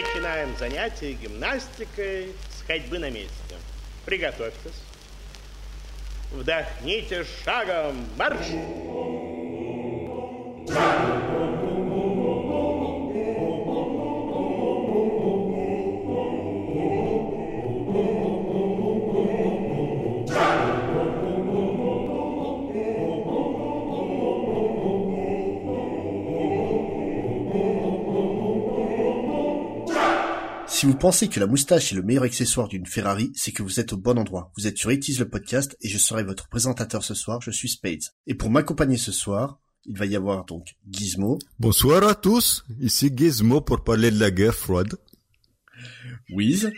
Начинаем занятие гимнастикой с ходьбы на месте. Приготовьтесь. Вдохните шагом марш! Si pensez que la moustache est le meilleur accessoire d'une Ferrari, c'est que vous êtes au bon endroit. Vous êtes sur It le podcast et je serai votre présentateur ce soir, je suis Spades. Et pour m'accompagner ce soir, il va y avoir donc Gizmo. Bonsoir à tous, ici Gizmo pour parler de la guerre froide. Wiz.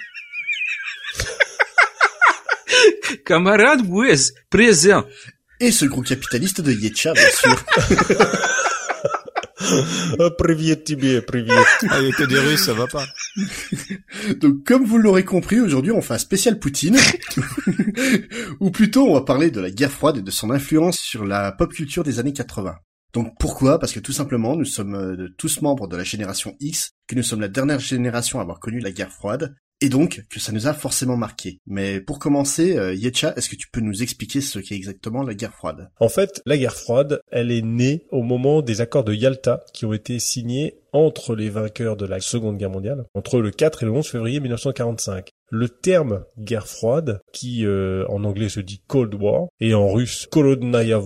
Camarade Wiz, présent. Et ce gros capitaliste de Yetcha, bien sûr. Ah, привет тебе, привет. Ah, il y a que des Russes, ça va pas. Donc, comme vous l'aurez compris, aujourd'hui, on fait un spécial Poutine. Ou plutôt, on va parler de la guerre froide et de son influence sur la pop culture des années 80. Donc, pourquoi Parce que tout simplement, nous sommes euh, tous membres de la génération X, que nous sommes la dernière génération à avoir connu la guerre froide, et donc que ça nous a forcément marqué. Mais pour commencer, euh, Yetcha, est-ce que tu peux nous expliquer ce qu'est exactement la guerre froide? En fait, la guerre froide, elle est née au moment des accords de Yalta qui ont été signés entre les vainqueurs de la Seconde Guerre mondiale, entre le 4 et le 11 février 1945. Le terme guerre froide, qui euh, en anglais se dit Cold War, et en russe Kolodnaya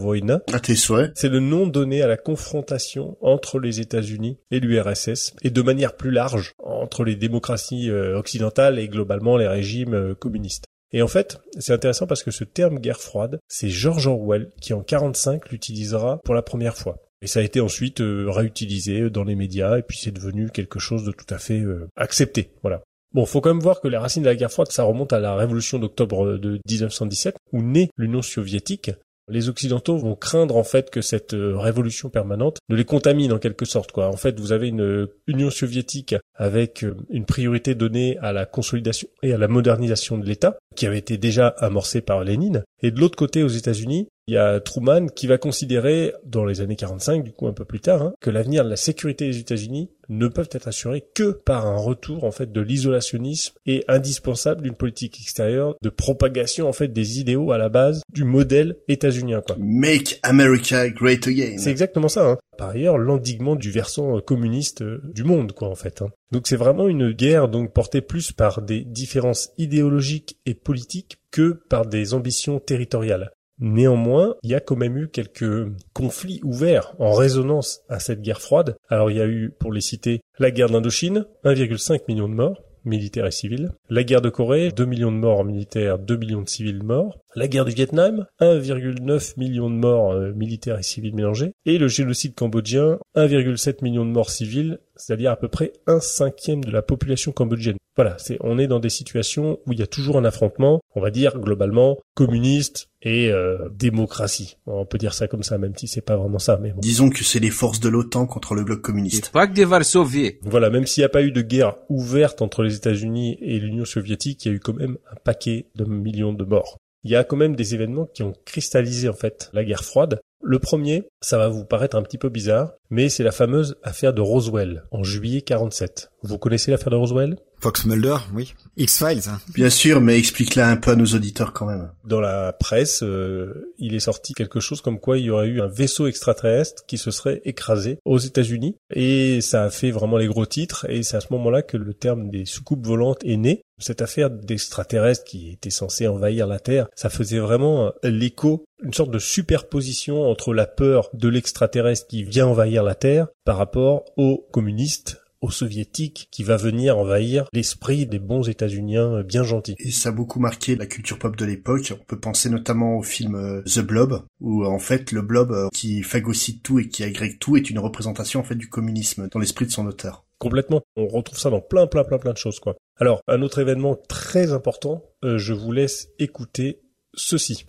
tes souhaits c'est le nom donné à la confrontation entre les États-Unis et l'URSS, et de manière plus large, entre les démocraties euh, occidentales et globalement les régimes euh, communistes. Et en fait, c'est intéressant parce que ce terme guerre froide, c'est George Orwell qui en 45 l'utilisera pour la première fois. Et ça a été ensuite euh, réutilisé dans les médias et puis c'est devenu quelque chose de tout à fait euh, accepté. Voilà. Bon, faut quand même voir que les racines de la guerre froide, ça remonte à la révolution d'octobre de 1917 où naît l'Union soviétique. Les Occidentaux vont craindre en fait que cette euh, révolution permanente ne les contamine en quelque sorte. Quoi. En fait, vous avez une euh, Union soviétique avec euh, une priorité donnée à la consolidation et à la modernisation de l'État, qui avait été déjà amorcée par Lénine. Et de l'autre côté, aux États-Unis, il y a Truman qui va considérer, dans les années 45, du coup un peu plus tard, hein, que l'avenir de la sécurité des États-Unis ne peuvent être assurés que par un retour en fait de l'isolationnisme et indispensable d'une politique extérieure de propagation en fait des idéaux à la base du modèle états-unien quoi. Make America Great Again. C'est exactement ça. Hein. Par ailleurs, l'endiguement du versant euh, communiste euh, du monde, quoi, en fait. hein. Donc c'est vraiment une guerre donc portée plus par des différences idéologiques et politiques que par des ambitions territoriales. Néanmoins, il y a quand même eu quelques conflits ouverts en résonance à cette guerre froide. Alors il y a eu, pour les citer, la guerre d'Indochine, 1,5 million de morts militaires et civils. La guerre de Corée, 2 millions de morts militaires, 2 millions de civils morts. La guerre du Vietnam, 1,9 million de morts euh, militaires et civils mélangés. Et le génocide cambodgien, 1,7 million de morts civils, c'est-à-dire à peu près un cinquième de la population cambodgienne. Voilà, c'est, on est dans des situations où il y a toujours un affrontement, on va dire globalement communiste et euh, démocratie. On peut dire ça comme ça, même si c'est pas vraiment ça, mais bon. Disons que c'est les forces de l'OTAN contre le bloc communiste. Pacte de Varsovie. Voilà, même s'il n'y a pas eu de guerre ouverte entre les États-Unis et l'Union soviétique, il y a eu quand même un paquet de millions de morts. Il y a quand même des événements qui ont cristallisé en fait la guerre froide. Le premier, ça va vous paraître un petit peu bizarre, mais c'est la fameuse affaire de Roswell en juillet 47. Vous connaissez l'affaire de Roswell? Fox Mulder, oui. X-Files, hein. Bien sûr, mais explique-la un peu à nos auditeurs quand même. Dans la presse, euh, il est sorti quelque chose comme quoi il y aurait eu un vaisseau extraterrestre qui se serait écrasé aux États-Unis et ça a fait vraiment les gros titres et c'est à ce moment-là que le terme des soucoupes volantes est né. Cette affaire d'extraterrestres qui était censée envahir la Terre, ça faisait vraiment l'écho, une sorte de superposition entre la peur de l'extraterrestre qui vient envahir la Terre par rapport aux communistes aux soviétiques qui va venir envahir l'esprit des bons états-uniens bien gentils. Et ça a beaucoup marqué la culture pop de l'époque. On peut penser notamment au film euh, The Blob, où en fait le blob euh, qui phagocyte tout et qui agrègue tout est une représentation en fait du communisme dans l'esprit de son auteur. Complètement. On retrouve ça dans plein, plein, plein, plein de choses, quoi. Alors, un autre événement très important, euh, je vous laisse écouter ceci.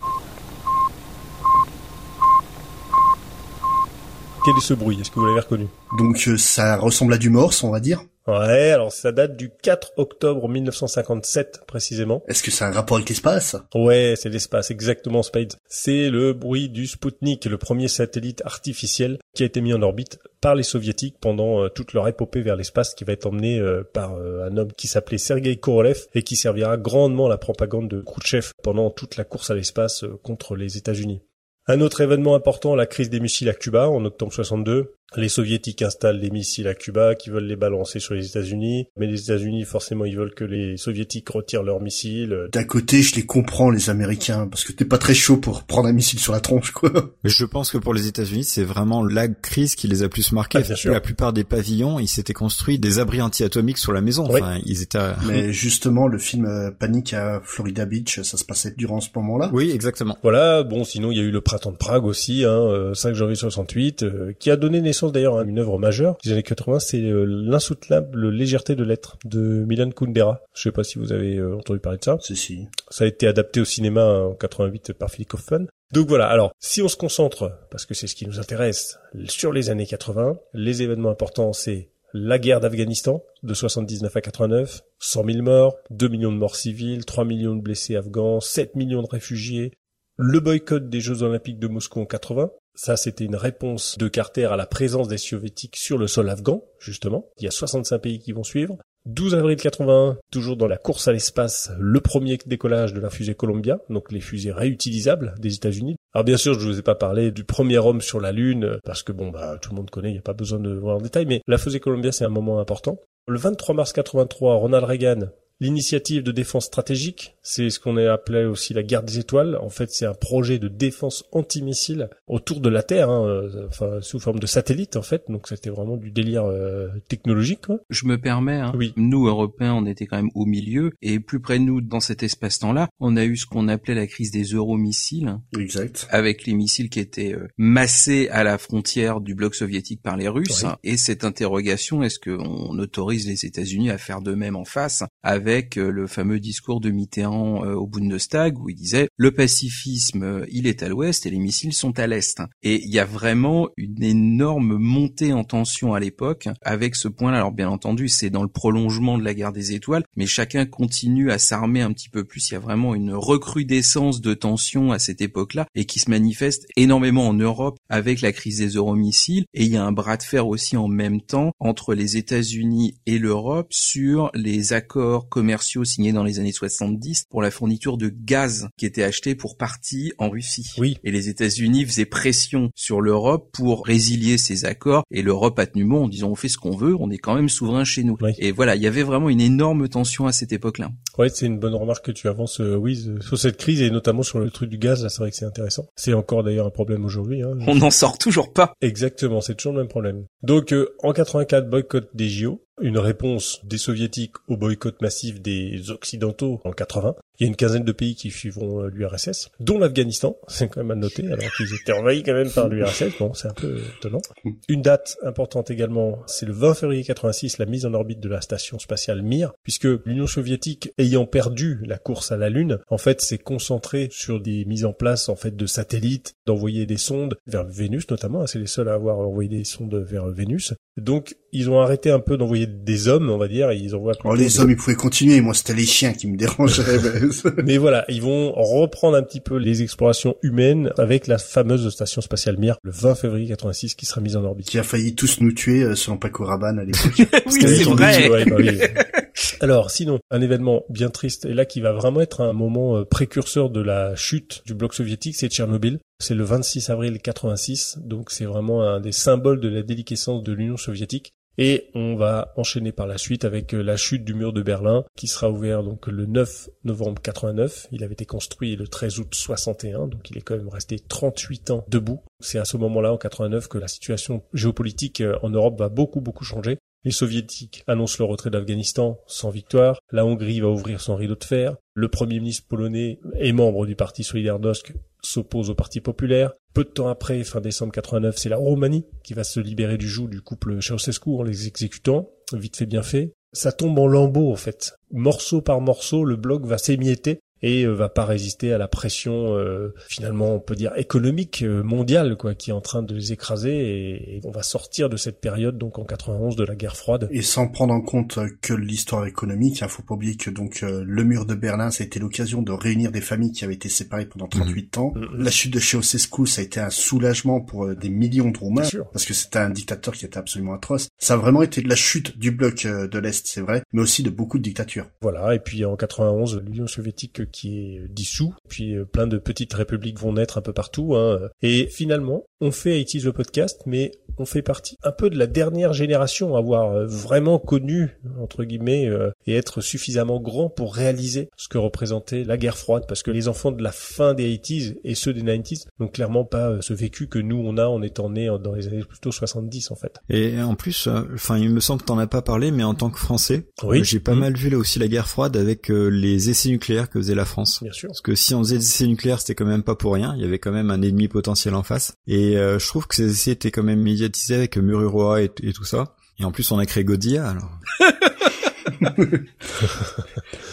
Quel est ce bruit? Est-ce que vous l'avez reconnu? Donc euh, ça ressemble à du morse, on va dire. Ouais, alors ça date du 4 octobre 1957 précisément. Est-ce que c'est un rapport avec l'espace? Ouais, c'est l'espace, exactement Spades. C'est le bruit du Sputnik, le premier satellite artificiel qui a été mis en orbite par les soviétiques pendant euh, toute leur épopée vers l'espace qui va être emmené euh, par un homme qui s'appelait Sergei Korolev et qui servira grandement à la propagande de Khrouchtchev pendant toute la course à l'espace contre les États-Unis. Un autre événement important, la crise des missiles à Cuba en octobre 62. Les soviétiques installent des missiles à Cuba qui veulent les balancer sur les États-Unis, mais les États-Unis forcément ils veulent que les soviétiques retirent leurs missiles. D'un côté, je les comprends les Américains parce que t'es pas très chaud pour prendre un missile sur la tronche quoi. Mais je pense que pour les États-Unis, c'est vraiment la crise qui les a plus marqués. Ah, bien sûr. La plupart des pavillons, ils s'étaient construits des abris anti-atomiques sur la maison. Oui. Enfin, ils étaient. Mais justement, le film euh, Panique à Florida Beach, ça se passait durant ce moment-là? Oui, exactement. Voilà, bon sinon il y a eu le printemps de Prague aussi, hein, euh, 5 janvier 68, euh, qui a donné naissance d'ailleurs à une œuvre majeure des années 80, c'est euh, l'insoutenable légèreté de l'être de Milan Kundera. Je sais pas si vous avez euh, entendu parler de ça. Si si. Ça a été adapté au cinéma en 88 par Philip Kaufman. Donc voilà, alors si on se concentre, parce que c'est ce qui nous intéresse, sur les années 80, les événements importants c'est la guerre d'Afghanistan de 79 à 89, 100 000 morts, 2 millions de morts civiles, 3 millions de blessés afghans, 7 millions de réfugiés, le boycott des Jeux Olympiques de Moscou en 80. Ça, c'était une réponse de Carter à la présence des soviétiques sur le sol afghan, justement. Il y a 65 pays qui vont suivre. 12 avril 81, toujours dans la course à l'espace, le premier décollage de la fusée Columbia, donc les fusées réutilisables des États-Unis. Alors bien sûr, je vous ai pas parlé du premier homme sur la Lune, parce que bon, bah, tout le monde connaît, il n'y a pas besoin de voir en détail, mais la fusée Columbia, c'est un moment important. Le 23 mars 83, Ronald Reagan L'initiative de défense stratégique, c'est ce qu'on a appelé aussi la guerre des étoiles. En fait, c'est un projet de défense antimissile autour de la Terre, hein, euh, enfin sous forme de satellite en fait. Donc c'était vraiment du délire euh, technologique. Quoi. Je me permets, hein, Oui. nous Européens, on était quand même au milieu, et plus près de nous, dans cet espace-temps-là, on a eu ce qu'on appelait la crise des euromissiles, Exact. avec les missiles qui étaient euh, massés à la frontière du bloc soviétique par les Russes. Oui. Et cette interrogation, est-ce qu'on autorise les États-Unis à faire de même en face, avec euh, le fameux discours de Mitterrand euh, au Bundestag où il disait le pacifisme, euh, il est à l'ouest et les missiles sont à l'est. Et il y a vraiment une énorme montée en tension à l'époque avec ce point-là. Alors bien entendu, c'est dans le prolongement de la guerre des étoiles, mais chacun continue à s'armer un petit peu plus. Il y a vraiment une recrudescence de tension à cette époque-là et qui se manifeste énormément en Europe avec la crise des euromissiles. Et il y a un bras de fer aussi en même temps entre les États-Unis et l'Europe sur les accords commerciaux signés dans les années 70 pour la fourniture de gaz qui était acheté pour partie en Russie. Oui. Et les États-Unis faisaient pression sur l'Europe pour résilier ces accords et l'Europe a tenu bon en disant on fait ce qu'on veut, on est quand même souverain chez nous. Oui. Et voilà, il y avait vraiment une énorme tension à cette époque-là. Ouais, c'est une bonne remarque que tu avances, euh, oui, euh, sur cette crise et notamment sur le truc du gaz. Là, c'est vrai que c'est intéressant. C'est encore d'ailleurs un problème aujourd'hui. Hein. On n'en sort toujours pas. Exactement, c'est toujours le même problème. Donc euh, en 84, boycott des JO, une réponse des soviétiques au boycott massif des occidentaux en 80. Il y a une quinzaine de pays qui suivront euh, l'URSS, dont l'Afghanistan, c'est quand même à noter, alors qu'ils étaient envahis quand même par l'URSS, bon c'est un peu étonnant. Une date importante également, c'est le 20 février 86, la mise en orbite de la station spatiale Mir, puisque l'Union soviétique, ayant perdu la course à la Lune, en fait s'est concentrée sur des mises en place en fait de satellites, d'envoyer des sondes vers Vénus notamment, hein, c'est les seuls à avoir envoyé des sondes vers Vénus. Donc ils ont arrêté un peu d'envoyer des hommes, on va dire, et ils envoient Oh, les des- hommes, ils pouvaient continuer. Moi, c'était les chiens qui me dérangeaient. mais- voilà, ils vont reprendre un petit peu les explorations humaines avec la fameuse station spatiale Mir, le 20 février 86, qui sera mise en orbite. qui a failli tous nous tuer, euh, selon Paco Rabanne à l'époque. oui, c'est vrai. ouais, bah oui. Alors, sinon, un événement bien triste, et là qui va vraiment être un moment euh, précurseur de la chute du bloc soviétique, c'est Tchernobyl. C'est le 26 avril 86, donc c'est vraiment un des symboles de la déliquescence de l'Union soviétique. Et on va enchaîner par la suite avec euh, la chute du mur de Berlin, qui sera ouvert donc le 9 novembre 89. Il avait été construit le 13 août 61, donc il est quand même resté 38 ans debout. C'est à ce moment-là, en 89, que la situation géopolitique euh, en Europe va beaucoup beaucoup changer. Les soviétiques annoncent le retrait d'Afghanistan sans victoire. La Hongrie va ouvrir son rideau de fer. Le premier ministre polonais et membre du parti Solidarność s'oppose au parti populaire. Peu de temps après, fin décembre 89, c'est la Roumanie qui va se libérer du joug du couple Ceausescu en les exécutant. Vite fait, bien fait. Ça tombe en lambeaux, en fait. Morceau par morceau, le bloc va s'émietter et euh, va pas résister à la pression euh, finalement on peut dire économique euh, mondiale quoi qui est en train de les écraser et, et, on va sortir de cette période donc en 91 de la guerre froide. Et sans prendre en compte que l'histoire économique il hein, faut pas oublier que donc le mur de Berlin ça a été l'occasion de réunir des familles qui avaient été séparées pendant 38 mmh. ans. Mmh. la chute de Ceausescu ça a été un soulagement pour des millions de Roumains parce que c'était un dictateur qui était absolument atroce. Ça a vraiment été de la chute du bloc de l'est c'est vrai mais aussi de beaucoup de dictatures. Voilà et puis en 91 l'Union soviétique qui est dissous, puis euh, plein de petites républiques vont naître un peu partout. Hein. Et finalement, on fait IT le podcast, mais on fait partie un peu de la dernière génération à avoir euh, vraiment connu, entre guillemets, euh, et être suffisamment grand pour réaliser ce que représentait la guerre froide, parce que les enfants de la fin des 80s et ceux des 90s n'ont clairement pas ce vécu que nous on a en étant nés dans les années plutôt 70 en fait. Et en plus, enfin, il me semble que t'en as pas parlé, mais en tant que Français, oui. j'ai pas mmh. mal vu là aussi la guerre froide avec les essais nucléaires que faisait la France. Bien sûr. Parce que si on faisait des essais nucléaires, c'était quand même pas pour rien. Il y avait quand même un ennemi potentiel en face. Et euh, je trouve que ces essais étaient quand même médiatisés avec Mururoa et, et tout ça. Et en plus, on a créé Godzilla, alors.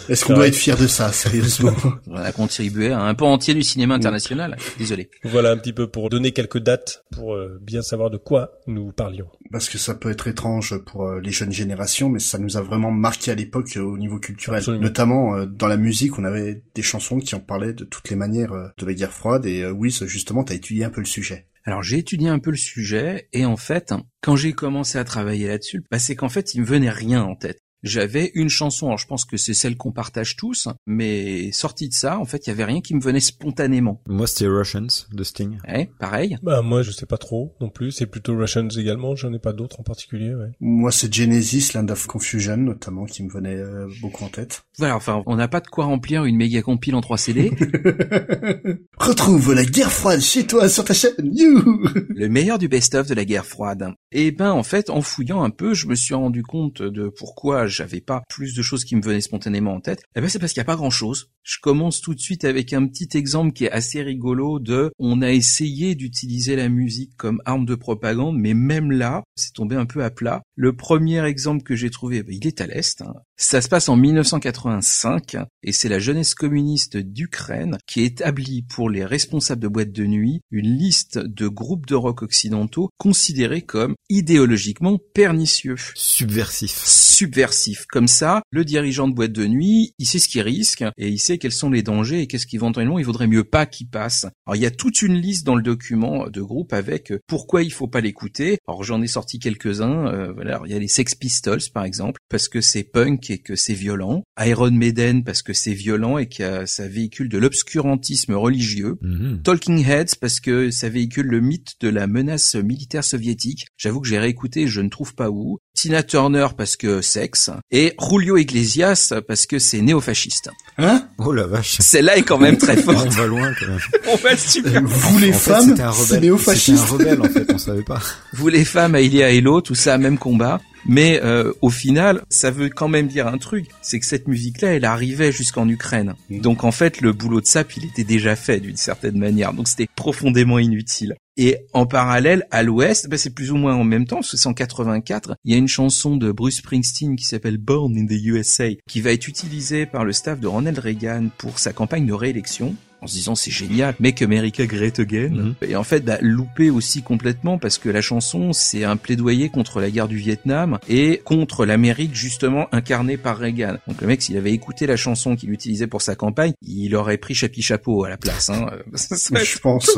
Est-ce qu'on doit être fier de ça, sérieusement? On a contribué à un pan entier du cinéma international. Désolé. Voilà un petit peu pour donner quelques dates pour euh, bien savoir de quoi nous parlions. Parce que ça peut être étrange pour euh, les jeunes générations, mais ça nous a vraiment marqué à l'époque euh, au niveau culturel. Notamment dans la musique, on avait des chansons qui en parlaient de toutes les manières de la guerre froide. Et oui, justement, t'as étudié un peu le sujet. Alors j'ai étudié un peu le sujet et en fait, quand j'ai commencé à travailler là-dessus, bah, c'est qu'en fait il me venait rien en tête j'avais une chanson, alors je pense que c'est celle qu'on partage tous, mais sortie de ça, en fait, il y avait rien qui me venait spontanément. Moi, c'était Russians de Sting. Ouais, pareil. Bah moi, je sais pas trop non plus. C'est plutôt Russians également. J'en ai pas d'autres en particulier. Ouais. Moi, c'est Genesis, Land of Confusion notamment, qui me venait euh, beaucoup en tête. Voilà, enfin, on n'a pas de quoi remplir une méga compile en 3 CD. Retrouve la guerre froide chez toi sur ta chaîne. You Le meilleur du best-of de la guerre froide. Et ben, en fait, en fouillant un peu, je me suis rendu compte de pourquoi j'avais pas plus de choses qui me venaient spontanément en tête, eh ben c'est parce qu'il n'y a pas grand chose. Je commence tout de suite avec un petit exemple qui est assez rigolo de on a essayé d'utiliser la musique comme arme de propagande, mais même là, c'est tombé un peu à plat. Le premier exemple que j'ai trouvé, ben, il est à l'Est. Hein. Ça se passe en 1985 et c'est la jeunesse communiste d'Ukraine qui établit pour les responsables de boîtes de nuit une liste de groupes de rock occidentaux considérés comme idéologiquement pernicieux. Subversifs. Subversifs. Comme ça, le dirigeant de boîte de nuit, il sait ce qu'il risque et il sait quels sont les dangers et qu'est-ce qu'éventuellement il vaudrait mieux pas qu'il passe. Alors il y a toute une liste dans le document de groupe avec pourquoi il faut pas l'écouter. Alors j'en ai sorti quelques-uns. Euh, voilà, il y a les Sex Pistols par exemple parce que c'est punk et que c'est violent, Iron Maiden parce que c'est violent et que ça véhicule de l'obscurantisme religieux, mhm. Talking Heads parce que ça véhicule le mythe de la menace militaire soviétique. J'avoue que j'ai réécouté, je ne trouve pas où. Tina Turner parce que sexe et Julio Iglesias parce que c'est néofasciste. Hein? Oh la vache. Celle-là est quand même très forte. on va loin quand même. on va super. Vous les femmes, c'est néofasciste. C'était un rebelle en fait, on savait pas. Vous les femmes, Aïlia Hello, tout ça, même combat. Mais euh, au final, ça veut quand même dire un truc, c'est que cette musique-là, elle arrivait jusqu'en Ukraine. Mm. Donc en fait, le boulot de sap, il était déjà fait d'une certaine manière. Donc c'était profondément inutile. Et en parallèle, à l'ouest, bah, c'est plus ou moins en même temps, c'est en 84, il y a une chanson de Bruce Springsteen qui s'appelle Born in the USA, qui va être utilisée par le staff de Ronald Reagan pour sa campagne de réélection en se disant c'est génial, Make America Great Again. Mhm. Et en fait, bah, loupé aussi complètement parce que la chanson, c'est un plaidoyer contre la guerre du Vietnam et contre l'Amérique justement incarnée par Reagan. Donc le mec, s'il avait écouté la chanson qu'il utilisait pour sa campagne, il aurait pris Chapi Chapeau à la place. Hein. Je pense.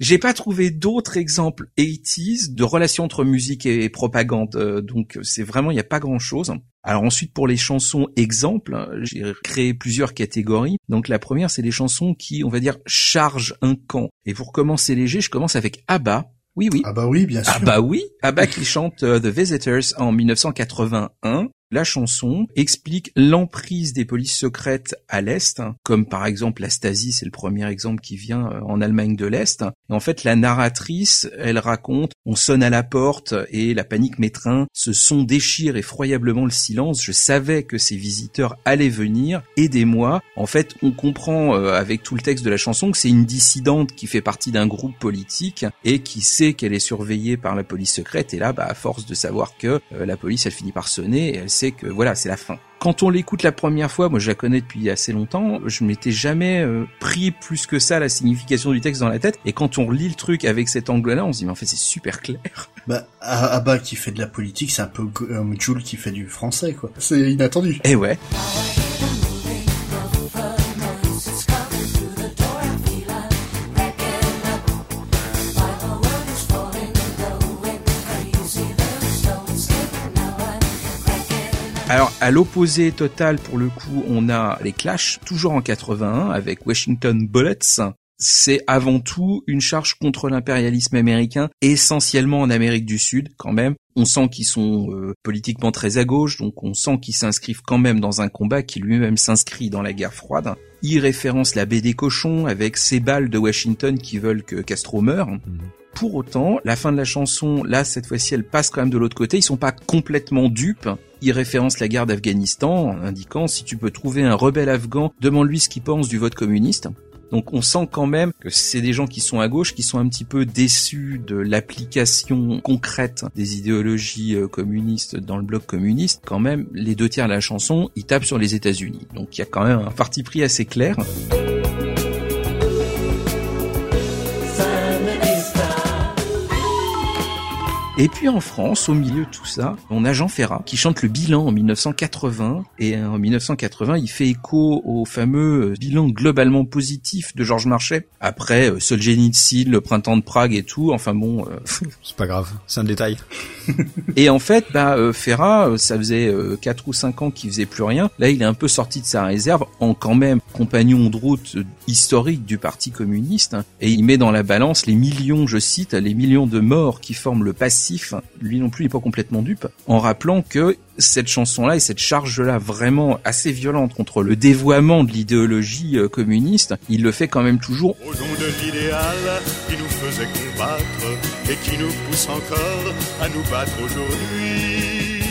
J'ai pas trouvé d'autres exemples 80s de relations entre musique et propagande. Euh, donc c'est vraiment, il n'y a pas grand chose. Alors ensuite pour les chansons exemples, j'ai créé plusieurs catégories. Donc la première c'est les chansons qui, on va dire, chargent un camp. Et pour commencer léger, je commence avec ABBA. Oui, oui. Ah bah oui, bien sûr. Ah bah oui. ABBA qui chante euh, The Visitors en 1981 la chanson explique l'emprise des polices secrètes à l'Est, comme par exemple la Stasi, c'est le premier exemple qui vient euh, en Allemagne de l'Est. Et en fait, la narratrice, elle raconte, on sonne à la porte et la panique m'étreint, ce son déchire effroyablement le silence, je savais que ces visiteurs allaient venir, aidez-moi. En fait, on comprend euh, avec tout le texte de la chanson que c'est une dissidente qui fait partie d'un groupe politique et qui sait qu'elle est surveillée par la police secrète et là, bah, à force de savoir que euh, la police, elle finit par sonner, elle que voilà, c'est la fin. Quand on l'écoute la première fois, moi je la connais depuis assez longtemps, je m'étais jamais euh, pris plus que ça la signification du texte dans la tête. Et quand on lit le truc avec cet angle-là, on se dit mais en fait c'est super clair. Bah, Abba qui fait de la politique, c'est un peu comme Jules qui fait du français, quoi. C'est inattendu. Eh ouais. Alors, à l'opposé total, pour le coup, on a les Clash, toujours en 81, avec Washington Bullets. C'est avant tout une charge contre l'impérialisme américain, essentiellement en Amérique du Sud, quand même. On sent qu'ils sont euh, politiquement très à gauche, donc on sent qu'ils s'inscrivent quand même dans un combat qui lui-même s'inscrit dans la guerre froide. Il référence la baie des cochons avec ces balles de Washington qui veulent que Castro meure. Mhm. Pour autant, la fin de la chanson, là, cette fois-ci, elle passe quand même de l'autre côté. Ils sont pas complètement dupes. Ils référencent la guerre d'Afghanistan en indiquant si tu peux trouver un rebelle afghan, demande-lui ce qu'il pense du vote communiste. Donc on sent quand même que c'est des gens qui sont à gauche, qui sont un petit peu déçus de l'application concrète des idéologies euh, communistes dans le bloc communiste. Quand même, les deux tiers de la chanson, ils tapent sur les États-Unis. Donc il y a quand même un parti pris assez clair. Et puis en France, au milieu de tout ça, on a Jean Ferrat qui chante le bilan en 1980. Et en 1980, il fait écho au fameux bilan globalement positif de Georges Marchais. Après euh, Solzhenitsyn, le printemps de Prague et tout. Enfin bon. euh, C'est pas grave, c'est un détail. et en fait, bah, euh, Ferrat, euh, ça faisait euh, 4 ou 5 ans qu'il faisait plus rien. Là, il est un peu sorti de sa réserve en quand même compagnon de route euh, historique du Parti communiste. hein. et il met dans la balance les millions, je cite, les millions de morts qui forment le Lui non plus, n'est pas complètement dupe. En rappelant que cette chanson-là et cette charge-là vraiment assez violente contre le dévoiement de l'idéologie euh, communiste, il le fait quand même toujours Au nom de l'idéal qui nous faisait combattre et qui nous pousse encore à nous battre aujourd'hui.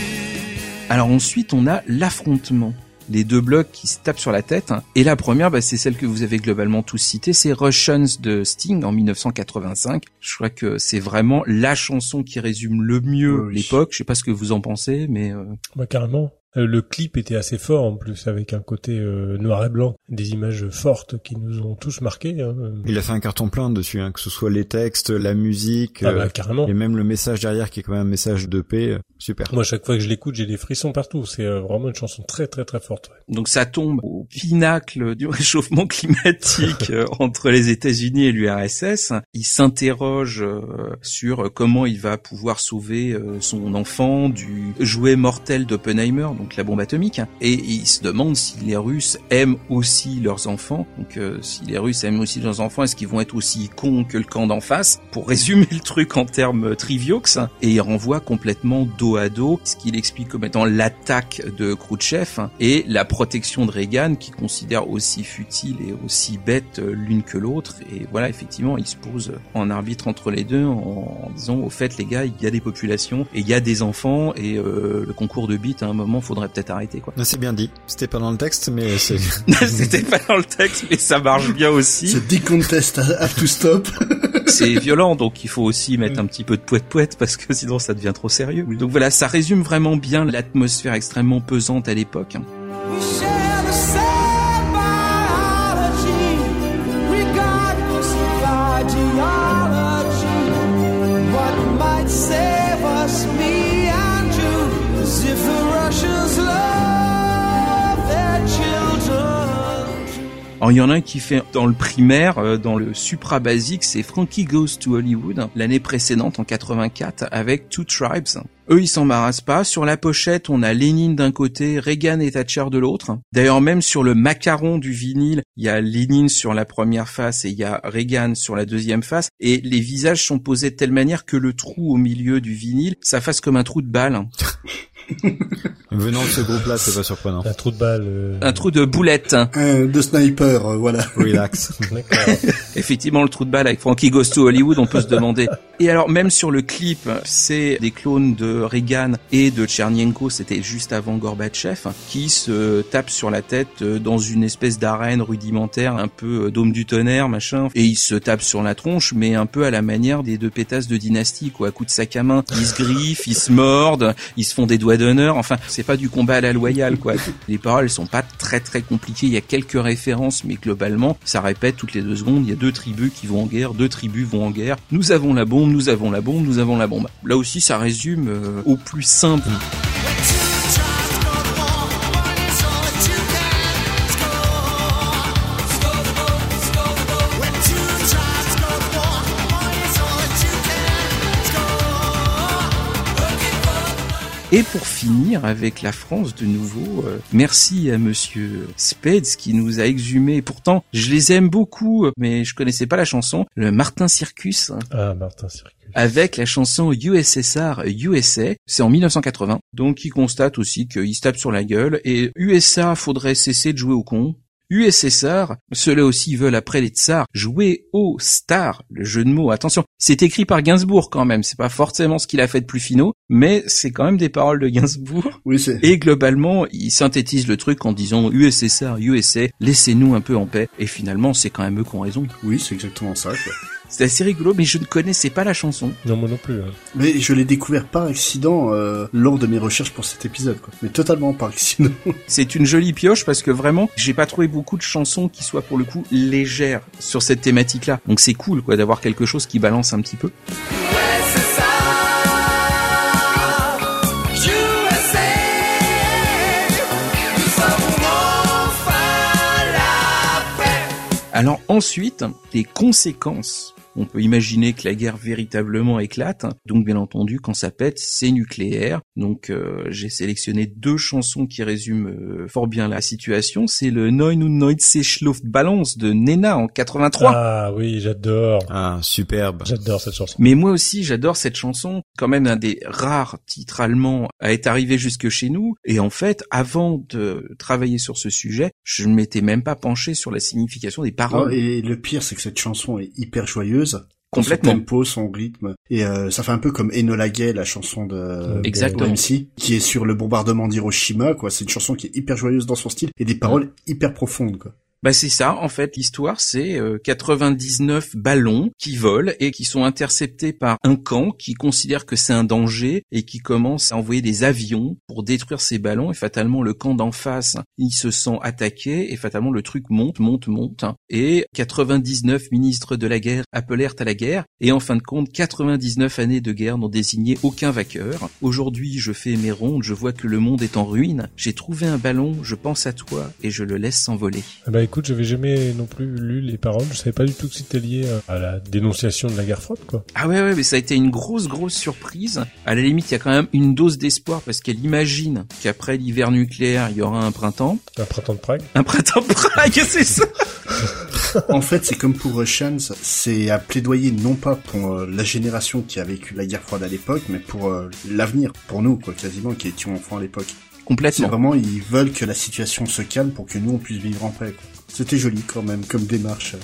Alors ensuite, on a l'affrontement. Les deux blocs qui se tapent sur la tête. Et la première, bah, c'est celle que vous avez globalement tous citée, c'est Russians de Sting en 1985. Je crois que c'est vraiment la chanson qui résume le mieux Oui, l'époque. Je sais pas ce que vous en pensez, mais euh, Bah, carrément. Euh, Le clip était assez fort en plus, avec un côté euh, noir et blanc, des images fortes qui nous ont tous marqués. Hein. Il a fait un carton plein dessus, hein, que ce soit les textes, la musique, Ah bah euh, carrément. et même le message derrière qui est quand même un message de paix. euh, Super. Moi, chaque fois que je l'écoute, j'ai des frissons partout. C'est euh, vraiment une chanson très très très forte. ouais. donc ça tombe au pinacle du réchauffement climatique euh, entre les États-Unis et l'URSS. Il s'interroge euh, sur comment il va pouvoir sauver euh, son enfant du jouet mortel d'Oppenheimer, donc la bombe atomique. Et il se demande si les Russes aiment aussi leurs enfants. Donc euh, si les Russes aiment aussi leurs enfants, est-ce qu'ils vont être aussi cons que le camp d'en face? Pour résumer le truc en termes triviaux, et il renvoie complètement dos à dos ce qu'il explique comme étant l'attaque de Khrouchtchev et la protection de Reagan qui considère aussi futile et aussi bête euh, l'une que l'autre. Et voilà, effectivement, il se pose en arbitre entre les deux en, disant au fait les gars, il y a des populations et il y a des enfants et euh, le concours de bits à un moment faudrait peut-être arrêter quoi. C'est bien dit. C'était pas dans le texte, mais c'est. C'était pas dans le texte mais ça marche bien aussi. Ce décontest have to stop. c'est violent, donc il faut aussi mettre un petit peu de poète poète parce que sinon ça devient trop sérieux. Donc voilà, ça résume vraiment bien l'atmosphère extrêmement pesante à l'époque. We Alors il y en a un qui fait dans le primaire, euh, dans le supra basique, c'est Frankie Goes to Hollywood l'année précédente en 84 avec Two Tribes. Eux ils s'embarrassent pas. Sur la pochette on a Lénine d'un côté, Reagan et Thatcher de l'autre. D'ailleurs même sur le macaron du vinyle, il y a Lénine sur la première face et il y a Reagan sur la deuxième face. Et les visages sont posés de telle manière que le trou au milieu du vinyle, ça fasse comme un trou de balle. Venant de ce groupe-là, c'est pas surprenant. Un trou de balle. euh, Un trou de boulette. Un de sniper, euh, voilà. Relax. d'accord. Effectivement, le trou de balle avec Frankie Goes to Hollywood, on peut se demander. Et alors, même sur le clip, c'est des clones de Reagan et de Tchernienko, c'était juste avant Gorbatchev, qui se tapent sur la tête euh, dans une espèce d'arène rudimentaire, un peu euh, dôme du tonnerre, machin. Et ils se tapent sur la tronche, mais un peu à la manière des deux pétasses de dynastie, quoi, à coups de sac à main. Ils se griffent, ils se mordent, ils se font des doigts d'honneur. Enfin, c'est pas du combat à la loyale, quoi. Les paroles, sont pas très très compliquées. Il y a quelques références, mais globalement, ça répète toutes les deux secondes. Il y a deux tribus qui vont en guerre, deux tribus vont en guerre. Nous avons la bombe, nous avons la bombe, nous avons la bombe. Là aussi, ça résume euh, au plus simple. Et pour finir avec la France de nouveau, euh, merci à monsieur Spades qui nous a exhumé. Pourtant, je les aime beaucoup, mais je connaissais pas la chanson. Le Martin Circus. Ah, Martin Circus. Avec la chanson USSR USA, c'est en 1980. Donc il constate aussi qu'il se tape sur la gueule et USA faudrait cesser de jouer au con. USSR, ceux-là aussi veulent après les tsars jouer au star, le jeu de mots. Attention, c'est écrit par Gainsbourg quand même, c'est pas forcément ce qu'il a fait de plus finaux, mais c'est quand même des paroles de Gainsbourg. Oui, c'est. Et globalement, il synthétise le truc en disant USSR, USA, laissez-nous un peu en paix. Et finalement, c'est quand même eux qui ont raison. Oui, c'est exactement ça. Quoi. C'est assez rigolo, mais je ne connaissais pas la chanson. Non, moi non plus. hein. Mais je l'ai découvert par accident euh, lors de mes recherches pour cet épisode, quoi. Mais totalement par accident. C'est une jolie pioche parce que vraiment, j'ai pas trouvé beaucoup de chansons qui soient pour le coup légères sur cette thématique-là. Donc c'est cool, quoi, d'avoir quelque chose qui balance un petit peu. Alors ensuite, les conséquences. On peut imaginer que la guerre véritablement éclate. Donc bien entendu, quand ça pète, c'est nucléaire. Donc euh, j'ai sélectionné deux chansons qui résument euh, fort bien la situation. C'est le Neun und neunzig Luftballons de Nena en 83. Ah oui, j'adore. Ah, superbe. J'adore cette chanson. Mais moi aussi, j'adore cette chanson. Quand même un des rares titres allemands à être arrivé jusque chez nous. Et en fait, avant de travailler sur ce sujet, je ne m'étais même pas penché sur la signification des Oh, paroles. et le pire, c'est que cette chanson est hyper joyeuse. Complètement. Son tempo, son rythme. Et euh, ça fait un peu comme Enola Gay, la chanson de, Exactement. de MC, qui est sur le bombardement d'Hiroshima, quoi. C'est une chanson qui est hyper joyeuse dans son style et des paroles hyper profondes, quoi. Bah c'est ça, en fait, l'histoire, c'est euh, 99 ballons qui volent et qui sont interceptés par un camp qui considère que c'est un danger et qui commence à envoyer des avions pour détruire ces ballons et fatalement le camp d'en face, il se sent attaqué et fatalement le truc monte, monte, monte et 99 ministres de la guerre appelèrent à la guerre et en fin de compte 99 années de guerre n'ont désigné aucun vainqueur. Aujourd'hui, je fais mes rondes, je vois que le monde est en ruine, j'ai trouvé un ballon, je pense à toi et je le laisse s'envoler. Ah bah écoute, j'avais jamais non plus lu les paroles. Je savais pas du tout que c'était lié à la dénonciation de la guerre froide, quoi. Ah ouais, ouais, mais ça a été une grosse, grosse surprise. À la limite, il y a quand même une dose d'espoir parce qu'elle imagine qu'après l'hiver nucléaire, il y aura un printemps. Un printemps de Prague. Un printemps de Prague, c'est ça En fait, c'est comme pour Russians, c'est à plaidoyer non pas pour euh, la génération qui a vécu la guerre froide à l'époque, mais pour euh, l'avenir, pour nous, quoi, quasiment, qui étions enfants à l'époque. C'est Complètement. vraiment, ils veulent que la situation se calme pour que nous, on puisse vivre en paix, quoi. C'était joli, quand même, comme démarche.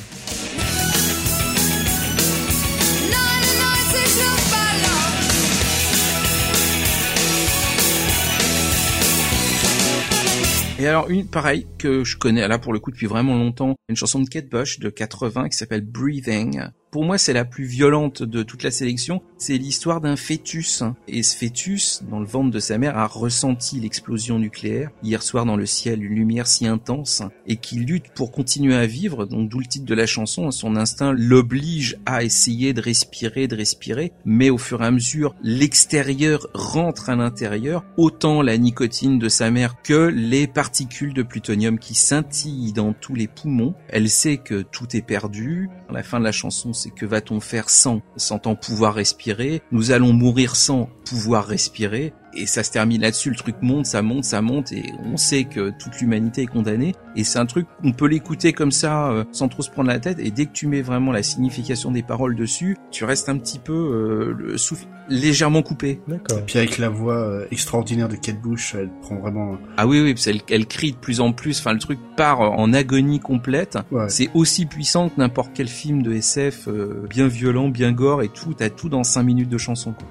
Et alors, une pareille que je connais là pour le coup depuis vraiment longtemps, une chanson de Kate Bush de 80 qui s'appelle Breathing. Pour moi, c'est la plus violente de toute la sélection. C'est l'histoire d'un fœtus. Et ce fœtus, dans le ventre de sa mère, a ressenti l'explosion nucléaire hier soir dans le ciel, une lumière si intense, et qui lutte pour continuer à vivre. Donc, d'où le titre de la chanson. Son instinct l'oblige à essayer de respirer, de respirer. Mais au fur et à mesure, l'extérieur rentre à l'intérieur. Autant la nicotine de sa mère que les particules de plutonium qui scintillent dans tous les poumons. Elle sait que tout est perdu. À la fin de la chanson, c'est que va-t-on faire sans, sans pouvoir respirer? Nous allons mourir sans pouvoir respirer. Et ça se termine là-dessus, le truc monte, ça monte, ça monte, et on sait que toute l'humanité est condamnée. Et c'est un truc, on peut l'écouter comme ça, euh, sans trop se prendre la tête, et dès que tu mets vraiment la signification des paroles dessus, tu restes un petit peu euh, le souffle légèrement coupé. D'accord. Et puis avec la voix euh, extraordinaire de Kate Bush, elle prend vraiment... Ah oui, oui, parce qu'elle elle crie de plus en plus, enfin le truc part en agonie complète. Ouais. C'est aussi puissant que n'importe quel film de SF, euh, bien violent, bien gore et tout, t'as tout dans 5 minutes de chanson. quoi.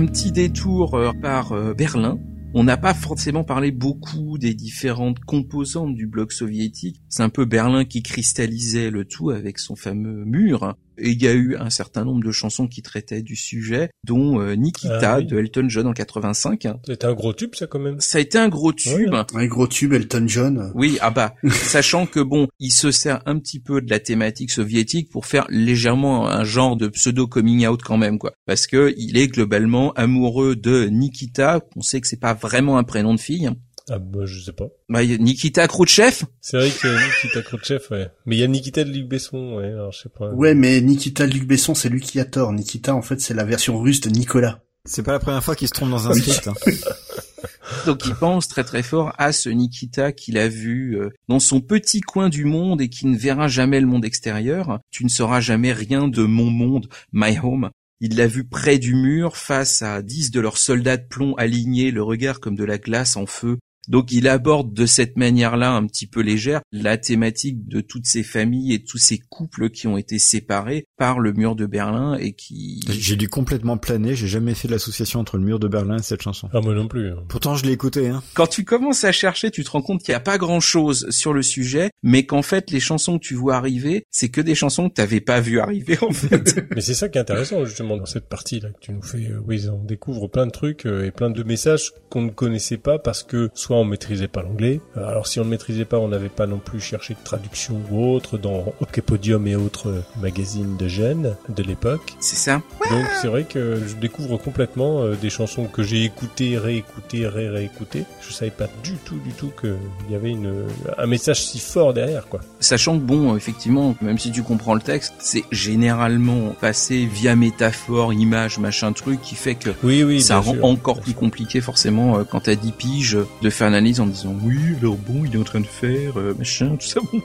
Un petit détour euh, par euh, Berlin. On n'a pas forcément parlé beaucoup des différentes composantes du bloc soviétique. C'est un peu Berlin qui cristallisait le tout avec son fameux mur. Et il y a eu un certain nombre de chansons qui traitaient du sujet, dont euh, Nikita Ah oui. de Elton John en 85. C'était un gros tube, ça, quand même. Ça a été un gros tube. Un gros tube, Elton John. Oui, ah bah, sachant que bon, il se sert un petit peu de la thématique soviétique pour faire légèrement un genre de pseudo coming out quand même quoi, parce que il est globalement amoureux de Nikita, on sait que c'est pas vraiment un prénom de fille. Ah, bah, je sais pas. Bah, il y a Nikita Khrouchtchev, C'est vrai qu'il y a Nikita Khrouchtchev, ouais. Mais il y a Nikita de Luc Besson, ouais, alors je sais pas. Ouais, mais Nikita Luc Besson, c'est lui qui a tort. Nikita, en fait, c'est la version russe de Nicolas. C'est pas la première fois qu'il se trompe dans un script. hein. donc il pense très très fort à ce Nikita qu'il a vu euh, dans son petit coin du monde et qui ne verra jamais le monde extérieur. Tu ne sauras jamais rien de mon monde, my home. Il l'a vu près du mur, face à dix de leurs soldats de plomb alignés, le regard comme de la glace en feu. Donc il aborde de cette manière-là un petit peu légère la thématique de toutes ces familles et tous ces couples qui ont été séparés par le mur de Berlin et qui... J'ai dû complètement planer, j'ai jamais fait l'association entre le mur de Berlin et cette chanson. Ah, moi non plus. hein. Pourtant, je l'ai écouté, hein. Quand tu commences à chercher, tu te rends compte qu'il n'y a pas grand-chose sur le sujet, mais qu'en fait les chansons que tu vois arriver, c'est que des chansons que t'avais pas vu arriver en fait. Mais c'est ça qui est intéressant, justement, dans cette partie-là, que tu nous fais, euh, oui, on découvre plein de trucs euh, et plein de messages qu'on ne connaissait pas parce que soit on maîtrisait pas l'anglais, euh, alors si on ne maîtrisait pas, on n'avait pas non plus cherché de traduction ou autre dans OK Podium et autres magazines de jeunes de l'époque. c'est ça. Donc c'est vrai que je découvre complètement euh, des chansons que j'ai écoutées, réécoutées, ré-réécoutées. Je savais pas du tout, du tout qu'il y avait une, un message si fort derrière, quoi. Sachant que bon, effectivement, même si tu comprends le texte, c'est généralement passé via métaphore, image, machin truc, qui fait que Oui, oui, ça rend sûr. encore plus compliqué forcément euh, quand t'as 10 piges de faire l'analyse en disant oui, alors bon, il est en train de faire euh, machin, tout ça. Bon.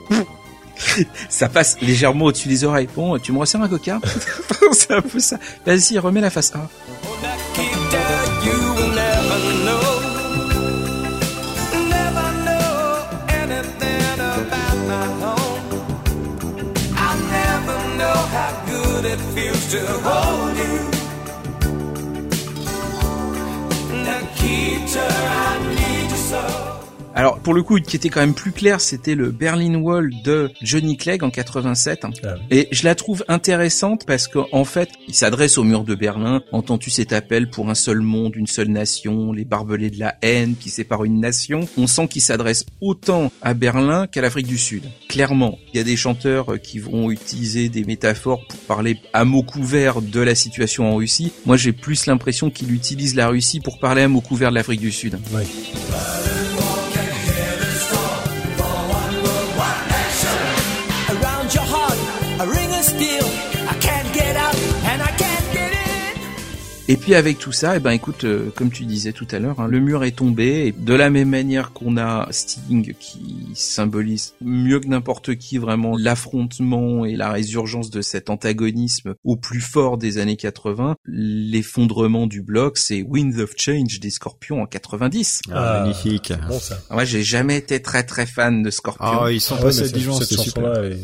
ça passe légèrement au-dessus des oreilles. Bon, tu me resserres un coca? C'est un peu ça. Vas-y, remets la face A. Nikita, you will never know, never know anything about my home. I'll never know how good it feels to hold you. Nikita, I need you so. Alors, pour le coup, qui était quand même plus clair, c'était le Berlin Wall de Johnny Clegg en 87. Ah oui. Et je la trouve intéressante parce qu'en fait, il s'adresse au mur de Berlin. Entends-tu cet appel pour un seul monde, une seule nation, les barbelés de la haine qui séparent une nation? On sent qu'il s'adresse autant à Berlin qu'à l'Afrique du Sud. Clairement, il y a des chanteurs qui vont utiliser des métaphores pour parler à mots couverts de la situation en Russie. Moi, j'ai plus l'impression qu'il utilise la Russie pour parler à mots couverts de l'Afrique du Sud. Oui. Et puis avec tout ça, eh ben écoute, euh, comme tu disais tout à l'heure, hein, le mur est tombé. Et de la même manière qu'on a Sting qui symbolise mieux que n'importe qui vraiment l'affrontement et la résurgence de cet antagonisme au plus fort des années 80, l'effondrement du bloc, c'est Wind of Change des Scorpions en 90. Ah, Ah. magnifique. Bon, ça. Moi, j'ai jamais été très très fan de Scorpions. Ah, ils sont Ah ouais, passés mais à Dijon, cette c'était super. est.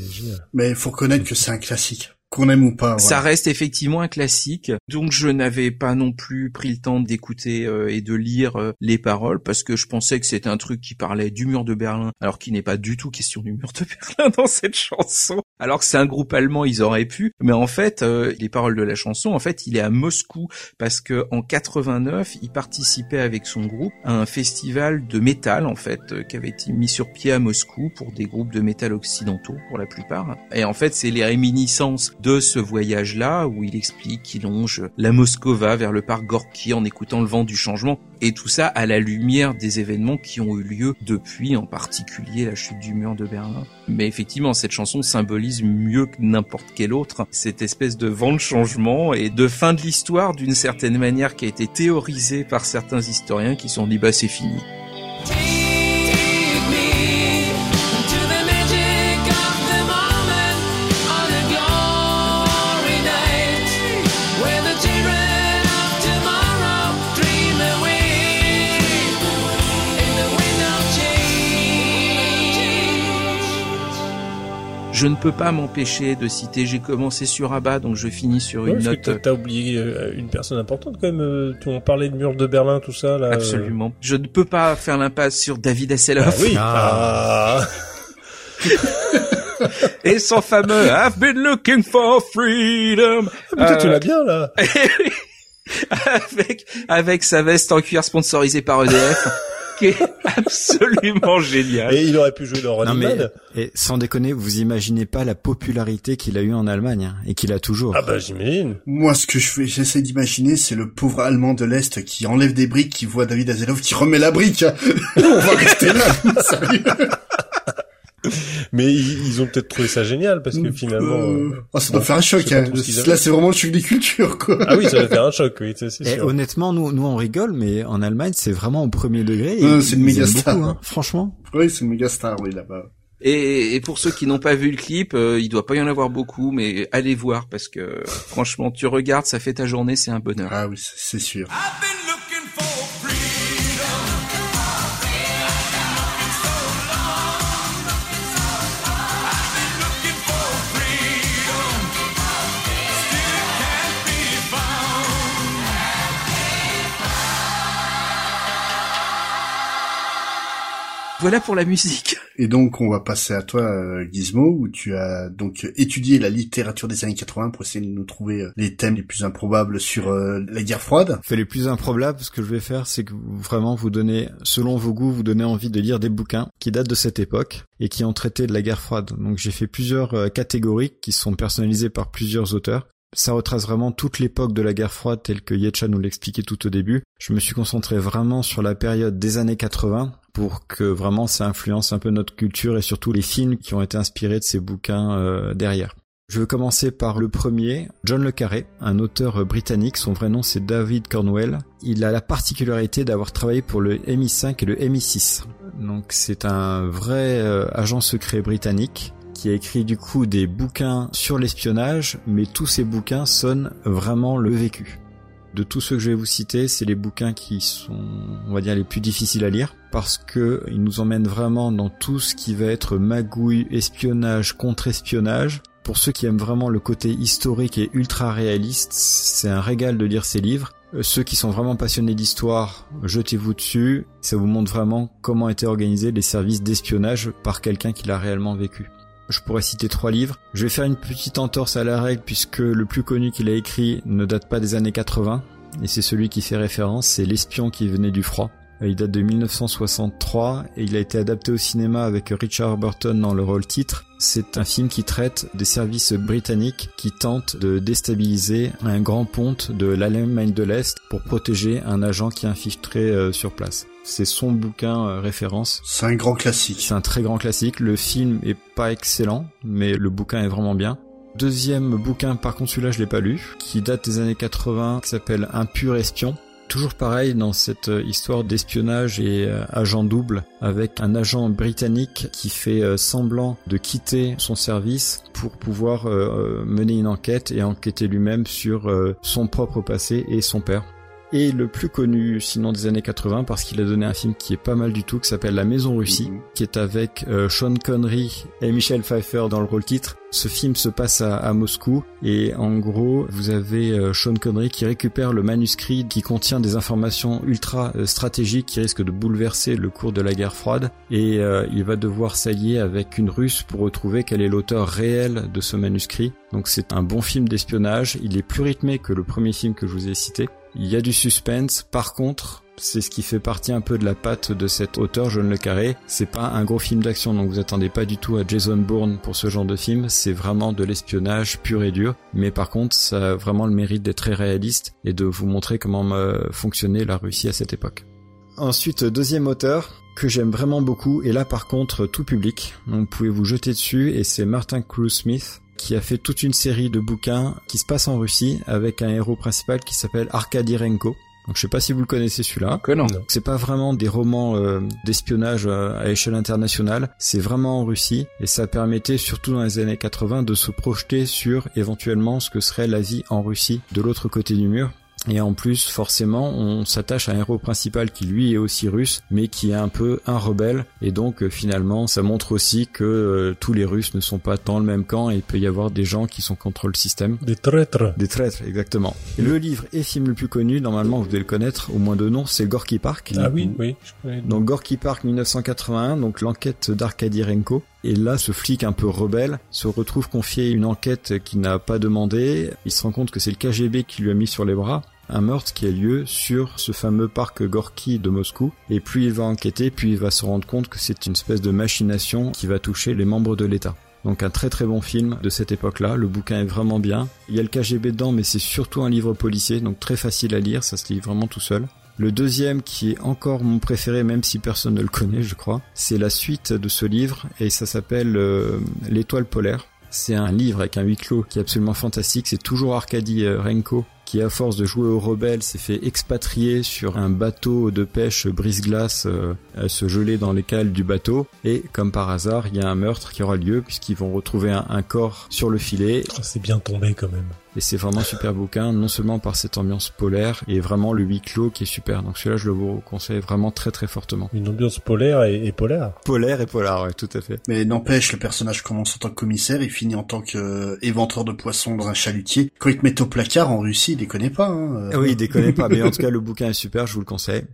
Mais faut reconnaître que c'est un classique. Qu'on aime ou pas. Ça reste effectivement un classique, donc je n'avais pas non plus pris le temps d'écouter euh, et de lire euh, les paroles parce que je pensais que c'était un truc qui parlait du mur de Berlin, alors qu'il n'est pas du tout question du mur de Berlin dans cette chanson. Alors que c'est un groupe allemand, ils auraient pu, mais en fait, euh, les paroles de la chanson, en fait, il est à Moscou parce que en 89, il participait avec son groupe à un festival de métal en fait euh, qui avait été mis sur pied à Moscou pour des groupes de métal occidentaux pour la plupart. Et en fait, c'est les réminiscences de ce voyage-là où il explique qu'il longe la Moscova vers le parc Gorky en écoutant le vent du changement et tout ça à la lumière des événements qui ont eu lieu depuis, en particulier la chute du mur de Berlin. Mais effectivement, cette chanson symbolise mieux que n'importe quelle autre cette espèce de vent de changement et de fin de l'histoire d'une certaine manière qui a été théorisée par certains historiens qui sont dit bah c'est fini. Je ne peux pas m'empêcher de citer, j'ai commencé sur Abba, donc je finis sur Ouais, une parce note que t'as- oublié euh, une personne importante quand même. euh, tu- On parlait de mur de Berlin, tout ça là. euh. Absolument. Je ne peux pas faire l'impasse sur David Hasselhoff Ah oui. Ah. Ah. et son fameux I've been looking for freedom Mais toi, tu Euh, l'as bien là. avec avec sa veste en cuir sponsorisée par EDF qui est absolument génial. Et il aurait pu jouer dans Non Running mais Man. et sans déconner, vous imaginez pas la popularité qu'il a eu en Allemagne hein, et qu'il a toujours. Ah bah j'imagine. Moi, ce que je fais, j'essaie d'imaginer, c'est le pauvre Allemand de l'Est qui enlève des briques, qui voit David Hasselhoff qui remet la brique. On va rester là, sérieux. Mais ils, ils ont peut-être trouvé ça génial parce que finalement. Euh, euh, oh, ça doit bon, faire un choc. Hein. ce Là, c'est vraiment le choc des cultures, quoi. Ah oui, ça va faire un choc, oui, c'est Et sûr. honnêtement, nous, nous on rigole, mais en Allemagne, c'est vraiment au premier degré. et Ouais, c'est une méga star. beaucoup, hein, franchement. Oui, c'est une méga star, oui, là-bas. Et, et pour ceux qui n'ont pas vu le clip, euh, il doit pas y en avoir beaucoup, mais allez voir parce que franchement, tu regardes, ça fait ta journée, c'est un bonheur. Ah oui, c'est c'est sûr. Voilà pour la musique. Et donc, on va passer à toi, euh, Gizmo, où tu as donc étudié la littérature des années 80 pour essayer de nous trouver euh, les thèmes les plus improbables sur euh, la guerre froide. Fait les plus improbables, ce que je vais faire, c'est que vous- vraiment vous donnez, selon vos goûts, vous donnez envie de lire des bouquins qui datent de cette époque et qui ont traité de la guerre froide. Donc j'ai fait plusieurs euh, catégories qui sont personnalisées par plusieurs auteurs. Ça retrace vraiment toute l'époque de la guerre froide telle que Yetcha nous l'expliquait tout au début. Je me suis concentré vraiment sur la période des années 80 pour que vraiment ça influence un peu notre culture et surtout les films qui ont été inspirés de ces bouquins euh, derrière. Je vais commencer par le premier, John Le Carré, un auteur euh, britannique. Son vrai nom c'est David Cornwell. Il a la particularité d'avoir travaillé pour le MI5 et le MI6. Donc c'est un vrai euh, agent secret britannique qui a écrit du coup des bouquins sur l'espionnage, mais tous ces bouquins sonnent vraiment le vécu. De tous ceux que je vais vous citer, c'est les bouquins qui sont, on va dire, les plus difficiles à lire parce que ils nous emmènent vraiment dans tout ce qui va être magouille, espionnage, contre-espionnage. Pour ceux qui aiment vraiment le côté historique et ultra réaliste, c'est un régal de lire ces livres. Euh, Ceux qui sont vraiment passionnés d'histoire, jetez-vous dessus. Ça vous montre vraiment comment étaient organisés les services d'espionnage par quelqu'un qui l'a réellement vécu. Je pourrais citer trois livres. Je vais faire une petite entorse à la règle puisque le plus connu qu'il a écrit ne date pas des années 80 et c'est celui qui fait référence, c'est L'espion qui venait du froid. Euh, Il date de 1963 et il a été adapté au cinéma avec Richard Burton dans le rôle titre. C'est un film qui traite des services britanniques qui tentent de déstabiliser un grand ponte de l'Allemagne de l'Est pour protéger un agent qui est infiltré euh, sur place. C'est son bouquin euh, référence. C'est un grand classique. C'est un très grand classique. Le film est pas excellent, mais le bouquin est vraiment bien. Deuxième bouquin, par contre celui-là je l'ai pas lu, qui date des années 80, qui s'appelle Un pur espion. Toujours pareil dans cette euh, histoire d'espionnage et euh, agent double avec un agent britannique qui fait euh, semblant de quitter son service pour pouvoir mener une enquête et enquêter lui-même sur son propre passé et son père. Et le plus connu sinon des années 80 parce qu'il a donné un film qui est pas mal du tout qui s'appelle La Maison Russie Mhm. qui est avec euh, Sean Connery et Michel Pfeiffer dans le rôle titre. Ce film se passe à, à Moscou et en gros vous avez euh, Sean Connery qui récupère le manuscrit qui contient des informations ultra euh, stratégiques qui risquent de bouleverser le cours de la guerre froide et il va devoir s'allier avec une russe pour retrouver quel est l'auteur réel de ce manuscrit. Donc c'est un bon film d'espionnage, il est plus rythmé que le premier film que je vous ai cité. Il y a du suspense, par contre, c'est ce qui fait partie un peu de la patte de cet auteur, John Le Carré. C'est pas un gros film d'action, donc vous attendez pas du tout à Jason Bourne pour ce genre de film. C'est vraiment de l'espionnage pur et dur. Mais par contre, ça a vraiment le mérite d'être très réaliste et de vous montrer comment euh, fonctionnait la Russie à cette époque. Ensuite, deuxième auteur que j'aime vraiment beaucoup, et là par contre tout public, donc vous pouvez vous jeter dessus, et c'est Martin Cruz Smith qui a fait toute une série de bouquins qui se passent en Russie avec un héros principal qui s'appelle Arkady Renko. Donc je sais pas si vous le connaissez celui-là. Que non. Non. C'est pas vraiment des romans euh, d'espionnage euh, à échelle internationale, c'est vraiment en Russie et ça permettait surtout dans les années 80 de se projeter sur éventuellement ce que serait la vie en Russie de l'autre côté du mur. Et en plus, forcément, on s'attache à un héros principal qui lui est aussi russe, mais qui est un peu un rebelle. Et donc, euh, finalement, ça montre aussi que euh, tous les Russes ne sont pas dans le même camp et il peut y avoir des gens qui sont contre le système. Des traîtres. Des traîtres, exactement. Et le livre et film le plus connu, normalement, vous devez le connaître, au moins de nom, c'est Gorky Park. Ah oui, oui. je connais. Donc Gorky Park 1981, donc l'enquête d'Arkady Renko. Et là, ce flic un peu rebelle se retrouve confié une enquête qu'il n'a pas demandé. Il se rend compte que c'est le KGB qui lui a mis sur les bras un meurtre qui a lieu sur ce fameux parc Gorky de Moscou. Et plus il va enquêter, plus il va se rendre compte que c'est une espèce de machination qui va toucher les membres de l'État. Donc un très très bon film de cette époque-là. Le bouquin est vraiment bien. Il y a le KGB dedans, mais c'est surtout un livre policier, donc très facile à lire. Ça se lit vraiment tout seul. Le deuxième, qui est encore mon préféré, même si personne ne le connaît, je crois, c'est la suite de ce livre et ça s'appelle euh, L'étoile polaire. C'est un livre avec un huis clos qui est absolument fantastique. C'est toujours Arkady euh, Renko qui, à force de jouer aux rebelles, s'est fait expatrier sur un bateau de pêche brise-glace euh, se geler dans les cales du bateau. Et comme par hasard, il y a un meurtre qui aura lieu puisqu'ils vont retrouver un, corps sur le filet. C'est bien tombé quand même. Et c'est vraiment un super bouquin, non seulement par cette ambiance polaire et vraiment le huis clos qui est super. Donc celui-là, je le vous conseille vraiment très très fortement. Une ambiance polaire et, et polaire. Polaire et polar, ouais, tout à fait. Mais n'empêche, le personnage commence en tant que commissaire, il finit en tant qu'éventreur de poissons dans un chalutier. Quand il te met au placard en Russie, il déconne pas. Hein. Ah oui, il déconne pas, mais en tout cas, le bouquin est super, je vous le conseille.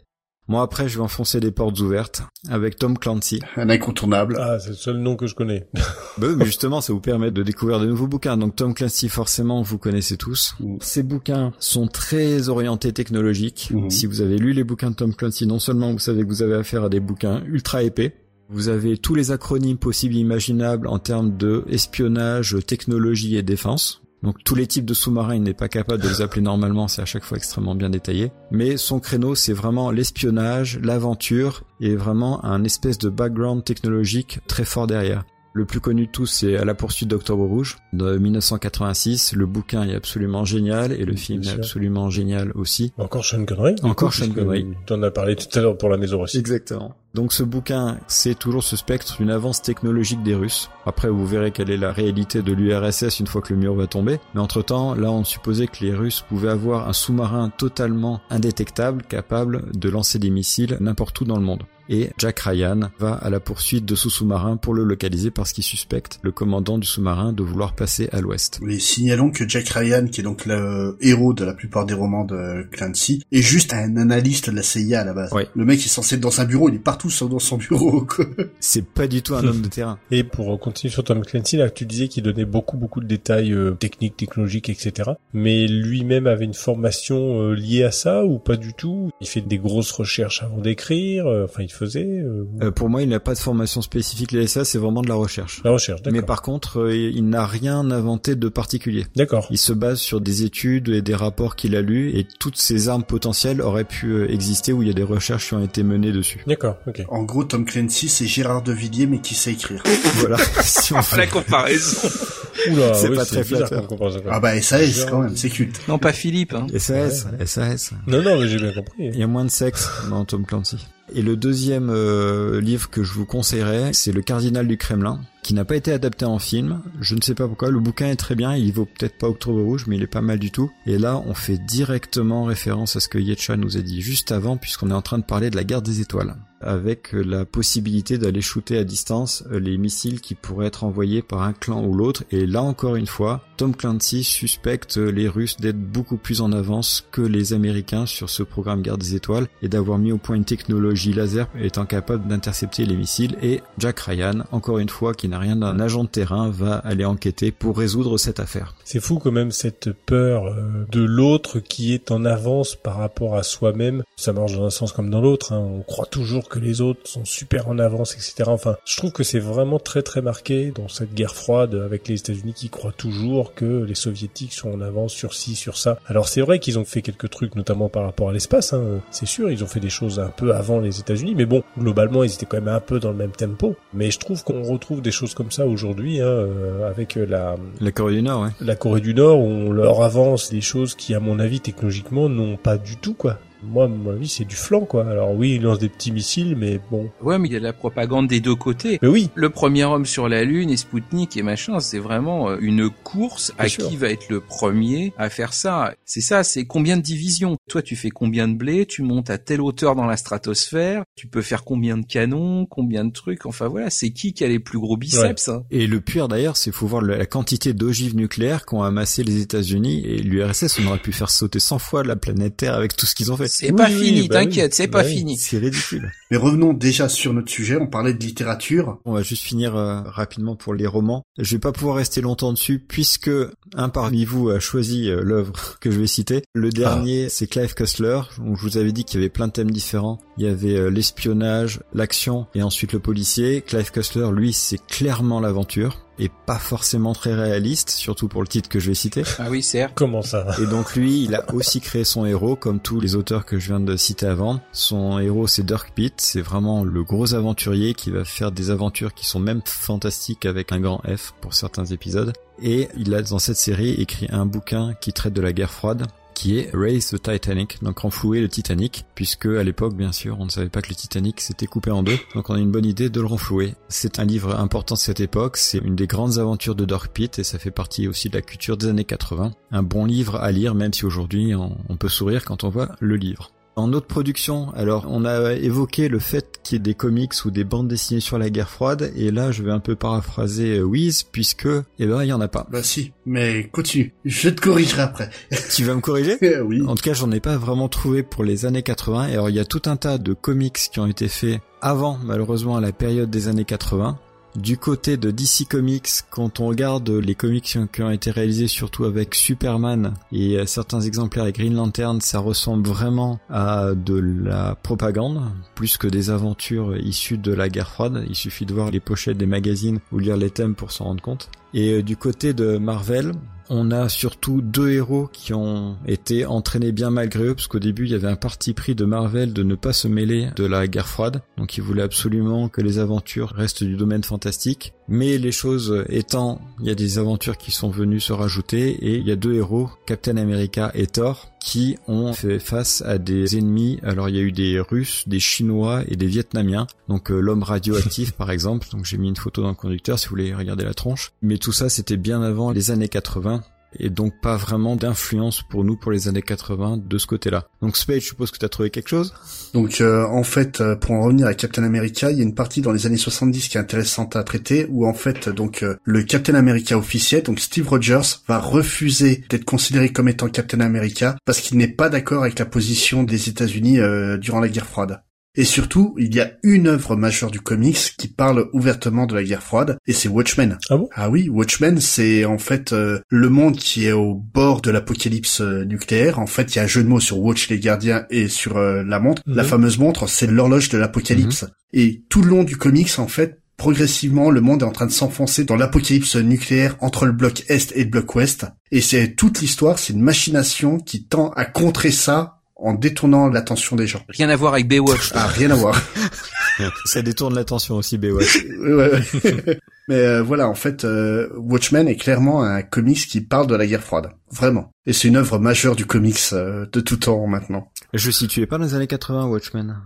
Moi, après, je vais enfoncer des portes ouvertes avec Tom Clancy. Un incontournable. Ah, c'est le seul nom que je connais. Mais justement, ça vous permet de découvrir de nouveaux bouquins. Donc Tom Clancy, forcément, vous connaissez tous. Mm. Ces bouquins sont très orientés technologiques. Mhm. Si vous avez lu les bouquins de Tom Clancy, non seulement vous savez que vous avez affaire à des bouquins ultra épais, vous avez tous les acronymes possibles et imaginables en termes de espionnage, technologie et défense. Donc tous les types de sous-marins, il n'est pas capable de les appeler normalement, c'est à chaque fois extrêmement bien détaillé. Mais son créneau, c'est vraiment l'espionnage, l'aventure et vraiment un espèce de background technologique très fort derrière. Le plus connu de tous, c'est À la poursuite d'Octobre Rouge de 1986. Le bouquin est absolument génial et le film est absolument génial aussi. Encore Sean Connery. Encore Sean Connery. Tu en as parlé tout à l'heure pour la maison aussi. Exactement. Donc ce bouquin, c'est toujours ce spectre d'une avance technologique des Russes. Après, vous verrez quelle est la réalité de l'URSS une fois que le mur va tomber. Mais entre-temps, là, on supposait que les Russes pouvaient avoir un sous-marin totalement indétectable, capable de lancer des missiles n'importe où dans le monde. Et Jack Ryan va à la poursuite de ce sous-marin pour le localiser parce qu'il suspecte le commandant du sous-marin de vouloir passer à l'ouest. Oui, signalons que Jack Ryan, qui est donc le héros de la plupart des romans de Clancy, est juste un analyste de la CIA à la base. Oui. Le mec est censé être dans un bureau, il est partout sauf dans son bureau. Quoi. C'est pas du tout un homme de terrain. Et pour continuer sur Tom Clancy, là, tu disais qu'il donnait beaucoup, beaucoup de détails euh, techniques, technologiques, etc. Mais lui-même avait une formation euh, liée à ça ou pas du tout? Il fait des grosses recherches avant d'écrire. euh, Enfin, il faisait euh, Euh, pour moi, il n'a pas de formation spécifique ça, c'est vraiment de la recherche. la recherche. Mais D'accord. par contre, euh, il n'a rien inventé de particulier. D'accord. Il se base sur des études et des rapports qu'il a lus et toutes ces armes potentielles auraient pu exister où il y a des recherches qui ont été menées dessus. D'accord. Ok. En gros, Tom Clancy, c'est Gérard de Villiers, mais qui sait écrire. voilà. si on La comparaison. Oula, C'est oui, pas très flatteur. Ah bah SAS quand même, c'est culte. Non, pas Philippe. Hein. SAS, Ouais, SAS. Non, non, mais j'ai bien compris. Il y a moins de sexe dans Tom Clancy. Et le deuxième euh, livre que je vous conseillerais, c'est Le Cardinal du Kremlin, qui n'a pas été adapté en film. Je ne sais pas pourquoi. Le bouquin est très bien. Il vaut peut-être pas Octobre Rouge, mais il est pas mal du tout. Et là, on fait directement référence à ce que Yetcha nous a dit juste avant, puisqu'on est en train de parler de la guerre des étoiles, avec la possibilité d'aller shooter à distance euh, les missiles qui pourraient être envoyés par un clan ou l'autre. Et là encore une fois, Tom Clancy suspecte euh, les Russes d'être beaucoup plus en avance que les Américains sur ce programme Guerre des Étoiles et d'avoir mis au point une technologie laser étant capable d'intercepter les missiles. Et Jack Ryan, encore une fois, qui n'a rien d'un agent de terrain, va aller enquêter pour résoudre cette affaire. C'est fou quand même cette peur euh, de l'autre qui est en avance par rapport à soi-même. Ça marche dans un sens comme dans l'autre. hein. On croit toujours que les autres sont super en avance, etc. Enfin, je trouve que c'est vraiment très très marqué dans cette guerre froide avec les États-Unis qui croient toujours que les Soviétiques sont en avance sur ci, sur ça. Alors c'est vrai qu'ils ont fait quelques trucs, notamment par rapport à l'espace. Hein. C'est sûr, ils ont fait des choses un peu avant les États-Unis, mais bon, globalement, ils étaient quand même un peu dans le même tempo. Mais je trouve qu'on retrouve des choses comme ça aujourd'hui, hein, euh, avec la La Corée du Nord, ouais. la Corée du Nord on leur avance des choses qui, à mon avis, technologiquement, n'ont pas du tout, quoi. Moi, à mon avis, c'est du flanc, quoi. Alors oui, il lance des petits missiles, mais bon. Ouais, mais il y a de la propagande des deux côtés. Mais oui, Le premier homme sur la Lune et Spoutnik et machin, c'est vraiment euh, une course à sûr. qui va être le premier à faire ça. C'est ça, c'est combien de divisions? Toi, tu fais combien de blé Tu montes à telle hauteur dans la stratosphère? Tu peux faire combien de canons? Combien de trucs? Enfin voilà, c'est qui qui a les plus gros biceps hein Et le pire d'ailleurs, c'est faut voir la quantité d'ogives nucléaires qu'ont amassé les États-Unis et l'URSS. On aurait pu faire sauter 100 fois la planète Terre avec tout ce qu'ils ont fait. C'est Oui, pas oui, fini, bah oui. t'inquiète, c'est Bah pas oui. fini. C'est ridicule. Mais revenons déjà sur notre sujet, on parlait de littérature. On va juste finir euh, rapidement pour les romans. Je vais pas pouvoir rester longtemps dessus puisque un parmi vous a choisi euh, l'œuvre que je vais citer. Le dernier, c'est Clive Cussler. Donc, je vous avais dit qu'il y avait plein de thèmes différents. Il y avait euh, l'espionnage, l'action et ensuite le policier. Clive Cussler, lui, c'est clairement l'aventure et pas forcément très réaliste, surtout pour le titre que je vais citer. Ah oui, certes. comment ça Et donc lui, il a aussi créé son héros, comme tous les auteurs que je viens de citer avant. Son héros, c'est Dirk Pitt, c'est vraiment le gros aventurier qui va faire des aventures qui sont même fantastiques avec un grand F pour certains épisodes. Et il a dans cette série écrit un bouquin qui traite de la guerre froide qui est Raise the Titanic, donc renflouer le Titanic, puisque à l'époque, bien sûr, on ne savait pas que le Titanic s'était coupé en deux, donc on a une bonne idée de le renflouer. C'est un livre important de cette époque, c'est une des grandes aventures de Dirk Pitt, et ça fait partie aussi de la culture des années 80. Un bon livre à lire, même si aujourd'hui on peut sourire quand on voit le livre. En autre production, alors on a évoqué le fait qu'il y ait des comics ou des bandes dessinées sur la guerre froide, et là je vais un peu paraphraser euh, Wiz, puisque, eh ben, il y en a pas. Bah si, mais continue. Je te corrigerai après. Tu vas me corriger? Eh oui. En tout cas, j'en ai pas vraiment trouvé pour les années 80. Et alors, il y a tout un tas de comics qui ont été faits avant, malheureusement, à la période des années 80. Du côté de DC Comics, quand on regarde les comics qui ont été réalisés surtout avec Superman et euh, certains exemplaires avec Green Lantern, ça ressemble vraiment à de la propagande, plus que des aventures issues de la guerre froide. Il suffit de voir les pochettes des magazines ou lire les thèmes pour s'en rendre compte. Et euh, du côté de Marvel, on a surtout deux héros qui ont été entraînés bien malgré eux, parce qu'au début il y avait un parti pris de Marvel de ne pas se mêler de la guerre froide, donc ils voulaient absolument que les aventures restent du domaine fantastique. Mais les choses étant, il y a des aventures qui sont venues se rajouter, et il y a deux héros, Captain America et Thor, qui ont fait face à des ennemis. Alors il y a eu des Russes, des Chinois et des Vietnamiens. Donc euh, l'homme radioactif par exemple. Donc j'ai mis une photo dans le conducteur si vous voulez regarder la tronche. Mais tout ça c'était bien avant les années 80 et donc pas vraiment d'influence pour nous pour les années 80 de ce côté-là. Donc Spade, je suppose que tu as trouvé quelque chose? Donc euh, en fait, euh, pour en revenir à Captain America, il y a une partie dans les années 70 qui est intéressante à traiter, où en fait donc euh, le Captain America officiel, donc Steve Rogers, va refuser d'être considéré comme étant Captain America parce qu'il n'est pas d'accord avec la position des États-Unis durant la guerre froide. Et surtout, il y a une œuvre majeure du comics qui parle ouvertement de la guerre froide, et c'est Watchmen. Ah bon? Ah oui, Watchmen, c'est en fait euh, le monde qui est au bord de l'apocalypse euh, nucléaire. En fait, il y a un jeu de mots sur Watch les gardiens et sur euh, la montre. La Mhm. fameuse montre, c'est l'horloge de l'apocalypse. Et tout le long du comics, en fait, progressivement, le monde est en train de s'enfoncer dans l'apocalypse nucléaire entre le bloc Est et le bloc Ouest. Et c'est toute l'histoire, c'est une machination qui tend à contrer ça en détournant l'attention des gens. Rien à voir avec Baywatch. Ah, rien à voir. Ça détourne l'attention aussi, Baywatch. Ouais, ouais. Mais euh, voilà, en fait, euh, Watchmen est clairement un comics qui parle de la guerre froide, vraiment. Et c'est une œuvre majeure du comics euh, de tout temps maintenant. je situais pas dans les années 80, Watchmen.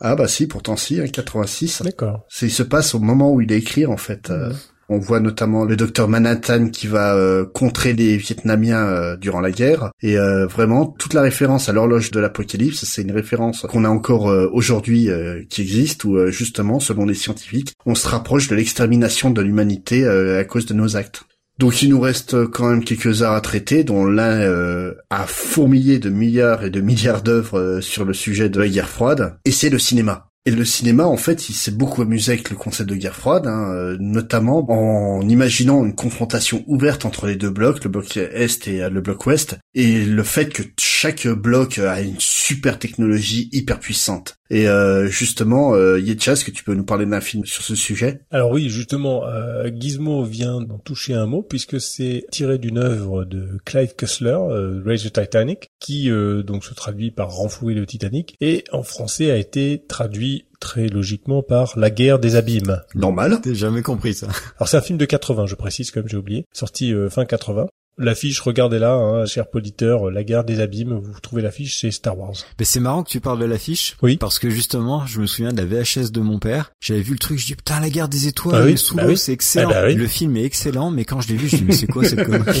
Ah bah si, pourtant si, hein, 86. D'accord. C'est, il se passe au moment où il est écrit en fait. Euh, On voit notamment le docteur Manhattan qui va euh, contrer les Vietnamiens euh, durant la guerre. Et euh, vraiment, toute la référence à l'horloge de l'apocalypse, c'est une référence qu'on a encore aujourd'hui qui existe, où justement, selon les scientifiques, on se rapproche de l'extermination de l'humanité à cause de nos actes. Donc il nous reste quand même quelques arts à traiter, dont l'un euh, a fourmillé de milliards et de milliards d'œuvres sur le sujet de la guerre froide, et c'est le cinéma. Et le cinéma, en fait, il s'est beaucoup amusé avec le concept de guerre froide, hein, euh, notamment en imaginant une confrontation ouverte entre les deux blocs, le bloc Est et euh, le bloc Ouest, et le fait que chaque bloc a une super technologie hyper puissante. Et euh, justement, euh, Yetcha, est-ce que tu peux nous parler d'un film sur ce sujet? Alors oui, justement, euh, Gizmo vient d'en toucher un mot puisque c'est tiré d'une œuvre de Clive Cussler, euh, Raise the Titanic, qui euh, donc se traduit par renflouer le Titanic et en français a été traduit très logiquement par La guerre des abîmes. Normal. J'ai jamais compris ça. Alors c'est un film de 80, je précise comme j'ai oublié, sorti euh, fin 80. L'affiche, regardez-la, hein, cher poditeur, La guerre des abîmes, vous trouvez l'affiche, c'est Star Wars. Mais c'est marrant que tu parles de l'affiche. Oui. Parce que justement, je me souviens de la VHS de mon père. J'avais vu le truc, je dis putain la guerre des étoiles, Ah oui, sous bah l'eau, oui. c'est excellent. Ah bah oui. Le film est excellent, mais quand je l'ai vu, je dis mais c'est quoi cette connerie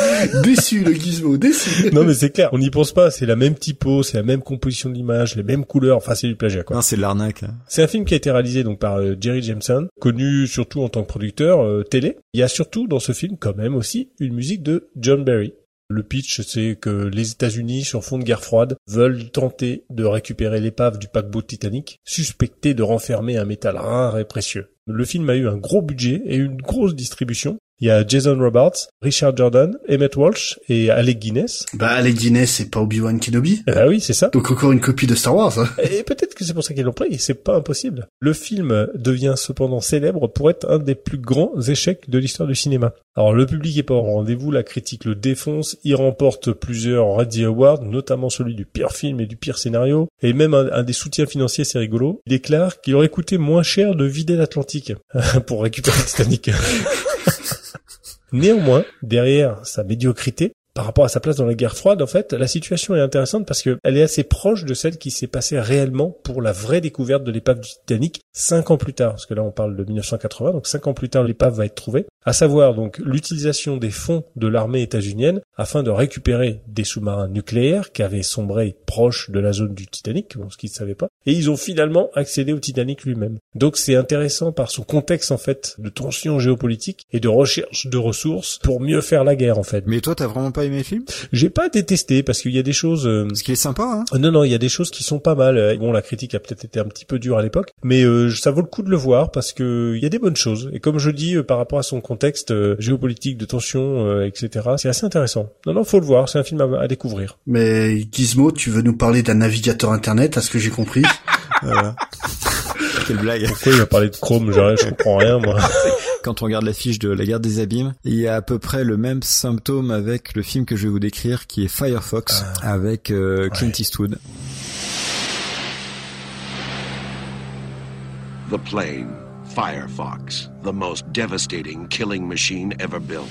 déçu le gizmo, déçu. non mais c'est clair, on n'y pense pas, c'est la même typo, c'est la même composition d'image, les mêmes couleurs, enfin c'est du plagiat quoi. Non, c'est de l'arnaque. hein. C'est un film qui a été réalisé donc par euh, Jerry Jameson, connu surtout en tant que producteur euh, télé. Il y a surtout dans ce film quand même aussi une musique de John Barry. Le pitch, c'est que les États-Unis, sur fond de guerre froide, veulent tenter de récupérer l'épave du paquebot Titanic, suspecté de renfermer un métal rare et précieux. Le film a eu un gros budget et une grosse distribution. Il y a Jason Robards, Richard Jordan, Emmett Walsh et Alec Guinness. Bah, Alec Guinness, c'est pas Obi-Wan Kenobi. Ah oui, c'est ça. Donc encore une copie de Star Wars. hein. Et peut-être que c'est pour ça qu'ils l'ont pris, c'est pas impossible. Le film devient cependant célèbre pour être un des plus grands échecs de l'histoire du cinéma. Alors le public est pas au rendez-vous, la critique le défonce, il remporte plusieurs Razzie Awards, notamment celui du pire film et du pire scénario, et même un, un des soutiens financiers, c'est rigolo, il déclare qu'il aurait coûté moins cher de vider l'Atlantique pour récupérer le Titanic. Néanmoins, derrière sa médiocrité, par rapport à sa place dans la guerre froide, en fait, la situation est intéressante parce que elle est assez proche de celle qui s'est passée réellement pour la vraie découverte de l'épave du Titanic cinq ans plus tard. Parce que là, on parle de 1980, donc cinq ans plus tard, l'épave va être trouvée. À savoir, donc, l'utilisation des fonds de l'armée états-unienne afin de récupérer des sous-marins nucléaires qui avaient sombré proche de la zone du Titanic, ce qu'ils ne savaient pas. Et ils ont finalement accédé au Titanic lui-même. Donc, c'est intéressant par son contexte, en fait, de tension géopolitique et de recherche de ressources pour mieux faire la guerre, en fait. Mais toi, t'as vraiment pas aimé le film? J'ai pas détesté parce qu'il y a des choses. euh, Parce qu'il est sympa, hein Non, non, il y a des choses qui sont pas mal. Euh, Bon, la critique a peut-être été un petit peu dure à l'époque, mais euh, ça vaut le coup de le voir parce que il y a des bonnes choses. Et comme je dis, euh, par rapport à son contexte euh, géopolitique, de tension, euh, etc., c'est assez intéressant. Non, non, faut le voir. C'est un film à, à découvrir. Mais Gizmo, tu veux nous parler d'un navigateur internet, à ce que j'ai compris? Voilà. Quelle blague. Pourquoi il va parler de Chrome? Je comprends rien, moi. Quand on regarde l'affiche de La guerre des abîmes, il y a à peu près le même symptôme avec le film que je vais vous décrire qui est Firefox avec euh, Clint Eastwood. The plane, Firefox, the most devastating killing machine ever built.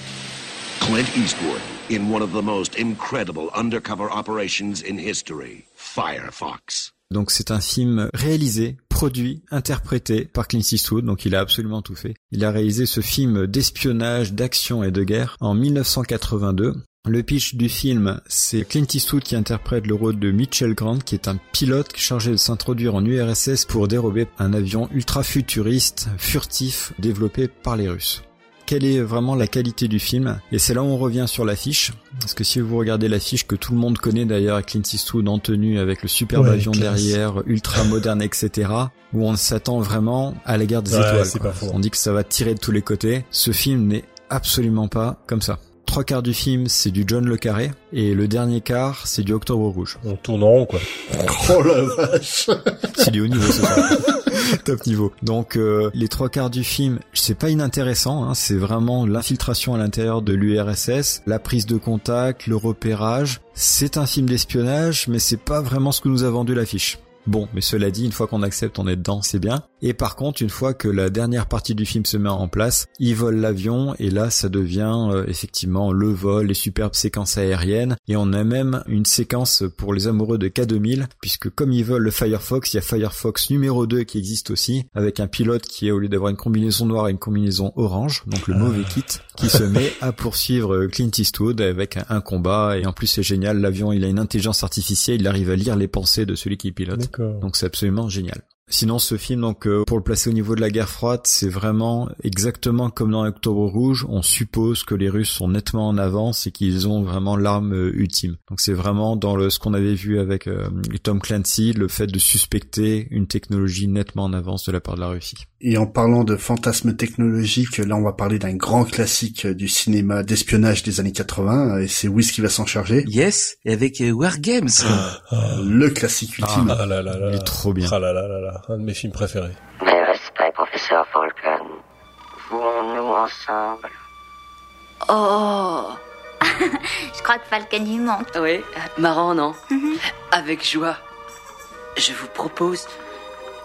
Clint Eastwood in one of the most incredible undercover operations in history. Firefox. Donc c'est un film réalisé, produit, interprété par Clint Eastwood, donc il a absolument tout fait. Il a réalisé ce film d'espionnage, d'action et de guerre en 1982. Le pitch du film, c'est Clint Eastwood qui interprète le rôle de Mitchell Grant, qui est un pilote chargé de s'introduire en URSS pour dérober un avion ultra futuriste, furtif, développé par les Russes quelle est vraiment la qualité du film et c'est là où on revient sur l'affiche parce que si vous regardez l'affiche que tout le monde connaît d'ailleurs avec Clint Eastwood en tenue avec le superbe Ouais, avion classe. derrière ultra moderne etc où on s'attend vraiment à la guerre des Ouais, étoiles quoi. on dit que ça va tirer de tous les côtés ce film n'est absolument pas comme ça Trois quarts du film, c'est du John Le Carré, et le dernier quart, c'est du Octobre Rouge. On tourne en rond, quoi. Oh la vache C'est du haut niveau ce soir. Top niveau. Donc euh, les trois quarts du film, c'est pas inintéressant, hein, c'est vraiment l'infiltration à l'intérieur de l'URSS, la prise de contact, le repérage. C'est un film d'espionnage, mais c'est pas vraiment ce que nous a vendu l'affiche. Bon, mais cela dit, une fois qu'on accepte, on est dedans, c'est bien. Et par contre, une fois que la dernière partie du film se met en place, ils volent l'avion et là, ça devient euh, effectivement le vol, les superbes séquences aériennes. Et on a même une séquence pour les amoureux de K2000, puisque comme ils volent le Firefox, il y a Firefox numéro 2 qui existe aussi, avec un pilote qui est au lieu d'avoir une combinaison noire, une combinaison orange, donc le mauvais kit, qui se met à poursuivre euh, Clint Eastwood avec un, un combat. Et en plus, c'est génial, l'avion, il a une intelligence artificielle, il arrive à lire les pensées de celui qui pilote. D'accord. Donc c'est absolument génial. Sinon, ce film, donc, euh, pour le placer au niveau de la guerre froide, c'est vraiment exactement comme dans Octobre Rouge. On suppose que les Russes sont nettement en avance et qu'ils ont vraiment l'arme euh, ultime. Donc, c'est vraiment dans le, ce qu'on avait vu avec euh, Tom Clancy, le fait de suspecter une technologie nettement en avance de la part de la Russie. Et en parlant de fantasmes technologiques, là on va parler d'un grand classique du cinéma d'espionnage des années 80, et c'est Wiz qui va s'en charger. Yes, et avec euh, War Games. Le classique ultime. Ah là là là. Il est trop bien. Ah là là là là. Un de mes films préférés. Mes respects, professeur Falcon. Voulons-nous ensemble Oh Je crois que Falcon y manque. Oui, marrant, non? Avec joie, je vous propose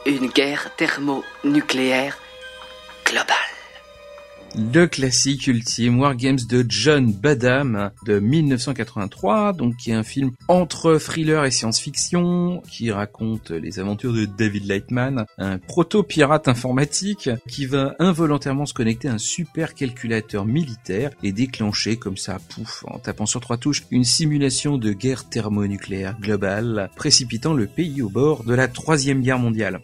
une guerre thermonucléaire globale. Le classique ultime War Games de John Badham de 1983, donc qui est un film entre thriller et science-fiction, qui raconte les aventures de David Lightman, un proto-pirate informatique qui va involontairement se connecter à un super calculateur militaire et déclencher comme ça, pouf, en tapant sur trois touches, une simulation de guerre thermonucléaire globale, précipitant le pays au bord de la troisième guerre mondiale.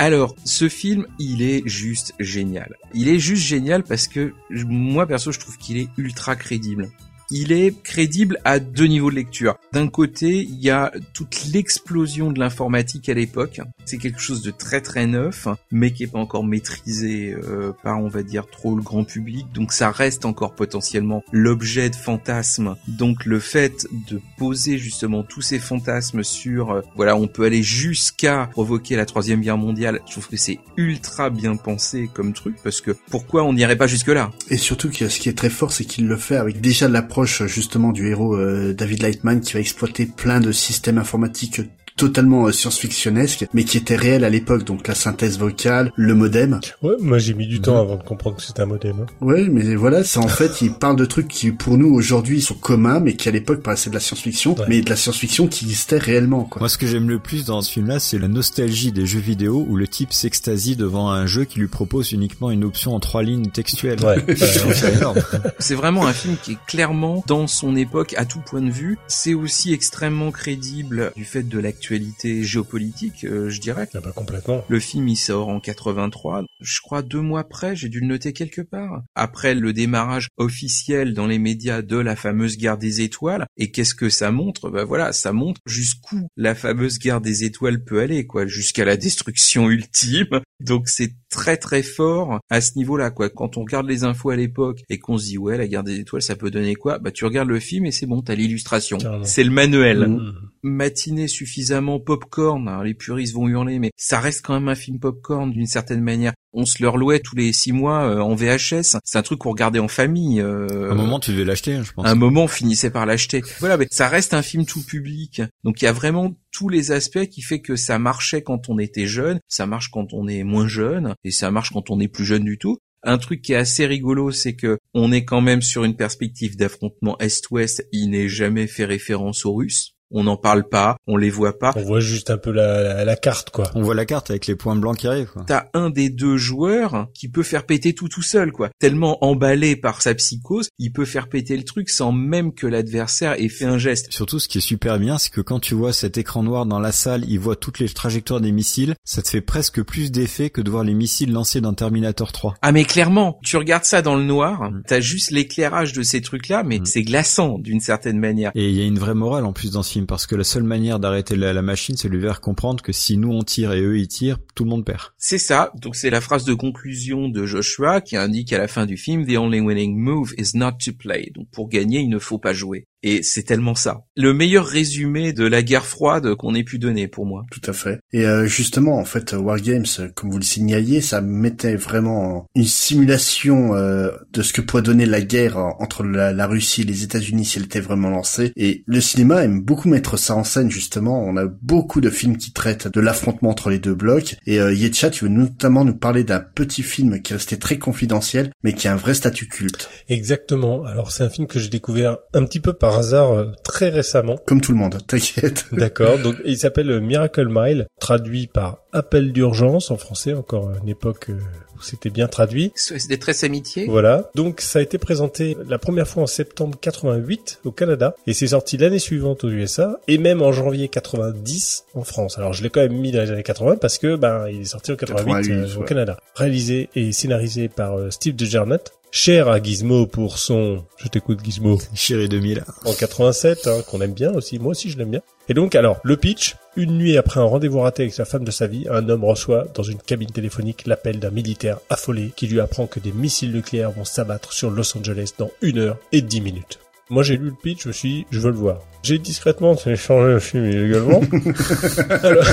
Alors, ce film, il est juste génial. Il est juste génial parce que moi perso, je trouve qu'il est ultra crédible. Il est crédible à deux niveaux de lecture. D'un côté, il y a toute l'explosion de l'informatique à l'époque. C'est quelque chose de très très neuf, mais qui est pas encore maîtrisé euh, par, on va dire, trop le grand public. Donc ça reste encore potentiellement l'objet de fantasmes. Donc le fait de poser justement tous ces fantasmes sur, euh, voilà, on peut aller jusqu'à provoquer la troisième guerre mondiale. Je trouve que c'est ultra bien pensé comme truc parce que pourquoi on n'irait pas jusque là Et surtout ce qui est très fort, c'est qu'il le fait avec déjà l'approche justement du héros euh, David Lightman qui va exploiter plein de systèmes informatiques totalement euh, science-fictionnesques, mais qui étaient réels à l'époque, donc la synthèse vocale, le modem. Ouais, moi j'ai mis du temps avant de comprendre que c'était un modem. hein. Ouais, mais voilà, c'est en fait, il parle de trucs qui pour nous aujourd'hui sont communs, mais qui à l'époque paraissaient de la science-fiction, Ouais. mais de la science-fiction qui existait réellement, quoi. Moi, ce que j'aime le plus dans ce film-là, c'est la nostalgie des jeux vidéo où le type s'extasie devant un jeu qui lui propose uniquement une option en trois lignes textuelles. Ouais. C'est vraiment un film qui est clairement dans son époque à tout point de vue. C'est aussi extrêmement crédible du fait de l'actualité géopolitique, euh, je dirais. Ah bah complètement. Le film il sort en 83, je crois deux mois après, j'ai dû le noter quelque part. Après le démarrage officiel dans les médias de la fameuse guerre des étoiles, et qu'est-ce que ça montre? Bah voilà, ça montre jusqu'où la fameuse guerre des étoiles peut aller, quoi, jusqu'à la destruction ultime. Donc c'est très très fort à ce niveau-là, quoi. Quand on regarde les infos à l'époque et qu'on se dit ouais, la guerre des étoiles, ça peut donner quoi? Bah tu regardes le film et c'est bon, t'as l'illustration, Carrément. c'est le manuel Mmh. matinée suffisamment popcorn, alors les puristes vont hurler, mais ça reste quand même un film popcorn d'une certaine manière. On se le relouait tous les six mois euh, en VHS. C'est un truc qu'on regardait en famille. euh, un moment, tu devais l'acheter, hein, je pense. un moment, on finissait par l'acheter. Voilà, mais ça reste un film tout public. Donc il y a vraiment tous les aspects qui fait que ça marchait quand on était jeune, ça marche quand on est moins jeune, et ça marche quand on est plus jeune du tout. Un truc qui est assez rigolo, c'est que on est quand même sur une perspective d'affrontement Est-Ouest. Il n'est jamais fait référence aux Russes. On n'en parle pas, on les voit pas. On voit juste un peu la, la, la carte, quoi. On voit la carte avec les points blancs qui arrivent, quoi. T'as un des deux joueurs qui peut faire péter tout tout seul, quoi. Tellement emballé par sa psychose, il peut faire péter le truc sans même que l'adversaire ait fait un geste. Surtout, ce qui est super bien, c'est que quand tu vois cet écran noir dans la salle, il voit toutes les trajectoires des missiles, ça te fait presque plus d'effet que de voir les missiles lancés dans Terminator 3. Ah mais clairement, tu regardes ça dans le noir, t'as juste l'éclairage de ces trucs-là, mais Mm. c'est glaçant d'une certaine manière. Et il y a une vraie morale en plus dans ce parce que la seule manière d'arrêter la, la machine, c'est de lui faire comprendre que si nous on tire et eux ils tirent, tout le monde perd. C'est ça, donc c'est la phrase de conclusion de Joshua qui indique à la fin du film The only winning move is not to play. Donc pour gagner, il ne faut pas jouer. Et c'est tellement ça. Le meilleur résumé de la guerre froide qu'on ait pu donner pour moi. Tout à fait. Et euh, justement, en fait, Wargames, euh, comme vous le signaliez, ça mettait vraiment une simulation euh, de ce que pourrait donner la guerre euh, entre la, Russie et les États-Unis si elle était vraiment lancée. Et le cinéma aime beaucoup mettre ça en scène, justement. On a beaucoup de films qui traitent de l'affrontement entre les deux blocs. Et euh, Yetcha, tu veux notamment nous parler d'un petit film qui est resté très confidentiel, mais qui a un vrai statut culte. Exactement. Alors c'est un film que j'ai découvert un petit peu par hasard euh, très récemment. Comme tout le monde, t'inquiète. D'accord. Donc il s'appelle euh, Miracle Mile, traduit par Appel d'urgence en français, encore une époque euh, où c'était bien traduit. C'est des tresses amitié. Voilà. Donc ça a été présenté la première fois en septembre 88 au Canada et c'est sorti l'année suivante aux USA et même en janvier 90 en France. Alors je l'ai quand même mis dans les années 80 parce que ben il est sorti en 88 euh, 88, au ouais. Canada. Réalisé et scénarisé par euh, Steve DeJarnett. Cher à Gizmo pour son, je t'écoute Gizmo, Chérie 2000. en 87, hein, qu'on aime bien aussi. Moi aussi, je l'aime bien. Et donc, alors, le pitch. Une nuit après un rendez-vous raté avec sa femme de sa vie, un homme reçoit dans une cabine téléphonique l'appel d'un militaire affolé qui lui apprend que des missiles nucléaires vont s'abattre sur Los Angeles dans une heure et dix minutes. Moi, j'ai lu le pitch, je me suis dit, je veux le voir. J'ai discrètement téléchargé le film illégalement. Alors,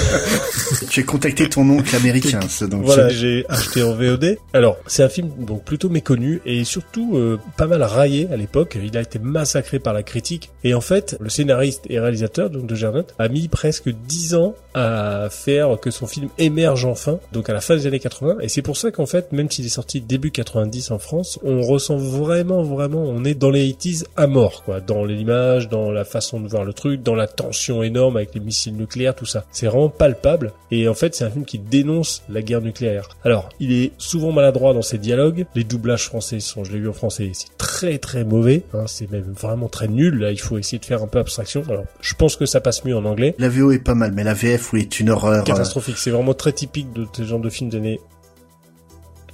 Tu as contacté ton oncle américain, ça, donc. voilà, j'ai acheté en VOD. Alors, c'est un film donc plutôt méconnu et surtout euh, pas mal raillé à l'époque. Il a été massacré par la critique. Et en fait, le scénariste et réalisateur donc de Gernot a mis presque 10 ans à faire que son film émerge enfin, donc à la fin des années 80. Et c'est pour ça qu'en fait, même s'il est sorti début 90 en France, on ressent vraiment, vraiment, on est dans les 80s à mort, quoi. Dans l'image, dans la façon de voir le truc, dans la tension énorme avec les missiles nucléaires, tout ça. C'est vraiment palpable. Et en fait, c'est un film qui dénonce la guerre nucléaire. Alors, il est souvent maladroit dans ses dialogues. Les doublages français sont, je l'ai vu en français, c'est très très mauvais. Hein, c'est même vraiment très nul. Là, il faut essayer de faire un peu abstraction. Alors, je pense que ça passe mieux en anglais. La VO est pas mal, mais la VF, oui, est une horreur. Catastrophique. C'est vraiment très typique de ce genre de film d'années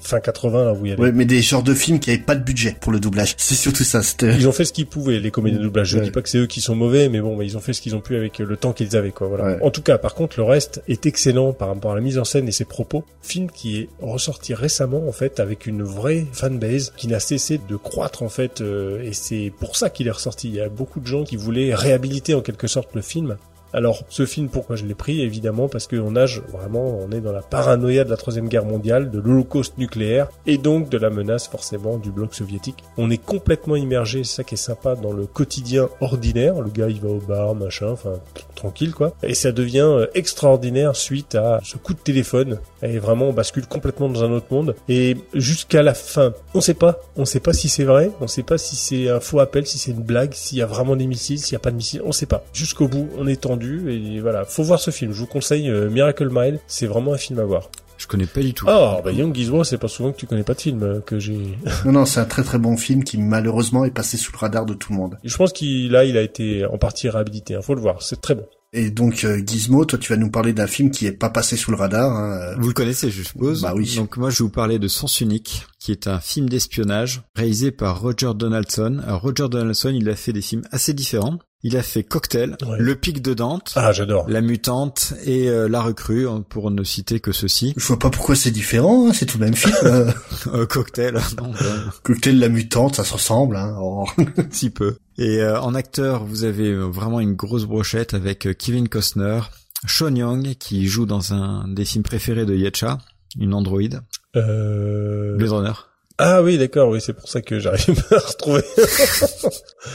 fin 80 là où il y avait. Ouais, mais des genres de films qui avaient pas de budget pour le doublage. C'est surtout ça. C'était. Ils ont fait ce qu'ils pouvaient, les comédiens de doublage. Je Ouais. dis pas que c'est eux qui sont mauvais, mais bon, bah, ils ont fait ce qu'ils ont pu avec euh, le temps qu'ils avaient, quoi. Voilà. Ouais. En tout cas, par contre, le reste est excellent par rapport à la mise en scène et ses propos. Film qui est ressorti récemment, en fait, avec une vraie fanbase qui n'a cessé de croître, en fait, euh, et c'est pour ça qu'il est ressorti. Il y a beaucoup de gens qui voulaient réhabiliter en quelque sorte le film. Alors, ce film, pourquoi je l'ai pris Évidemment parce qu'on nage vraiment, on est dans la paranoïa de la troisième guerre mondiale, de l'holocauste nucléaire, et donc de la menace forcément du bloc soviétique. On est complètement immergé, c'est ça qui est sympa, dans le quotidien ordinaire. Le gars, il va au bar, machin, enfin, tranquille, quoi. Et ça devient euh, extraordinaire suite à ce coup de téléphone. Et vraiment, on bascule complètement dans un autre monde. Et jusqu'à la fin, on sait pas. On sait pas si c'est vrai, on sait pas si c'est un faux appel, si c'est une blague, s'il y a vraiment des missiles, s'il y a pas de missiles, on sait pas. Jusqu'au bout, on est tendu et voilà. Faut voir ce film. Je vous conseille euh, Miracle Mile. C'est vraiment un film à voir. Je connais pas du tout. Ah, bah Young Gizmo, c'est pas souvent que tu connais pas de film euh, que j'ai. Non, non, c'est un très très bon film qui malheureusement est passé sous le radar de tout le monde. Je pense qu'il là, il a été en partie réhabilité. Hein. Faut le voir. C'est très bon. Et donc euh, Gizmo, toi tu vas nous parler d'un film qui est pas passé sous le radar. Hein. euh, Vous le connaissez, je suppose. Bah oui. Donc moi, je vais vous parler de Sens Unique, qui est un film d'espionnage réalisé par Roger Donaldson. Alors Roger Donaldson, il a fait des films assez différents. Il a fait Cocktail, Ouais. Le Pic de Dante, Ah, j'adore. La Mutante et euh, La Recrue, hein, pour ne citer que ceci. Je vois pas pourquoi c'est différent, hein, c'est tout le même film. euh. Euh, cocktail, non, ben, Cocktail la mutante, ça se ressemble. Hein. Oh. si peu. Et euh, en acteur, vous avez vraiment une grosse brochette avec Kevin Costner, Sean Young, qui joue dans un des films préférés de Yetcha, une androïde, Euh... Blade Runner. Ah oui, d'accord. Oui, c'est pour ça que j'arrive pas à retrouver.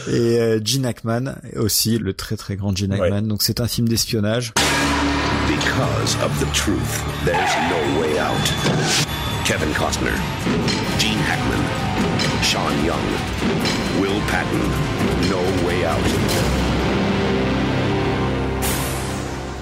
Et euh, Gene Hackman aussi, le très très grand Gene Ouais. Hackman. Donc c'est un film d'espionnage. Because of the truth, there's no way out. Kevin Costner, Gene Hackman, Sean Young, Will Patton, no way out.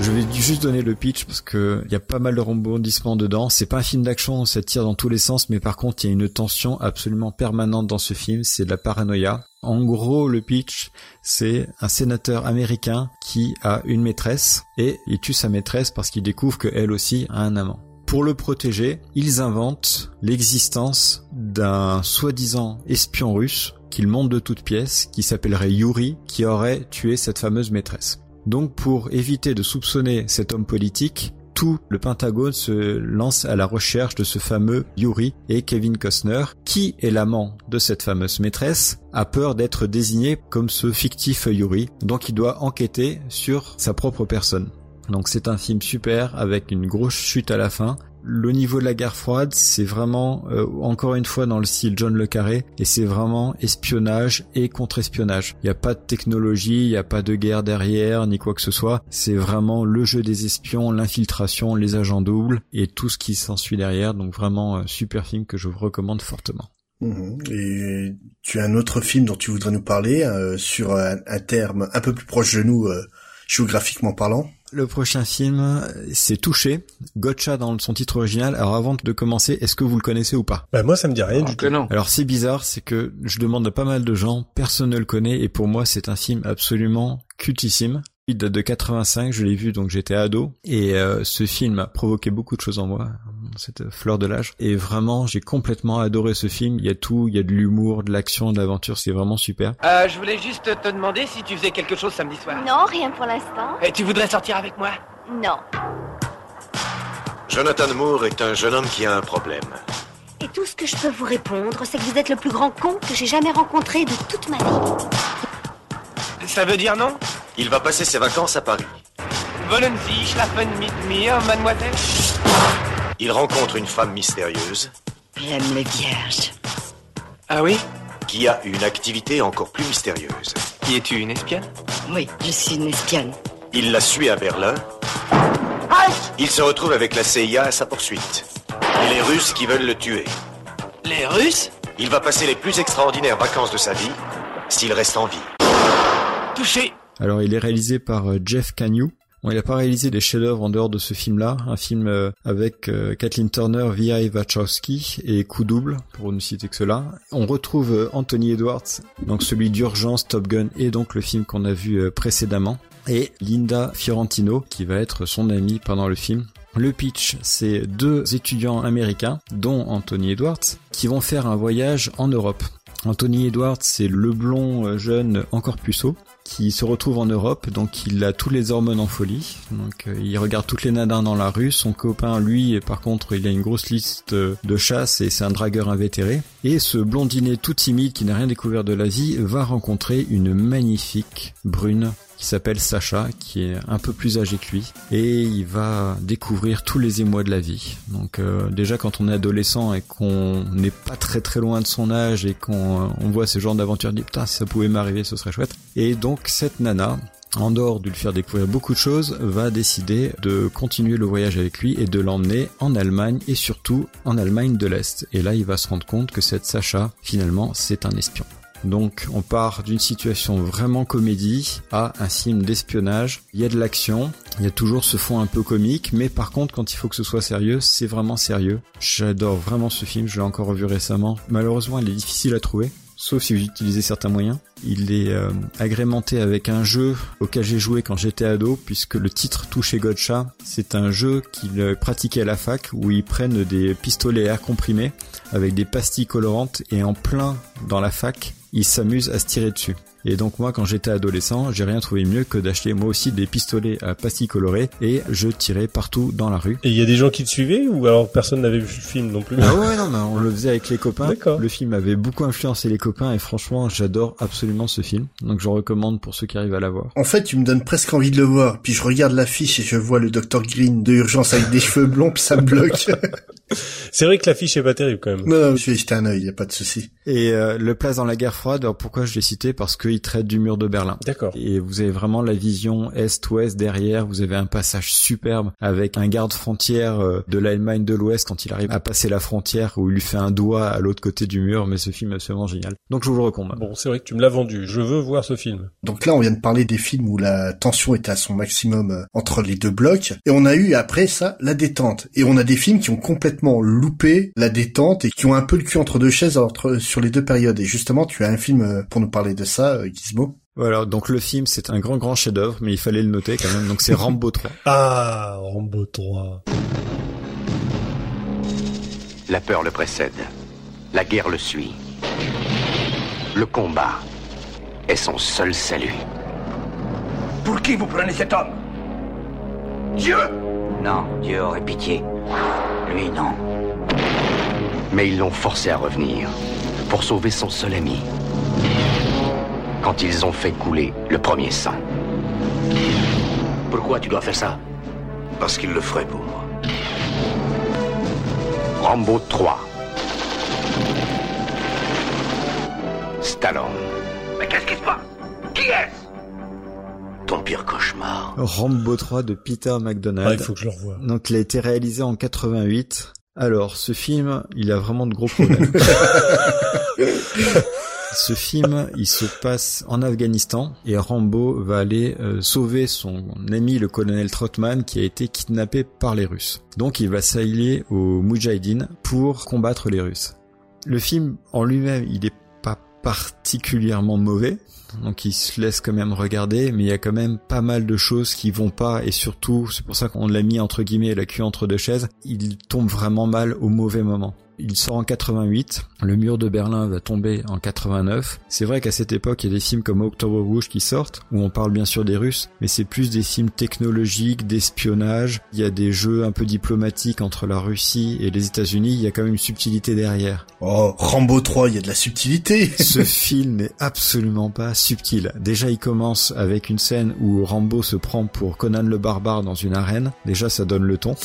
Je vais juste donner le pitch parce que il y a pas mal de rebondissements dedans. C'est pas un film d'action, ça tire dans tous les sens, mais par contre il y a une tension absolument permanente dans ce film. C'est de la paranoïa. En gros, le pitch, c'est un sénateur américain qui a une maîtresse et il tue sa maîtresse parce qu'il découvre qu'elle aussi a un amant. Pour le protéger, ils inventent l'existence d'un soi-disant espion russe qu'ils montent de toutes pièces, qui s'appellerait Yuri, qui aurait tué cette fameuse maîtresse. Donc pour éviter de soupçonner cet homme politique, tout le Pentagone se lance à la recherche de ce fameux Yuri et Kevin Costner, qui est l'amant de cette fameuse maîtresse, a peur d'être désigné comme ce fictif Yuri, donc il doit enquêter sur sa propre personne. Donc c'est un film super avec une grosse chute à la fin. Le niveau de la guerre froide, c'est vraiment euh, encore une fois dans le style John le Carré et c'est vraiment espionnage et contre-espionnage. Il n'y a pas de technologie, il n'y a pas de guerre derrière ni quoi que ce soit. C'est vraiment le jeu des espions, l'infiltration, les agents doubles et tout ce qui s'ensuit derrière. Donc vraiment euh, super film que je vous recommande fortement. Mhm. Et tu as un autre film dont tu voudrais nous parler euh, sur un, un terme un peu plus proche de nous, euh, géographiquement parlant? Le prochain film, c'est Touché, Gotcha dans son titre original. Alors avant de commencer, est-ce que vous le connaissez ou pas? Bah, moi, ça me dit rien Alors du tout. non. Alors c'est bizarre, c'est que je demande à pas mal de gens, personne ne le connaît et pour moi c'est un film absolument cultissime. Il date de 85, je l'ai vu donc j'étais ado et euh, ce film a provoqué beaucoup de choses en moi, cette fleur de l'âge et vraiment j'ai complètement adoré ce film. Il y a tout, il y a de l'humour, de l'action, de l'aventure, c'est vraiment super. Euh, je voulais juste te demander si tu faisais quelque chose samedi soir. Non, rien pour l'instant. Et tu voudrais sortir avec moi? Non. Jonathan Moore est un jeune homme qui a un problème. Et tout ce que je peux vous répondre, c'est que vous êtes le plus grand con que j'ai jamais rencontré de toute ma vie. Ça veut dire non? Il va passer ses vacances à Paris. Wollen Sie schlafen mit mir, mademoiselle? Il rencontre une femme mystérieuse J'aime les vierges. Ah oui qui a une activité encore plus mystérieuse. Qui es-tu, une espionne Oui, je suis une espionne. Il la suit à Berlin. Il se retrouve avec la CIA à sa poursuite. Et les Russes qui veulent le tuer. Les Russes Il va passer les plus extraordinaires vacances de sa vie, s'il reste en vie. Touché Alors il est réalisé par euh, Jeff Canyu. Bon, il n'a pas réalisé des chefs-d'œuvre en dehors de ce film-là, un film euh, avec euh, Kathleen Turner, V.I. Wachowski et Coup double, pour ne citer que cela. On retrouve euh, Anthony Edwards, donc celui d'Urgence, Top Gun et donc le film qu'on a vu précédemment, et Linda Fiorentino qui va être son amie pendant le film. Le pitch, c'est deux étudiants américains, dont Anthony Edwards, qui vont faire un voyage en Europe. Anthony Edwards, c'est le blond jeune encore puceau qui se retrouve en Europe, donc il a tous les hormones en folie, donc euh, il regarde toutes les nanas dans la rue, son copain lui par contre il a une grosse liste de chasse et c'est un dragueur invétéré, et ce blondinet tout timide qui n'a rien découvert de la vie va rencontrer une magnifique brune s'appelle Sacha, qui est un peu plus âgé que lui, et il va découvrir tous les émois de la vie. Donc euh, déjà quand on est adolescent et qu'on n'est pas très très loin de son âge et qu'on on voit ce genre d'aventure, on dit putain ça pouvait m'arriver ce serait chouette. Et donc cette nana, en dehors de lui faire découvrir beaucoup de choses, va décider de continuer le voyage avec lui et de l'emmener en Allemagne et surtout en Allemagne de l'Est. Et là il va se rendre compte que cette Sacha, finalement, c'est un espion. Donc on part d'une situation vraiment comédie à un film d'espionnage. Il y a de l'action, il y a toujours ce fond un peu comique, mais par contre quand il faut que ce soit sérieux, c'est vraiment sérieux. J'adore vraiment ce film, je l'ai encore revu récemment. Malheureusement il est difficile à trouver. Sauf si vous utilisez certains moyens. Il est euh, agrémenté avec un jeu auquel j'ai joué quand j'étais ado, puisque le titre Touché Gotcha, c'est un jeu qu'il pratiquait à la fac, où ils prennent des pistolets à air avec des pastilles colorantes, et en plein dans la fac, ils s'amusent à se tirer dessus. Et donc moi, quand j'étais adolescent, j'ai rien trouvé mieux que d'acheter moi aussi des pistolets à pastilles colorées et je tirais partout dans la rue. Et il y a des gens qui te suivaient ou alors personne n'avait vu le film non plus Ah ouais, non, mais on le faisait avec les copains. D'accord. Le film avait beaucoup influencé les copains et franchement, j'adore absolument ce film. Donc je recommande pour ceux qui arrivent à l'avoir. En fait, tu me donnes presque envie de le voir. Puis je regarde l'affiche et je vois le Dr Green de urgence avec des cheveux blonds, puis ça me bloque. C'est vrai que l'affiche est pas terrible quand même. non, non, je vais jeter un œil, y a pas de souci. Et euh, le place dans la guerre froide, alors pourquoi je l'ai cité? Parce qu'il traite du mur de Berlin. D'accord. Et vous avez vraiment la vision est-ouest derrière. Vous avez un passage superbe avec un garde frontière euh, de l'Allemagne de l'Ouest quand il arrive à passer la frontière où il lui fait un doigt à l'autre côté du mur. Mais ce film est absolument génial. Donc je vous le recommande. Bon, c'est vrai que tu me l'as vendu. Je veux voir ce film. Donc là, on vient de parler des films où la tension était à son maximum euh, entre les deux blocs. Et on a eu après ça la détente. Et on a des films qui ont complètement loupé la détente et qui ont un peu le cul entre deux chaises entre, sur les deux périodes. Et justement, tu as un film euh, pour nous parler de ça, euh, Gizmo. Voilà, donc le film c'est un grand grand chef-d'œuvre, mais il fallait le noter quand même. Donc c'est Rambo 3. Ah, Rambo 3. La peur le précède. La guerre le suit. Le combat est son seul salut. Pour qui vous prenez cet homme? Dieu Non, Dieu aurait pitié. Lui, non. Mais ils l'ont forcé à revenir pour sauver son seul ami. Quand ils ont fait couler le premier sang. Pourquoi tu dois faire ça? Parce qu'il le ferait pour moi. Rambo 3. Stallone. Mais qu'est-ce qui se passe? Qui est-ce Ton pire cauchemar. Rambo 3 de Peter McDonald. Ah, il faut que je le revoie. Donc il a été réalisé en 88. Alors ce film, il a vraiment de gros problèmes. Ce film, il se passe en Afghanistan et Rambo va aller euh, sauver son ami le colonel Trotman qui a été kidnappé par les Russes. Donc il va s'allier aux Mujahideen pour combattre les Russes. Le film en lui-même, il est pas particulièrement mauvais. Donc il se laisse quand même regarder, mais il y a quand même pas mal de choses qui vont pas, et surtout, c'est pour ça qu'on l'a mis entre guillemets la queue entre deux chaises, il tombe vraiment mal au mauvais moment. Il sort en 88, le mur de Berlin va tomber en 89. C'est vrai qu'à cette époque, il y a des films comme Octobre Rouge qui sortent, où on parle bien sûr des Russes, mais c'est plus des films technologiques, d'espionnage. Il y a des jeux un peu diplomatiques entre la Russie et les États-Unis. Il y a quand même une subtilité derrière. Oh, Rambo 3, il y a de la subtilité. Ce film n'est absolument pas subtil. Déjà, il commence avec une scène où Rambo se prend pour Conan le barbare dans une arène. Déjà, ça donne le ton.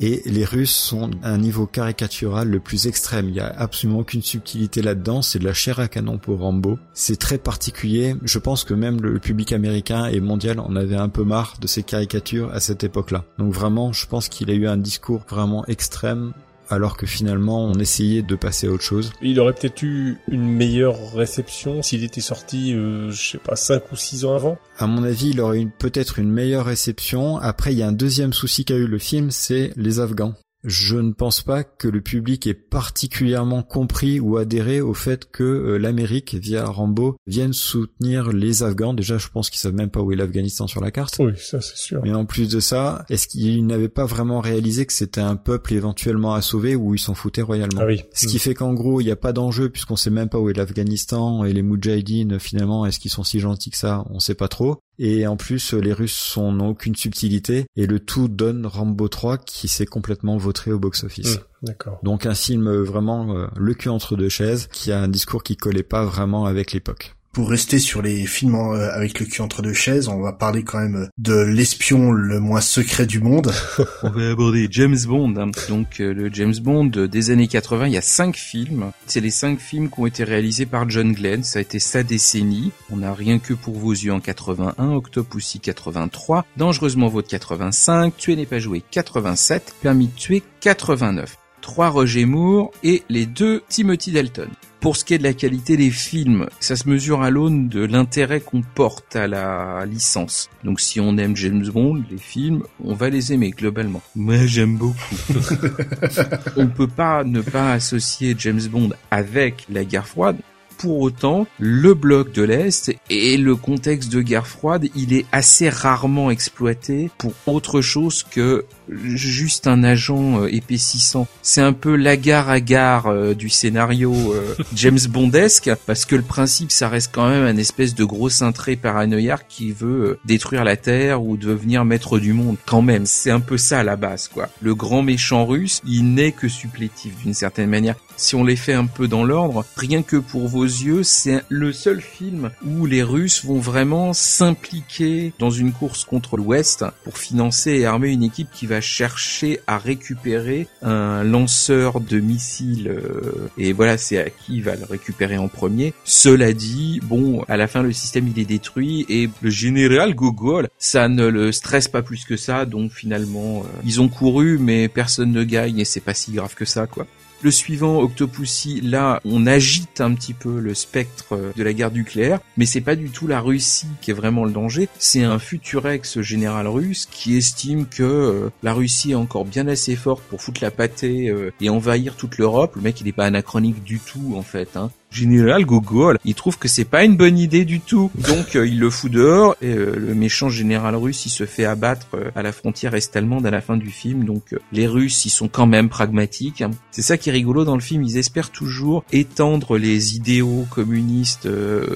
Et les Russes sont à un niveau caricatural le plus extrême. Il y a absolument aucune subtilité là-dedans. C'est de la chair à canon pour Rambo. C'est très particulier. Je pense que même le public américain et mondial en avait un peu marre de ces caricatures à cette époque-là. Donc vraiment, je pense qu'il a eu un discours vraiment extrême alors que finalement on essayait de passer à autre chose. Il aurait peut-être eu une meilleure réception s'il était sorti, euh, je sais pas, 5 ou 6 ans avant. À mon avis, il aurait eu peut-être une meilleure réception. Après, il y a un deuxième souci qu'a eu le film, c'est les Afghans. Je ne pense pas que le public ait particulièrement compris ou adhéré au fait que euh, l'Amérique, via Rambo, vienne soutenir les Afghans. Déjà, je pense qu'ils savent même pas où est l'Afghanistan sur la carte. Oui, ça c'est sûr. Mais en plus de ça, est-ce qu'ils n'avaient pas vraiment réalisé que c'était un peuple éventuellement à sauver ou ils s'en foutaient royalement? Ah oui. Ce qui fait qu'en gros, il n'y a pas d'enjeu puisqu'on sait même pas où est l'Afghanistan et les Moudjahidines, finalement, est-ce qu'ils sont si gentils que ça? On sait pas trop. Et en plus, les Russes n'ont aucune subtilité et le tout donne Rambo 3 qui s'est complètement vautré au box-office. D'accord. Donc un film euh, vraiment euh, le cul entre deux chaises, qui a un discours qui collait pas vraiment avec l'époque. Pour rester sur les films euh, avec le cul entre deux chaises, on va parler quand même de l'espion le moins secret du monde. On va aborder James Bond. hein. Donc euh, le James Bond euh, des années 80, il y a cinq films. C'est les cinq films qui ont été réalisés par John Glenn. Ça a été sa décennie. On a Rien que pour vos yeux en 81, Octopussy 83, Dangereusement Vôtre 85, Tuer n'est pas joué 87, Permis de tuer 89. Trois Roger Moore et les deux Timothy Dalton. Pour ce qui est de la qualité des films, ça se mesure à l'aune de l'intérêt qu'on porte à la licence. Donc si on aime James Bond, les films, on va les aimer globalement. Moi j'aime beaucoup. on peut pas ne pas associer James Bond avec la guerre froide. Pour autant, le bloc de l'Est et le contexte de guerre froide, il est assez rarement exploité pour autre chose que juste un agent euh, épaississant. C'est un peu l'agar agar euh, du scénario euh, James Bondesque parce que le principe ça reste quand même un espèce de gros cintré paranoïaque qui veut détruire la Terre ou devenir maître du monde quand même. C'est un peu ça à la base quoi. Le grand méchant russe, il n'est que supplétif d'une certaine manière. Si on les fait un peu dans l'ordre, rien que pour vos yeux, c'est le seul film où les Russes vont vraiment s'impliquer dans une course contre l'Ouest pour financer et armer une équipe qui va chercher à récupérer un lanceur de missiles euh, et voilà c'est à qui il va le récupérer en premier. Cela dit, bon, à la fin le système il est détruit et le général Gogol, ça ne le stresse pas plus que ça donc finalement euh, ils ont couru mais personne ne gagne et c'est pas si grave que ça quoi. Le suivant, Octopussy, là, on agite un petit peu le spectre euh, de la guerre nucléaire, mais c'est pas du tout la Russie qui est vraiment le danger. C'est un futur ex-général russe qui estime que euh, la Russie est encore bien assez forte pour foutre la pâtée euh, et envahir toute l'Europe. Le mec, il est pas anachronique du tout, en fait. Hein. Général Gogol, il trouve que c'est pas une bonne idée du tout. Donc euh, il le fout dehors et euh, le méchant général russe, il se fait abattre euh, à la frontière est-allemande à la fin du film. Donc les Russes, ils sont quand même pragmatiques. hein. C'est ça qui est rigolo dans le film, ils espèrent toujours étendre les idéaux communistes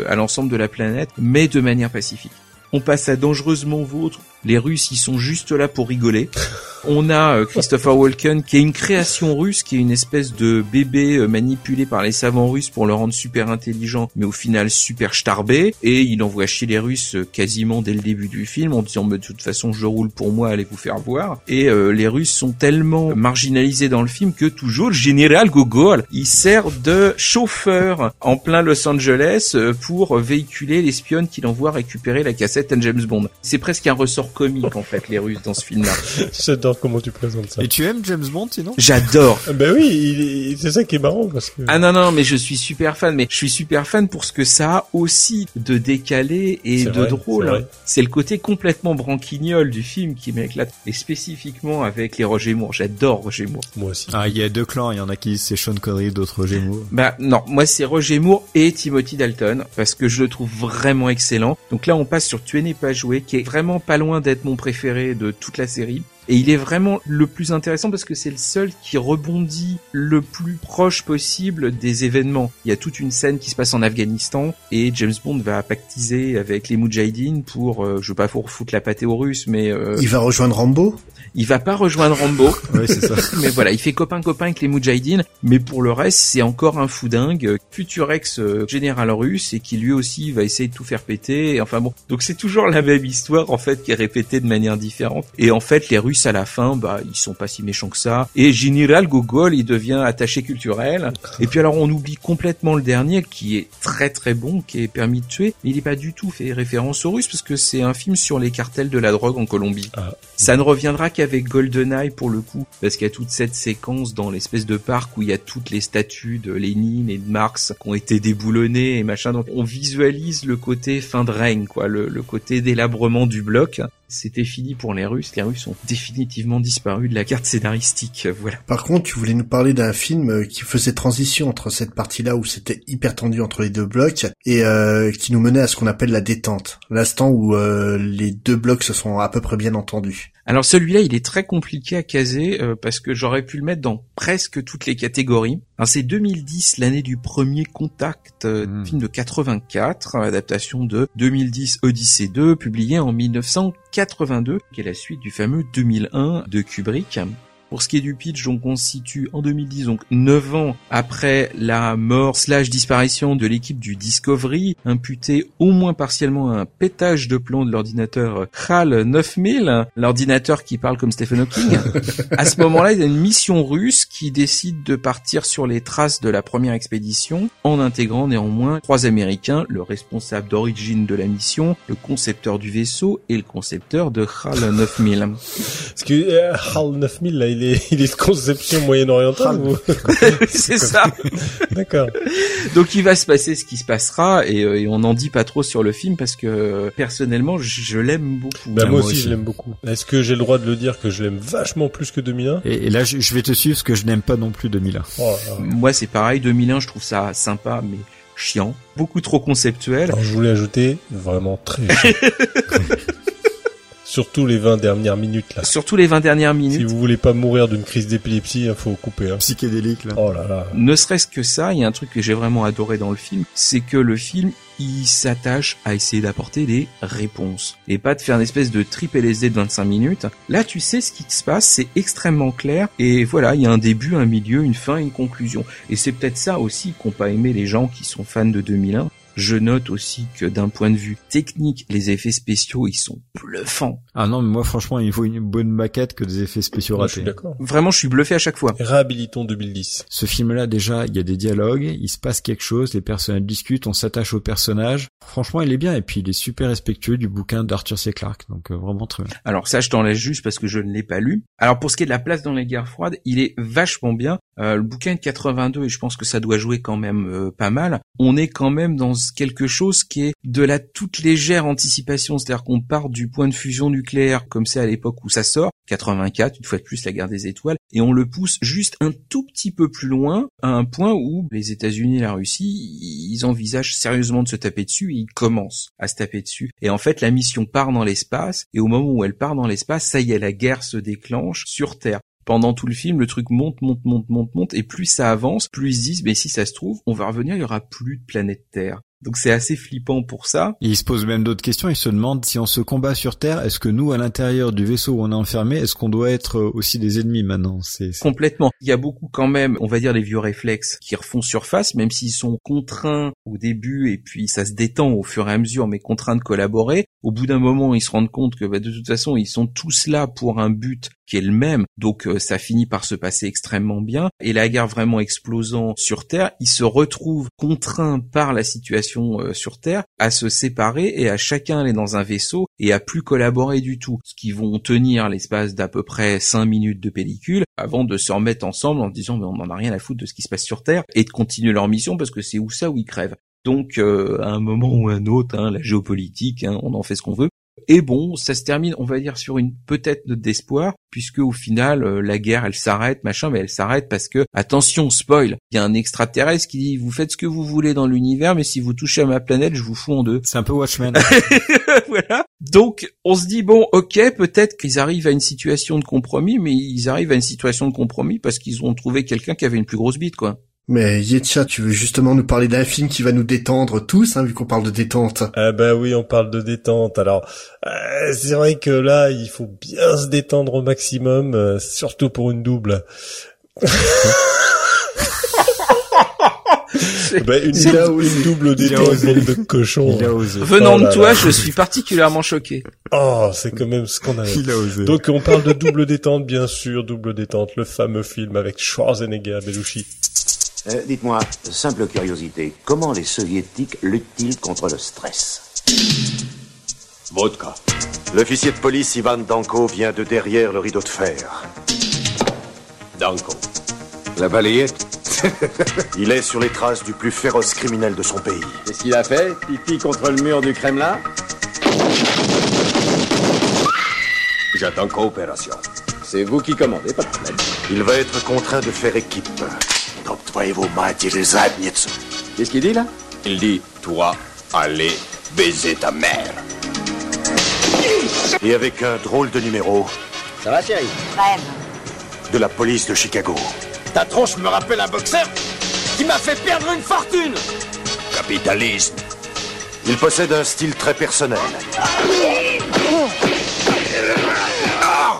à l'ensemble de la planète, mais de manière pacifique. On passe à dangereusement vôtre. Les Russes, ils sont juste là pour rigoler. On a euh, Christopher Walken qui est une création russe, qui est une espèce de bébé euh, manipulé par les savants russes pour le rendre super intelligent, mais au final super starbé. Et il envoie chier les Russes euh, quasiment dès le début du film en disant mais de toute façon je roule pour moi, allez vous faire voir. Et les Russes sont tellement marginalisés dans le film que toujours le général Gogol, il sert de chauffeur en plein Los Angeles pour véhiculer l'espionne qu'il envoie récupérer la cassette à James Bond. C'est presque un ressort comique en fait les Russes dans ce film-là. J'adore comment tu présentes ça. Et tu aimes James Bond sinon? J'adore. Ben oui, il est- c'est ça qui est marrant parce que. Ah non non mais je suis super fan mais je suis super fan pour ce que ça a aussi de décalé et de vrai, drôle. c'est le côté complètement branquignol du film qui m'éclate et spécifiquement avec les Roger Moore. J'adore Roger Moore. Moi aussi. Ah, il y a deux clans, il y en a qui disent c'est Sean Connery, d'autres Gémeaux. Bah non, moi c'est Roger Moore et Timothy Dalton parce que je le trouve vraiment excellent. Donc là on passe sur Tuer n'est pas joué qui est vraiment pas loin d'être mon préféré de toute la série. Et il est vraiment le plus intéressant parce que c'est le seul qui rebondit le plus proche possible des événements. Il y a toute une scène qui se passe en Afghanistan et James Bond va pactiser avec les Moudjahidines pour, euh, je veux pas pour foutre la pâtée aux Russes, mais euh, Il va rejoindre Rambo? il va pas rejoindre Rambo. Ouais, c'est ça. mais voilà, il fait copain-copain avec les Moudjahidines. Mais pour le reste, c'est encore un fou dingue, futur ex euh, général russe et qui lui aussi va essayer de tout faire péter. Et Enfin bon, donc c'est toujours la même histoire en fait qui est répétée de manière différente. Et en fait, les Russes à la fin, bah ils sont pas si méchants que ça. Et Général Gogol, il devient attaché culturel. Et puis alors on oublie complètement le dernier qui est très très bon, qui est permis de tuer. Mais il est pas du tout fait référence aux Russes parce que c'est un film sur les cartels de la drogue en Colombie. Ça ne reviendra qu'avec GoldenEye pour le coup, parce qu'il y a toute cette séquence dans l'espèce de parc où il y a toutes les statues de Lénine et de Marx qui ont été déboulonnées et machin. Donc on visualise le côté fin de règne, quoi, le, le côté délabrement du bloc. C'était fini pour les Russes. Les Russes ont définitivement disparu de la carte scénaristique. Voilà. Par contre, tu voulais nous parler d'un film euh, qui faisait transition entre cette partie-là où c'était hyper tendu entre les deux blocs et euh, qui nous menait à ce qu'on appelle la détente, l'instant où euh, les deux blocs se sont à peu près bien entendus. Alors celui-là, il est très compliqué à caser euh, parce que j'aurais pu le mettre dans presque toutes les catégories. Alors, c'est 2010, l'année du premier contact, euh, film de 84, adaptation de 2010 Odyssée 2, publié en 1982, qui est la suite du fameux 2001 de Kubrick. Pour ce qui est du pitch, donc on se situe en 2010, donc 9 ans après la mort slash disparition de l'équipe du Discovery, imputée au moins partiellement à un pétage de plomb de l'ordinateur HAL 9000, l'ordinateur qui parle comme Stephen Hawking. à ce moment-là, il y a une mission russe qui décide de partir sur les traces de la première expédition, en intégrant néanmoins trois Américains, le responsable d'origine de la mission, le concepteur du vaisseau et le concepteur de HAL 9000. Parce que euh, HAL 9000, là, il est, il est de conception moyen-orientale ou... C'est ça. D'accord. Donc il va se passer ce qui se passera et, euh, et on n'en dit pas trop sur le film parce que personnellement je, je l'aime beaucoup. Bah, moi aussi, je l'aime beaucoup. Est-ce que j'ai le droit de le dire que je l'aime vachement plus que 2001 Et, et là, je, je vais te suivre parce que je n'aime pas non plus 2001. Oh là là. Moi c'est pareil, 2001 je trouve ça sympa mais chiant, beaucoup trop conceptuel. Alors, je voulais ajouter vraiment très Surtout les 20 dernières minutes là. Surtout les 20 dernières minutes. Si vous voulez pas mourir d'une crise d'épilepsie, il faut couper. Hein. Psychédélique, là. Oh là là. Ne serait-ce que ça, il y a un truc que j'ai vraiment adoré dans le film, c'est que le film il s'attache à essayer d'apporter des réponses et pas de faire une espèce de trip LSD de 25 minutes. Là, tu sais ce qui se passe, c'est extrêmement clair et voilà, il y a un début, un milieu, une fin, une conclusion. Et c'est peut-être ça aussi qu'ont pas aimé les gens qui sont fans de 2001. Je note aussi que d'un point de vue technique, les effets spéciaux, ils sont bluffants. Ah non, mais moi, franchement, il faut une bonne maquette que des effets spéciaux Ouais, je suis ratés. d'accord. Vraiment, je suis bluffé à chaque fois. Réhabilitons 2010. Ce film-là, déjà, il y a des dialogues, il se passe quelque chose, les personnages discutent, on s'attache aux personnages. Franchement, il est bien, et puis il est super respectueux du bouquin d'Arthur C. Clarke, donc euh, vraiment très bien. Alors ça, je t'en laisse juste parce que je ne l'ai pas lu. Alors pour ce qui est de la place dans les guerres froides, il est vachement bien. Euh, le bouquin est de 82 et je pense que ça doit jouer quand même euh, pas mal. On est quand même dans quelque chose qui est de la toute légère anticipation, c'est-à-dire qu'on part du point de fusion nucléaire comme c'est à l'époque où ça sort, 84, une fois de plus la guerre des étoiles, et on le pousse juste un tout petit peu plus loin à un point où les États-Unis et la Russie, ils envisagent sérieusement de se taper dessus et ils commencent à se taper dessus. Et en fait, la mission part dans l'espace et au moment où elle part dans l'espace, ça y est, la guerre se déclenche sur Terre. Pendant tout le film, le truc monte, monte, monte, monte, monte, et plus ça avance, plus ils se disent, mais si ça se trouve, on va revenir, il y aura plus de planète Terre. Donc c'est assez flippant pour ça. Et il se pose même d'autres questions, il se demande si on se combat sur Terre, est-ce que nous, à l'intérieur du vaisseau où on est enfermé, est-ce qu'on doit être euh, aussi des ennemis maintenant? C'est- Complètement. Il y a beaucoup quand même, on va dire, les vieux réflexes qui refont surface, même s'ils sont contraints au début et puis ça se détend au fur et à mesure, mais contraints de collaborer. Au bout d'un moment, ils se rendent compte que bah, de toute façon, ils sont tous là pour un but qui est le même, donc euh, ça finit par se passer extrêmement bien. Et la guerre vraiment explosant sur Terre, ils se retrouvent contraints par la situation euh, sur Terre à se séparer et à chacun aller dans un vaisseau et à plus collaborer du tout. Ce qui vont tenir l'espace d'à peu près 5 minutes de pellicule avant de se remettre ensemble en disant mais on n'en a rien à foutre de ce qui se passe sur Terre et de continuer leur mission parce que c'est où ça où ils crèvent. Donc euh, à un moment ou un autre, hein, la géopolitique, hein, on en fait ce qu'on veut. Et bon, ça se termine, on va dire, sur une peut-être note d'espoir, puisque au final, euh, la guerre, elle s'arrête, machin, mais elle s'arrête parce que, attention, spoil, il y a un extraterrestre qui dit, vous faites ce que vous voulez dans l'univers, mais si vous touchez à ma planète, je vous fous en deux. C'est un peu Watchmen. voilà. Donc, on se dit, bon, ok, peut-être qu'ils arrivent à une situation de compromis, mais ils arrivent à une situation de compromis parce qu'ils ont trouvé quelqu'un qui avait une plus grosse bite, quoi. Mais Yetcha, tu veux justement nous parler d'un film qui va nous détendre tous, hein, vu qu'on parle de détente. Ah bah oui, on parle de détente. Alors, euh, c'est vrai que là, il faut bien se détendre au maximum, euh, surtout pour une double. bah, une, double, une double détente de cochons. Il a osé. Venant Oh là de toi, là. je suis particulièrement choqué. Oh, c'est quand même scandaleux. Il a osé. Donc on parle de double détente, bien sûr, double détente, le fameux film avec Schwarzenegger, Belushi. Euh, Dites-moi, simple curiosité, comment les soviétiques luttent-ils contre le stress? Vodka. L'officier de police Ivan Danko vient de derrière le rideau de fer. Danko. La balayette? Il est sur les traces du plus féroce criminel de son pays. Qu'est-ce qu'il a fait Pipi contre le mur du Kremlin? J'attends coopération. C'est vous qui commandez, pas de problème. Il va être contraint de faire équipe. Donc твоего матери задницу. Qu'est-ce qu'il dit là Il dit, toi, allez baiser ta mère. Et avec un drôle de numéro Ça va, chérie Crème. de la police de Chicago. Ta tronche me rappelle un boxeur qui m'a fait perdre une fortune Capitalisme. Il possède un style très personnel.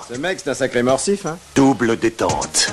Ce mec, c'est un sacré morsif, hein Double détente.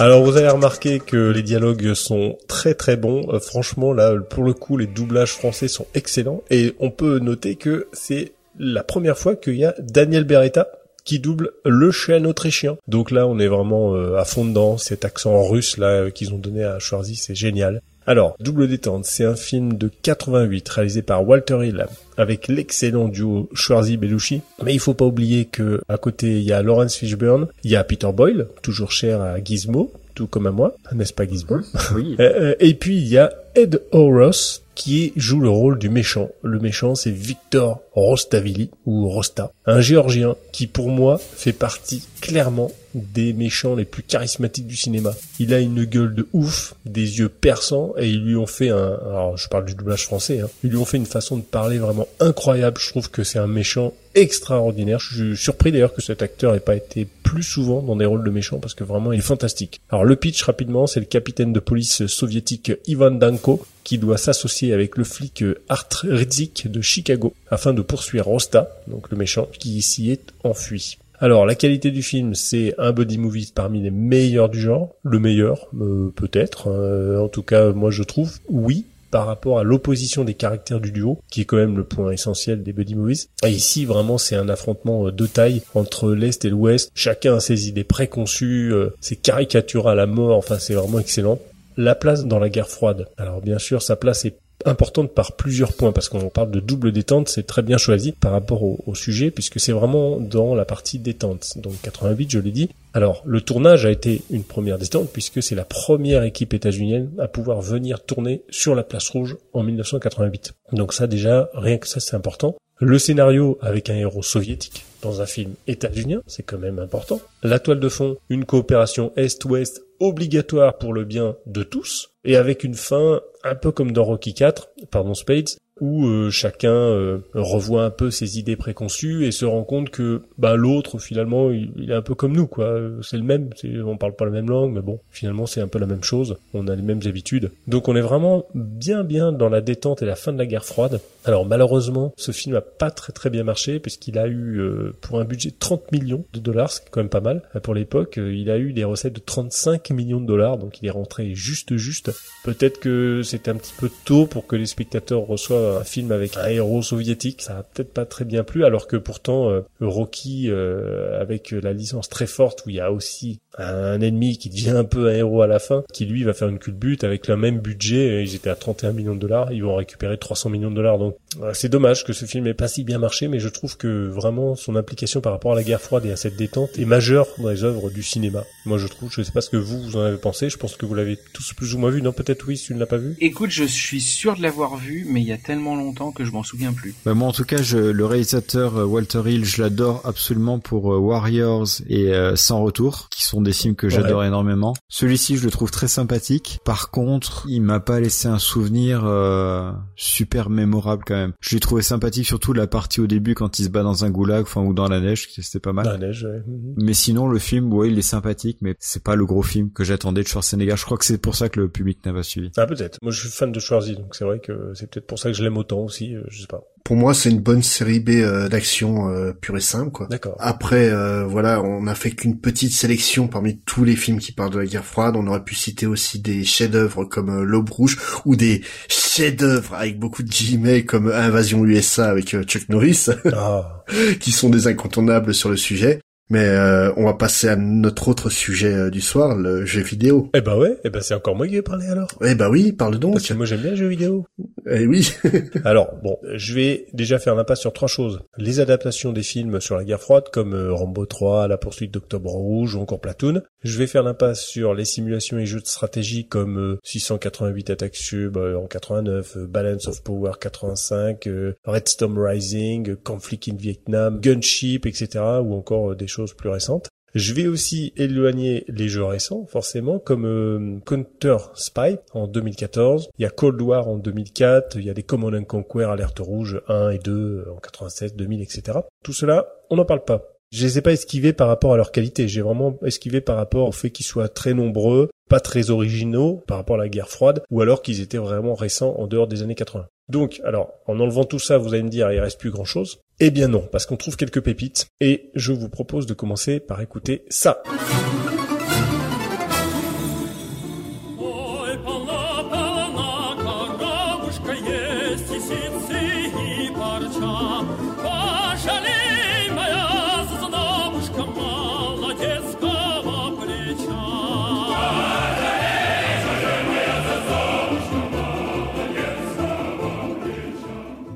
Alors vous avez remarqué que les dialogues sont très très bons. Euh, franchement, là, pour le coup, les doublages français sont excellents. Et on peut noter que c'est la première fois qu'il y a Daniel Beretta qui double le chêne autrichien. Donc là, on est vraiment euh, à fond dedans. Cet accent russe là euh, qu'ils ont donné à Schwarzy, c'est génial. Alors, Double détente, c'est un film de 88 réalisé par Walter Hill avec l'excellent duo Schwarzy-Belushi. Mais il faut pas oublier que à côté, il y a Lawrence Fishburne, il y a Peter Boyle, toujours cher à Gizmo, tout comme à moi, n'est-ce pas Gizmo Oui. Euh, euh, Et puis il y a Ed Horos qui joue le rôle du méchant. Le méchant, c'est Victor Rostavili ou Rosta, un Géorgien qui pour moi fait partie clairement des méchants les plus charismatiques du cinéma. Il a une gueule de ouf, des yeux perçants et ils lui ont fait un alors je parle du doublage français hein, ils lui ont fait une façon de parler vraiment incroyable. Je trouve que c'est un méchant extraordinaire. Je suis surpris d'ailleurs que cet acteur ait pas été plus souvent dans des rôles de méchants parce que vraiment il est fantastique. Alors le pitch rapidement, c'est le capitaine de police soviétique Ivan Danko qui doit s'associer avec le flic Art Ridzik de Chicago afin de poursuivre Rosta, donc le méchant, qui s'y est enfui. Alors la qualité du film, c'est un buddy movie parmi les meilleurs du genre, le meilleur euh, peut-être, euh, en tout cas moi je trouve oui par rapport à l'opposition des caractères du duo, qui est quand même le point essentiel des buddy movies. Et ici, vraiment, c'est un affrontement euh, de taille entre l'Est et l'Ouest. Chacun a ses idées préconçues, euh, c'est caricatural à la mort, enfin, c'est vraiment excellent. La place dans la guerre froide. Alors, bien sûr, sa place est importante par plusieurs points parce qu'on parle de double détente, c'est très bien choisi par rapport au, sujet puisque c'est vraiment dans la partie détente. Donc 88, je l'ai dit. Alors le tournage a été une première détente puisque c'est la première équipe états-unienne à pouvoir venir tourner sur la place rouge en 1988. Donc ça déjà, rien que ça c'est important. Le scénario avec un héros soviétique dans un film états-unien, c'est quand même important. La toile de fond, une coopération Est-Ouest obligatoire pour le bien de tous, et avec une fin un peu comme dans Rocky 4, pardon Spades, où euh, chacun euh, revoit un peu ses idées préconçues et se rend compte que bah l'autre finalement il, il est un peu comme nous quoi. C'est le même on parle pas la même langue mais bon finalement c'est un peu la même chose. On a les mêmes habitudes. Donc on est vraiment bien bien dans la détente et la fin de la guerre froide. Alors malheureusement ce film a pas très très bien marché puisqu'il a eu euh, pour un budget de 30 millions de dollars ce qui est quand même pas mal pour l'époque euh, il a eu des recettes de 35 millions de dollars donc il est rentré juste juste. Peut-être que c'était un petit peu tôt pour que les spectateurs reçoivent un film avec un héros soviétique, ça a peut-être pas très bien plu, alors que pourtant euh, Rocky, euh, avec la licence très forte où il y a aussi un ennemi qui devient un peu un héros à la fin, qui lui va faire une culbute avec le même budget, ils étaient à 31 millions de dollars, ils vont récupérer 300 millions de dollars, donc Euh, C'est dommage que ce film ait pas si bien marché, mais je trouve que vraiment son implication par rapport à la guerre froide et à cette détente est majeure dans les œuvres du cinéma. Moi, je trouve, je sais pas ce que vous, vous en avez pensé, je pense que vous l'avez tous plus ou moins vu, non Peut-être oui, si tu ne l'as pas vu? Écoute, je suis sûr de l'avoir vu, mais il y a tellement longtemps que je m'en souviens plus. Bah, moi, en tout cas, je, le réalisateur euh, Walter Hill, je l'adore absolument pour euh, Warriors et euh, Sans Retour, qui sont des films que j'adore énormément. Celui-ci, je le trouve très sympathique. Par contre, il m'a pas laissé un souvenir euh, super mémorable quand même. Je l'ai trouvé sympathique, surtout la partie au début quand il se bat dans un goulag, enfin ou dans la neige, c'était pas mal. Dans la neige, ouais. Mhm. Mais sinon, le film, ouais, il est sympathique, mais c'est pas le gros film que j'attendais de Schwarzenegger. Je crois que c'est pour ça que le public n'a pas suivi. Ah peut-être. Moi, je suis fan de Schwarzy, donc c'est vrai que c'est peut-être pour ça que je l'aime autant aussi. euh, je sais pas. Pour moi, c'est une bonne série B euh, d'action euh, pure et simple, quoi. D'accord. Après, euh, voilà, on a fait qu'une petite sélection parmi tous les films qui parlent de la guerre froide. On aurait pu citer aussi des chefs-d'œuvre comme L'Aube Rouge ou des chefs-d'œuvre avec beaucoup de guillemets comme Invasion USA avec Chuck Norris, Ah. qui sont des incontournables sur le sujet. Mais euh, on va passer à notre autre sujet euh, du soir, le jeu vidéo. Eh ben ouais, eh ben c'est encore moi qui vais parler alors. Eh ben oui, parle donc. Parce que moi j'aime bien les jeux vidéo. Eh oui. Alors bon, je vais déjà faire l'impasse sur trois choses. Les adaptations des films sur la guerre froide, comme euh, Rambo 3, La poursuite d'Octobre Rouge ou encore Platoon. Je vais faire l'impasse sur les simulations et jeux de stratégie comme euh, 688 attaques sub euh, en 89, euh, Balance of Power 85, euh, Red Storm Rising, euh, Conflict in Vietnam, Gunship, etc. ou encore euh, des choses plus récentes. Je vais aussi éloigner les jeux récents, forcément, comme euh, Counter Spy en 2014, il y a Cold War en 2004, il y a des Command and Conquer Alerte Rouge 1 et 2 en 87, 2000, etc. Tout cela, on n'en parle pas. Je les ai pas esquivés par rapport à leur qualité, j'ai vraiment esquivé par rapport au fait qu'ils soient très nombreux, pas très originaux par rapport à la guerre froide, ou alors qu'ils étaient vraiment récents en dehors des années 80. Donc, alors, en enlevant tout ça, vous allez me dire, il reste plus grand chose. Eh bien non, parce qu'on trouve quelques pépites, et je vous propose de commencer par écouter ça.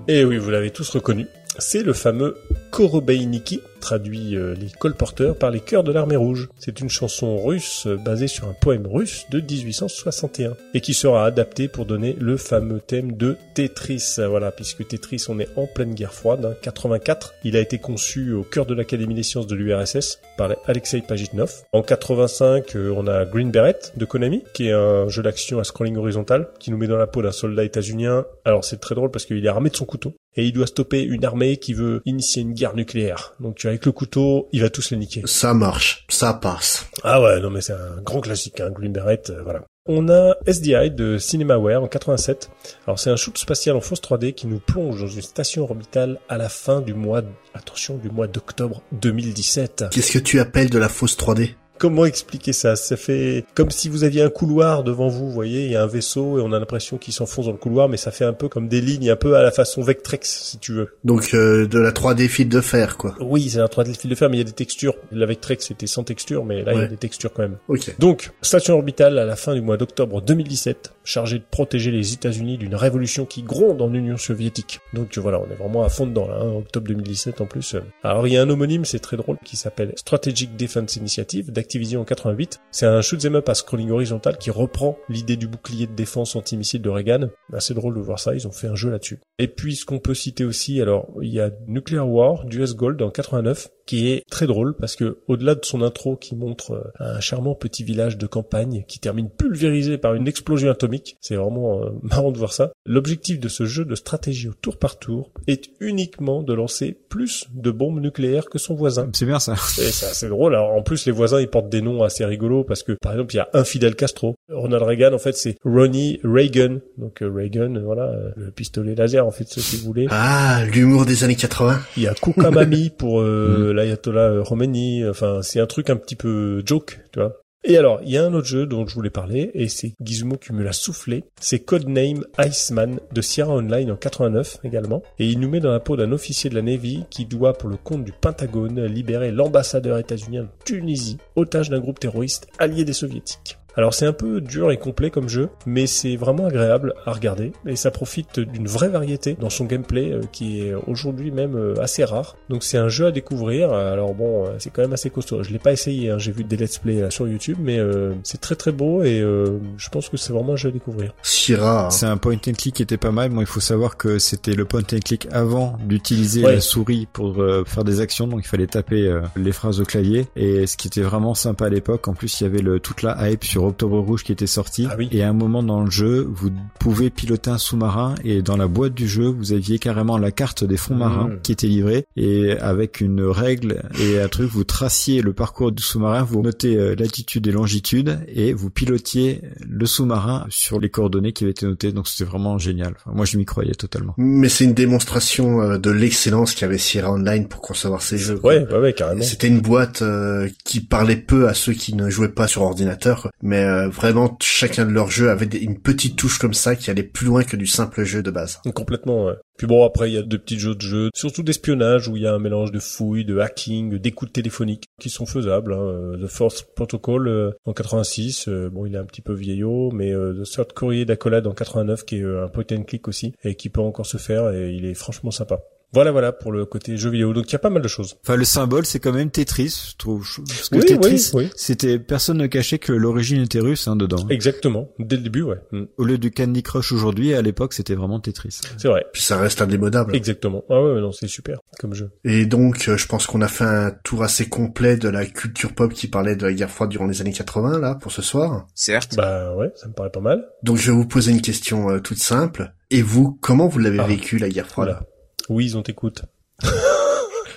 Et э, oui, vous l'avez tous reconnu, c'est le fameux Korobeiniki, traduit euh, les colporteurs par les chœurs de l'armée rouge. C'est une chanson russe euh, basée sur un poème russe de 1861 et qui sera adaptée pour donner le fameux thème de Tetris. Voilà, puisque Tetris, on est en pleine guerre froide, hein, 84. Il a été conçu au cœur de l'Académie des sciences de l'URSS par Alexei Pajitnov. En 85, euh, on a Green Beret de Konami, qui est un jeu d'action à scrolling horizontal, qui nous met dans la peau d'un soldat états-unien. Alors c'est très drôle parce qu'il est armé de son couteau et il doit stopper une armée qui veut initier une guerre nucléaire. Donc avec le couteau, il va tous les niquer. Ça marche, ça passe. Ah ouais, non mais c'est un grand classique, hein, Green Beret, euh, voilà. On a SDI de CinemaWare en 87. Alors c'est un shoot spatial en fausse 3D qui nous plonge dans une station orbitale à la fin du mois, attention, du mois d'octobre 2017. Qu'est-ce que tu appelles de la fausse 3D Comment expliquer ça? Ça fait comme si vous aviez un couloir devant vous, vous voyez, il y a un vaisseau et on a l'impression qu'il s'enfonce dans le couloir, mais ça fait un peu comme des lignes, un peu à la façon Vectrex, si tu veux. Donc euh, de la 3D fil de fer, quoi. Oui, c'est un 3D fil de fer, mais il y a des textures. La Vectrex c'était sans texture, mais là il y a des textures quand même. Ok. Donc, station orbitale à la fin du mois d'octobre 2017, chargée de protéger les États-Unis d'une révolution qui gronde en Union soviétique. Donc euh, voilà, on est vraiment à fond dedans là, hein, octobre 2017 en plus. Alors il y a un homonyme, c'est très drôle, qui s'appelle Strategic Defense Initiative d'Activision en 88. C'est un shoot'em up à scrolling horizontal qui reprend l'idée du bouclier de défense antimissile de Reagan. Assez drôle de voir ça, ils ont fait un jeu là-dessus. Et puis ce qu'on peut citer aussi, alors il y a Nuclear War d'US Gold en 89 qui est très drôle parce que au-delà de son intro qui montre euh, un charmant petit village de campagne qui termine pulvérisé par une explosion atomique, c'est vraiment euh, marrant de voir ça. L'objectif de ce jeu de stratégie au tour par tour est uniquement de lancer plus de bombes nucléaires que son voisin. C'est bien ça. Et c'est assez drôle. Alors en plus les voisins ils portent des noms assez rigolos parce que par exemple il y a un Fidel Castro. Ronald Reagan en fait c'est Ronnie Reagan. Donc euh, Reagan euh, voilà euh, le pistolet laser en fait si vous voulez. Ah, l'humour des années 80. Il y a Kukamami pour euh, l'ayatollah Khomeini. Enfin, c'est un truc un petit peu joke, tu vois. Et alors, il y a un autre jeu dont je voulais parler, et c'est Gizmo qui me l'a soufflé. C'est Codename Iceman de Sierra Online en 89 également. Et il nous met dans la peau d'un officier de la Navy qui doit, pour le compte du Pentagone, libérer l'ambassadeur états-unien de Tunisie, otage d'un groupe terroriste allié des soviétiques. Alors c'est un peu dur et complet comme jeu, mais c'est vraiment agréable à regarder et ça profite d'une vraie variété dans son gameplay euh, qui est aujourd'hui même euh, assez rare. Donc c'est un jeu à découvrir. Alors bon, euh, c'est quand même assez costaud. Je l'ai pas essayé, hein. j'ai vu des let's play là, sur YouTube, mais euh, c'est très très beau et euh, je pense que c'est vraiment un jeu à découvrir. Syrah. hein. C'est un point and click qui était pas mal. Bon, il faut savoir que c'était le point and click avant d'utiliser Ouais. la souris pour euh, faire des actions, donc il fallait taper euh, les phrases au clavier. Et ce qui était vraiment sympa à l'époque, en plus il y avait le, toute la hype sur Octobre Rouge qui était sorti. Ah oui. Et à un moment dans le jeu, vous pouvez piloter un sous-marin et dans la boîte du jeu, vous aviez carrément la carte des fonds marins Mhm. qui était livrée et avec une règle et un truc, vous traciez le parcours du sous-marin, vous notez euh, latitude et longitude et vous pilotiez le sous-marin sur les coordonnées qui avaient été notées. Donc c'était vraiment génial. Enfin, moi je m'y croyais totalement. Mais c'est une démonstration euh, de l'excellence qu'avait Sierra Online pour concevoir ces jeux. Ouais, bah ouais, carrément. C'était une boîte euh, qui parlait peu à ceux qui ne jouaient pas sur ordinateur, quoi. Mais euh, vraiment chacun de leurs jeux avait une petite touche comme ça qui allait plus loin que du simple jeu de base. Complètement, ouais. Puis bon, après, il y a de petits jeux de jeu, surtout d'espionnage, où il y a un mélange de fouilles, de hacking, d'écoute téléphonique, qui sont faisables. Hein. Euh, The Force Protocol euh, en 86, euh, bon, il est un petit peu vieillot, mais euh, The Third Courier d'Accolade en 89, qui est un point and click aussi, et qui peut encore se faire, et il est franchement sympa. Voilà, voilà, pour le côté jeu vidéo. Donc il y a pas mal de choses. Enfin, le symbole, c'est quand même Tetris, je trouve. Parce que Oui, Tetris, oui, oui. c'était personne ne cachait que l'origine était russe hein, dedans. Exactement, dès le début, ouais. Mm. Au lieu du Candy Crush aujourd'hui, à l'époque, c'était vraiment Tetris. C'est vrai. Puis ça reste indémodable. Exactement. Ah ouais, non, c'est super comme jeu. Et donc, euh, je pense qu'on a fait un tour assez complet de la culture pop qui parlait de la guerre froide durant les années 80, là, pour ce soir. Certes. Bah ouais, ça me paraît pas mal. Donc, je vais vous poser une question euh, toute simple. Et vous, comment vous l'avez Ah. vécu, la guerre froide? Voilà. Oui, ils ont t'écoute.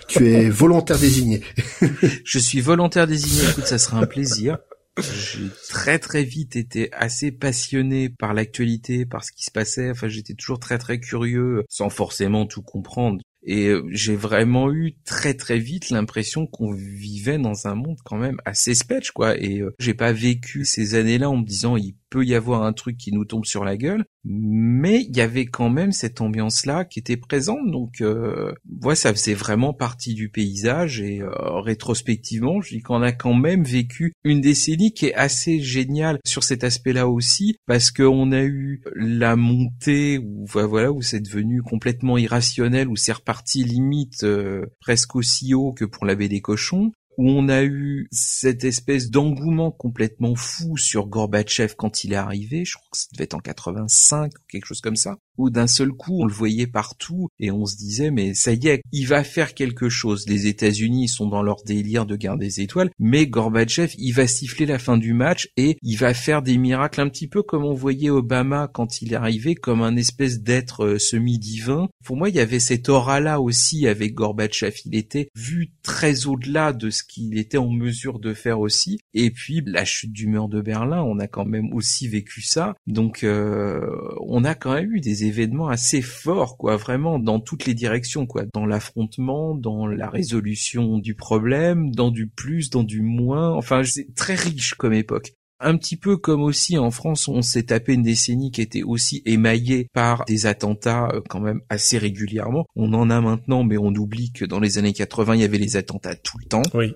Tu es volontaire désigné. Je suis volontaire désigné. Écoute, ça sera un plaisir. J'ai très très vite été assez passionné par l'actualité, par ce qui se passait. Enfin, j'étais toujours très très curieux, sans forcément tout comprendre. Et euh, j'ai vraiment eu très très vite l'impression qu'on vivait dans un monde quand même assez sketch, quoi. Et euh, j'ai pas vécu ces années-là en me disant il peut y avoir un truc qui nous tombe sur la gueule, mais il y avait quand même cette ambiance-là qui était présente. Donc, euh, ouais, ça faisait vraiment partie du paysage. Et euh, rétrospectivement, je dis qu'on a quand même vécu une décennie qui est assez géniale sur cet aspect-là aussi, parce qu'on a eu la montée où enfin, voilà où c'est devenu complètement irrationnel, où c'est reparti limite euh, presque aussi haut que pour la baie des cochons où on a eu cette espèce d'engouement complètement fou sur Gorbatchev quand il est arrivé, je crois que ça devait être en 85 ou quelque chose comme ça, où d'un seul coup on le voyait partout et on se disait mais ça y est, il va faire quelque chose. Les États-Unis sont dans leur délire de guerre des étoiles, mais Gorbatchev il va siffler la fin du match et il va faire des miracles un petit peu comme on voyait Obama quand il est arrivé comme un espèce d'être euh, semi-divin. Pour moi il y avait cette aura là aussi avec Gorbatchev, il était vu très au-delà de ce qu'il était en mesure de faire aussi. Et puis la chute du mur de Berlin, on a quand même aussi vécu ça. Donc euh, on a quand même eu des événements assez forts, quoi, vraiment dans toutes les directions, quoi, dans l'affrontement, dans la résolution du problème, dans du plus, dans du moins. Enfin, c'est très riche comme époque. Un petit peu comme aussi en France, on s'est tapé une décennie qui était aussi émaillée par des attentats euh, quand même assez régulièrement. On en a maintenant, mais on oublie que dans les années 80, il y avait les attentats tout le temps. Oui.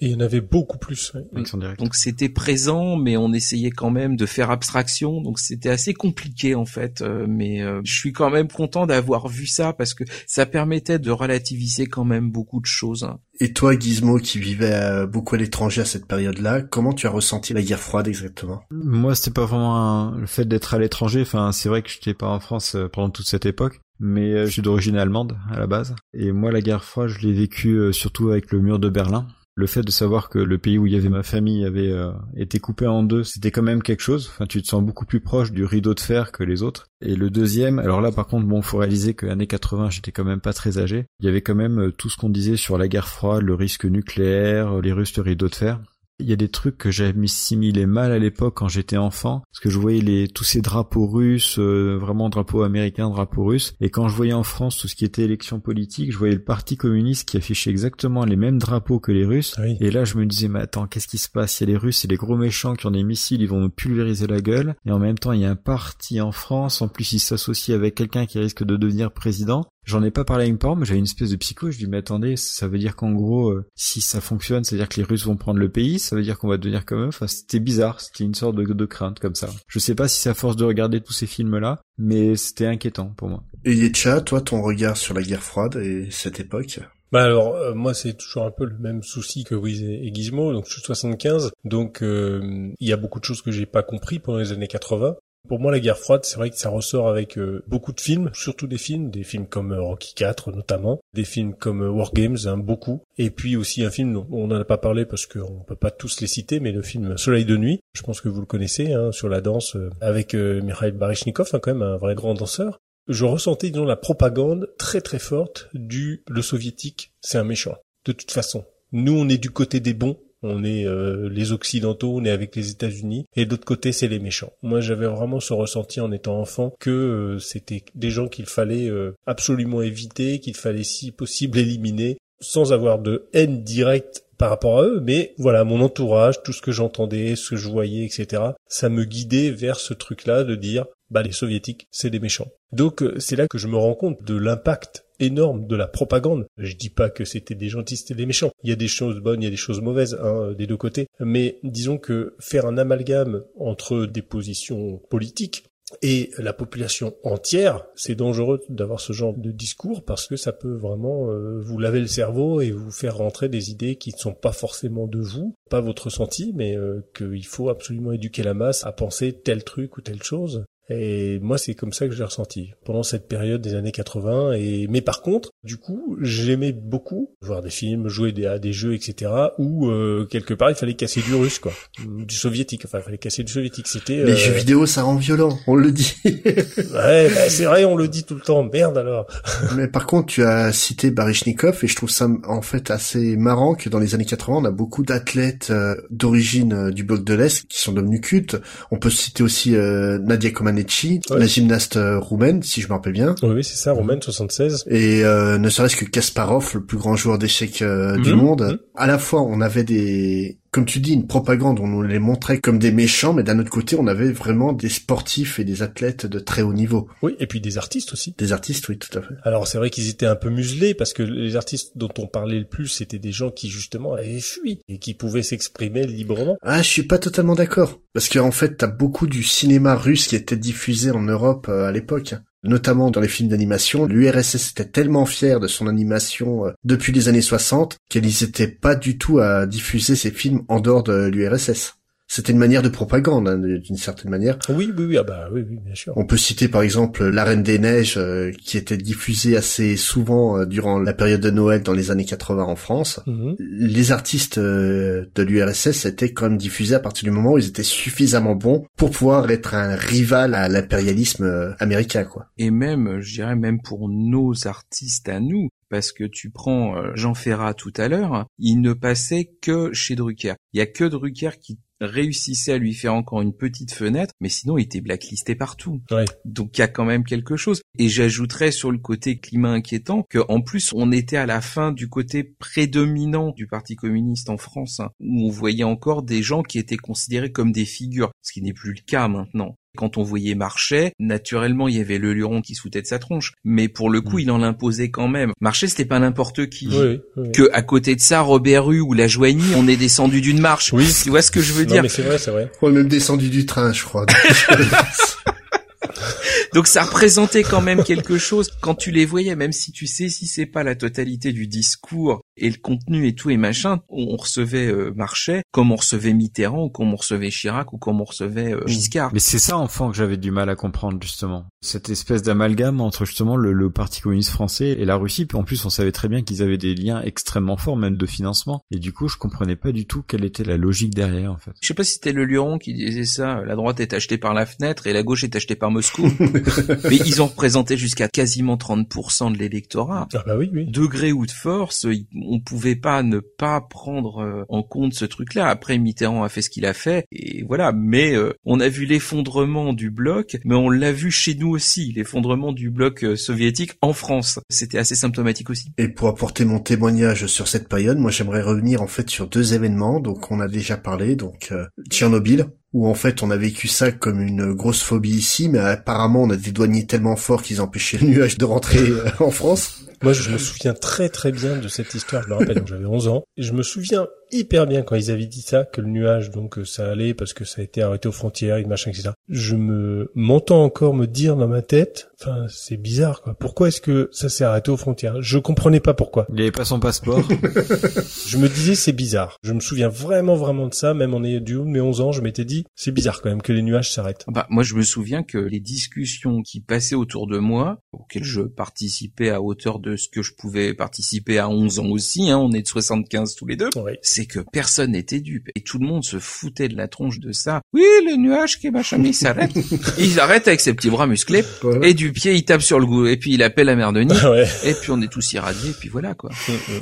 Et il y en avait beaucoup plus. Donc c'était présent, mais on essayait quand même de faire abstraction. Donc c'était assez compliqué en fait. euh, mais euh, je suis quand même content d'avoir vu ça parce que ça permettait de relativiser quand même beaucoup de choses. Et toi, Gizmo, qui vivais euh, beaucoup à l'étranger à cette période-là, comment tu as ressenti la guerre froide exactement? Moi, c'était pas vraiment un- le fait d'être à l'étranger. Enfin, c'est vrai que j'étais pas en France euh, pendant toute cette époque, mais euh, je suis d'origine allemande à la base. Et moi, la guerre froide, je l'ai vécue surtout avec le mur de Berlin. Le fait de savoir que le pays où il y avait ma famille avait euh, été coupé en deux, c'était quand même quelque chose. Enfin, tu te sens beaucoup plus proche du rideau de fer que les autres. Et le deuxième, alors là, par contre, bon, faut réaliser que l'année 80, j'étais quand même pas très âgé. Il y avait quand même euh, tout ce qu'on disait sur la guerre froide, le risque nucléaire, les Russes, le rideau de fer. Il y a des trucs que assimilé mal à l'époque quand j'étais enfant, parce que je voyais les tous ces drapeaux russes, euh, vraiment drapeaux américains, drapeaux russes, et quand je voyais en France tout ce qui était élection politique, je voyais le Parti communiste qui affichait exactement les mêmes drapeaux que les Russes, et là je me disais mais attends qu'est-ce qui se passe? Il y a les Russes, c'est les gros méchants qui ont des missiles, ils vont nous pulvériser la gueule, et en même temps il y a un parti en France, en plus il s'associe avec quelqu'un qui risque de devenir président, J'en ai pas parlé avec mes parents, mais j'avais une espèce de psycho. Je dis mais attendez, ça veut dire qu'en gros, euh, si ça fonctionne, ça veut dire que les Russes vont prendre le pays, ça veut dire qu'on va devenir comme eux. Enfin, c'était bizarre, c'était une sorte de, de crainte comme ça. Je sais pas si c'est à force de regarder tous ces films-là, mais c'était inquiétant pour moi. Et Yetcha, toi, ton regard sur la guerre froide et cette époque Bah alors euh, moi c'est toujours un peu le même souci que Wiz et, et Gizmo, donc je suis 75, donc euh, il y a beaucoup de choses que j'ai pas compris pendant les années 80. Pour moi la guerre froide c'est vrai que ça ressort avec euh, beaucoup de films, surtout des films, des films comme euh, Rocky 4 notamment, des films comme euh, War Games, hein, beaucoup, et puis aussi un film dont on n'en a pas parlé parce qu'on peut pas tous les citer, mais le film Soleil de nuit, je pense que vous le connaissez, hein, sur la danse avec Mikhail Baryshnikov, hein, quand même un vrai grand danseur. Je ressentais disons la propagande très très forte du le soviétique c'est un méchant de toute façon. Nous on est du côté des bons on est euh, les occidentaux on est avec les États-Unis et de l'autre côté c'est les méchants moi j'avais vraiment ce ressenti en étant enfant que euh, c'était des gens qu'il fallait euh, absolument éviter qu'il fallait si possible éliminer sans avoir de haine directe par rapport à eux, mais voilà, mon entourage, tout ce que j'entendais, ce que je voyais, etc., ça me guidait vers ce truc-là de dire, bah les soviétiques, c'est des méchants. Donc c'est là que je me rends compte de l'impact énorme de la propagande. Je dis pas que c'était des gentils, c'était des méchants. Il y a des choses bonnes, il y a des choses mauvaises hein, des deux côtés. Mais disons que faire un amalgame entre des positions politiques et la population entière, c'est dangereux d'avoir ce genre de discours parce que ça peut vraiment euh, vous laver le cerveau et vous faire rentrer des idées qui ne sont pas forcément de vous, pas votre ressenti, mais euh, qu'il faut absolument éduquer la masse à penser tel truc ou telle chose. Et moi, c'est comme ça que j'ai ressenti pendant cette période des années 80. Et mais par contre, du coup, j'aimais beaucoup voir des films, jouer des, à des jeux, etc. Où euh, quelque part, il fallait casser du russe, quoi, du soviétique. Enfin, il fallait casser du soviétique. C'était Les euh, jeux vidéo, ça rend violent, on le dit. Ouais, bah, c'est vrai, on le dit tout le temps. Merde alors. Mais par contre, tu as cité Baryshnikov et je trouve ça en fait assez marrant que dans les années 80, on a beaucoup d'athlètes euh, d'origine euh, du bloc de l'Est qui sont devenus cultes. On peut citer aussi euh, Nadia Ouais. la gymnaste euh, roumaine, si je me rappelle bien. Oui, c'est ça, Romaine 76. Et euh, ne serait-ce que Kasparov, le plus grand joueur d'échecs euh, du Mhm, monde. mhm. À la fois, on avait des, comme tu dis, une propagande, on nous les montrait comme des méchants, mais d'un autre côté, on avait vraiment des sportifs et des athlètes de très haut niveau. Oui, et puis des artistes aussi. Des artistes, oui, tout à fait. Alors c'est vrai qu'ils étaient un peu muselés parce que les artistes dont on parlait le plus, c'était des gens qui justement avaient fui et qui pouvaient s'exprimer librement. Ah, je suis pas totalement d'accord. Parce qu'en fait, t'as beaucoup du cinéma russe qui était diffusé en Europe euh, à l'époque. Notamment dans les films d'animation. L'URSS était tellement fier de son animation euh, depuis les années 60 qu'ils n'hésitaient pas du tout à diffuser ces films en dehors de l'URSS. C'était une manière de propagande, hein, d'une certaine manière. Oui, oui, oui, ah bah oui, oui, bien sûr. On peut citer par exemple La Reine des Neiges, euh, qui était diffusée assez souvent euh, durant la période de Noël dans les années 80 en France. Mhm. Les artistes euh, de l'URSS étaient quand même diffusés à partir du moment où ils étaient suffisamment bons pour pouvoir être un rival à l'impérialisme euh, américain, quoi. et même, je dirais même pour nos artistes à nous, parce que tu prends Jean Ferrat tout à l'heure, il ne passait que chez Drucker. Il y a que Drucker qui réussissait à lui faire encore une petite fenêtre, mais sinon il était blacklisté partout. Ouais. Donc il y a quand même quelque chose. Et j'ajouterais sur le côté climat inquiétant que en plus on était à la fin du côté prédominant du Parti communiste en France, hein, où on voyait encore des gens qui étaient considérés comme des figures, ce qui n'est plus le cas maintenant. Quand on voyait Marchais, naturellement, il y avait le Luron qui sautait de sa tronche. Mais pour le coup, il en imposait quand même. Marchais, c'était pas n'importe qui. Mm. Oui, oui. Que, à côté de ça, Robert Rue ou La Joigny, on est descendu d'une marche. Oui. Tu vois ce que je veux Non, dire? mais c'est vrai, c'est vrai. On est même descendu du train, je crois. Donc ça représentait quand même quelque chose quand tu les voyais, même si tu sais si c'est pas la totalité du discours et le contenu et tout et machin, on recevait euh, Marchais comme on recevait Mitterrand ou comme on recevait Chirac ou comme on recevait euh, Giscard. Mais c'est ça, enfant, que j'avais du mal à comprendre, justement. Cette espèce d'amalgame entre, justement, le, le Parti communiste français et la Russie. Puis en plus, on savait très bien qu'ils avaient des liens extrêmement forts, même de financement. Et du coup, je comprenais pas du tout quelle était la logique derrière, en fait. Je sais pas si c'était le Luron qui disait ça, la droite est achetée par la fenêtre et la gauche est achetée par Moscou. Mais ils ont représenté jusqu'à quasiment 30% de l'électorat. Ah bah oui, oui. Degré ou de force, on pouvait pas ne pas prendre euh, en compte ce truc-là. Après, Mitterrand a fait ce qu'il a fait, et voilà. Mais euh, on a vu l'effondrement du bloc, mais on l'a vu chez nous aussi, l'effondrement du bloc euh, soviétique en France. C'était assez symptomatique aussi. Et pour apporter mon témoignage sur cette période, moi j'aimerais revenir en fait sur deux événements. Donc on a déjà parlé, donc euh, Tchernobyl, où en fait on a vécu ça comme une grosse phobie ici, mais apparemment on a des douaniers tellement forts qu'ils empêchaient le nuage de rentrer euh, en France. Moi, je me souviens très très bien de cette histoire. Je me rappelle quand j'avais 11 ans. Et je me souviens hyper bien quand ils avaient dit ça, que le nuage, donc euh, ça allait parce que ça a été arrêté aux frontières, et machin, etc. Je me m'entends encore me dire dans ma tête, enfin, c'est bizarre, quoi. Pourquoi est-ce que ça s'est arrêté aux frontières? Je comprenais pas pourquoi. Il avait pas son passeport. Je me disais, c'est bizarre. Je me souviens vraiment vraiment de ça, même en ayant du haut de mes 11 ans, je m'étais dit, c'est bizarre quand même que les nuages s'arrêtent. Bah, moi, je me souviens que les discussions qui passaient autour de moi, auxquelles je participais à hauteur de ce que je pouvais participer à 11 ans aussi, hein, on est de 75 tous les deux, c'est que personne n'était dupe. Et tout le monde se foutait de la tronche de ça. Oui, les nuages qui machin, mais ils s'arrêtent. ils arrêtent avec ses petits bras musclés, et du pied, il tape sur le goût, et puis il appelle la mère de Nid, Ouais. et puis on est tous irradiés, et puis voilà, quoi.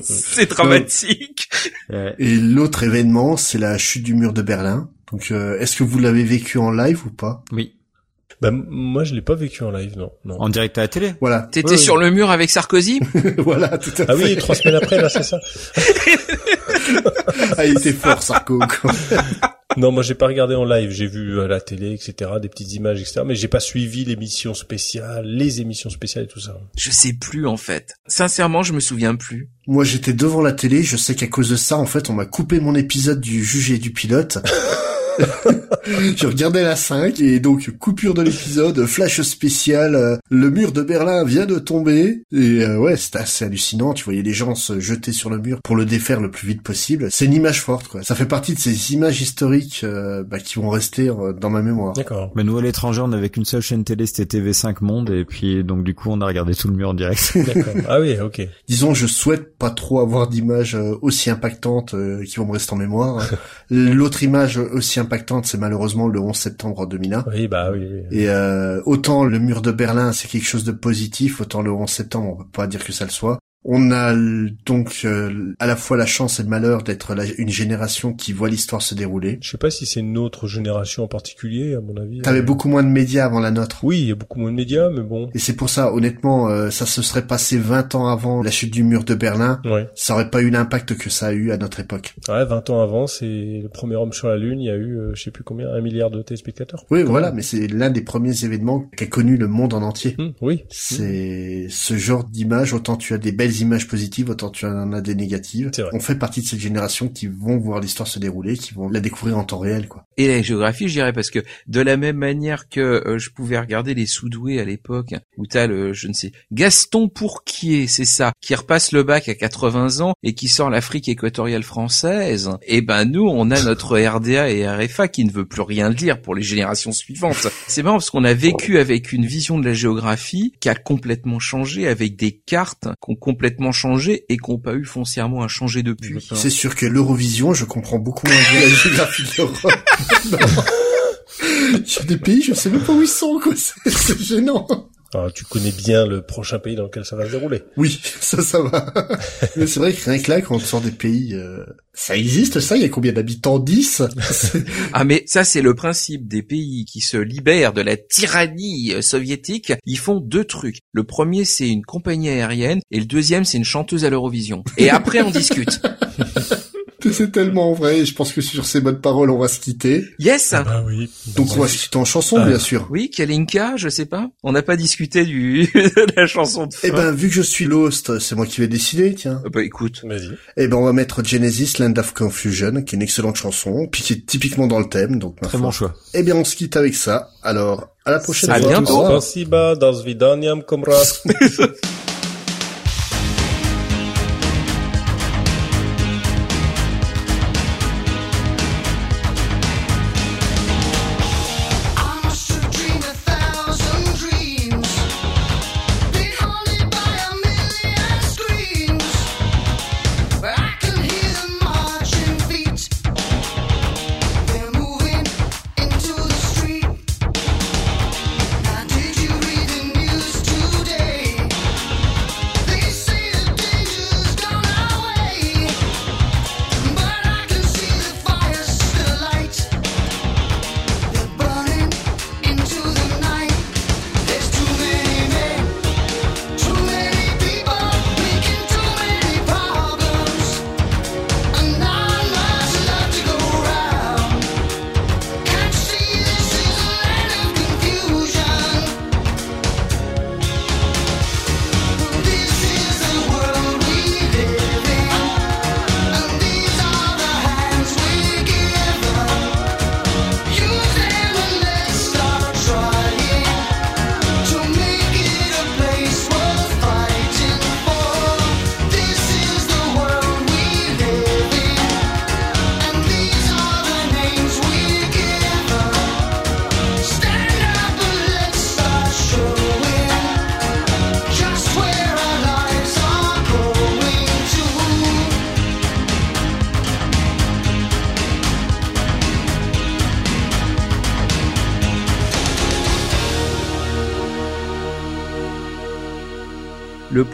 c'est dramatique. Et l'autre événement, c'est la chute du mur de Berlin. Donc, euh, est-ce que vous l'avez vécu en live ou pas? Oui. Bah, moi, je l'ai pas vécu en live, non. non. En direct à la télé? Voilà. T'étais sur le mur avec Sarkozy? Voilà, tout à Ah fait. oui, trois semaines après, là, c'est ça. Ah, il était fort, Sarko. quoi. Non, moi j'ai pas regardé en live, j'ai vu à la télé, etc., des petites images, etc., mais j'ai pas suivi l'émission spéciale, les émissions spéciales et tout ça. Je sais plus, en fait. Sincèrement, je me souviens plus. Moi, j'étais devant la télé. Je sais qu'à cause de ça, en fait, on m'a coupé mon épisode du jugé du pilote. je regardais la 5 et donc coupure de l'épisode, flash spécial, euh, le mur de Berlin vient de tomber et euh, ouais c'était assez hallucinant, tu voyais les gens se jeter sur le mur pour le défaire le plus vite possible. C'est une image forte quoi, ça fait partie de ces images historiques euh, bah, qui vont rester euh, dans ma mémoire. D'accord. Mais nous à l'étranger, on avait qu'une seule chaîne télé, c'était TV5 Monde, et puis donc du coup, on a regardé tout le mur en direct. D'accord. Ah oui, ok. Disons, je souhaite pas trop avoir d'images euh, aussi impactantes euh, qui vont me rester en mémoire. L'autre image aussi impactante, c'est malheureusement le 11 septembre 2001. Oui, bah oui. oui. Et euh, autant le mur de Berlin, c'est quelque chose de positif, autant le 11 septembre, on peut pas dire que ça le soit. On a donc euh, à la fois la chance et le malheur d'être une génération qui voit l'histoire se dérouler. Je sais pas si c'est une autre génération en particulier, à mon avis. T'avais Euh, beaucoup moins de médias avant la nôtre. Oui, il y a beaucoup moins de médias, mais bon. Et c'est pour ça, honnêtement, euh, ça se serait passé 20 ans avant la chute du mur de Berlin. Ouais. Ça aurait pas eu l'impact que ça a eu à notre époque. Ouais, 20 ans avant, c'est le premier homme sur la Lune, il y a eu, euh, je sais plus combien, un milliard de téléspectateurs. Oui, voilà, mais c'est l'un des premiers événements qu'a connu le monde en entier. Hum, oui. C'est ce genre d'image, autant tu as des belles images positives, autant tu en as des négatives. On fait partie de cette génération qui vont voir l'histoire se dérouler, qui vont la découvrir en temps réel, quoi. Et la géographie, je dirais, parce que de la même manière que euh, je pouvais regarder les Soudoués à l'époque, où t'as le, je ne sais, Gaston Pourquier, c'est ça, qui repasse le bac à 80 ans et qui sort l'Afrique équatoriale française, et ben nous, on a notre RDA et RFA qui ne veut plus rien dire pour les générations suivantes. C'est marrant parce qu'on a vécu avec une vision de la géographie qui a complètement changé, avec des cartes qui ont complètement changé et qui n'ont pas eu foncièrement à changer depuis. C'est sûr que l'Eurovision, je comprends beaucoup moins la géographie de l'Europe. Il y a des pays, je sais même pas où ils sont, quoi. C'est gênant. Ah, tu connais bien le prochain pays dans lequel ça va se dérouler. Oui, ça, ça va. Mais c'est vrai que rien que là, quand on sort des pays, euh, ça existe, ça? Il y a combien d'habitants? 10? C'est- Ah mais ça c'est le principe des pays qui se libèrent de la tyrannie euh, soviétique. Ils font deux trucs. Le premier c'est une compagnie aérienne et le deuxième c'est une chanteuse à l'Eurovision. Et après on discute. C'est tellement vrai, et je pense que sur ces bonnes paroles, on va se quitter. Yes. Ah oui. Donc on va se quitter en chanson, bien sûr. Oui, Kalinka, je sais pas. On n'a pas discuté du de la chanson de fin. Eh ben, vu que je suis l'host, c'est moi qui vais décider, tiens. Euh, bah écoute, Vas-y. Eh ben, on va mettre Genesis, Land of Confusion, qui est une excellente chanson, puis qui est typiquement dans le thème, donc Très bon choix. Eh bien, on se quitte avec ça. Alors, à la prochaine À bientôt.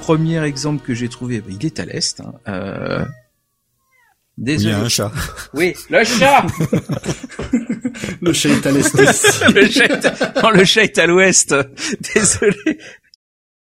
premier exemple que j'ai trouvé, bah, il est à l'est. hein. Euh, Il Désolé. y a un chat. Oui, le chat. Le chat est à l'est le chat est, non, le chat est à l'ouest. Désolé.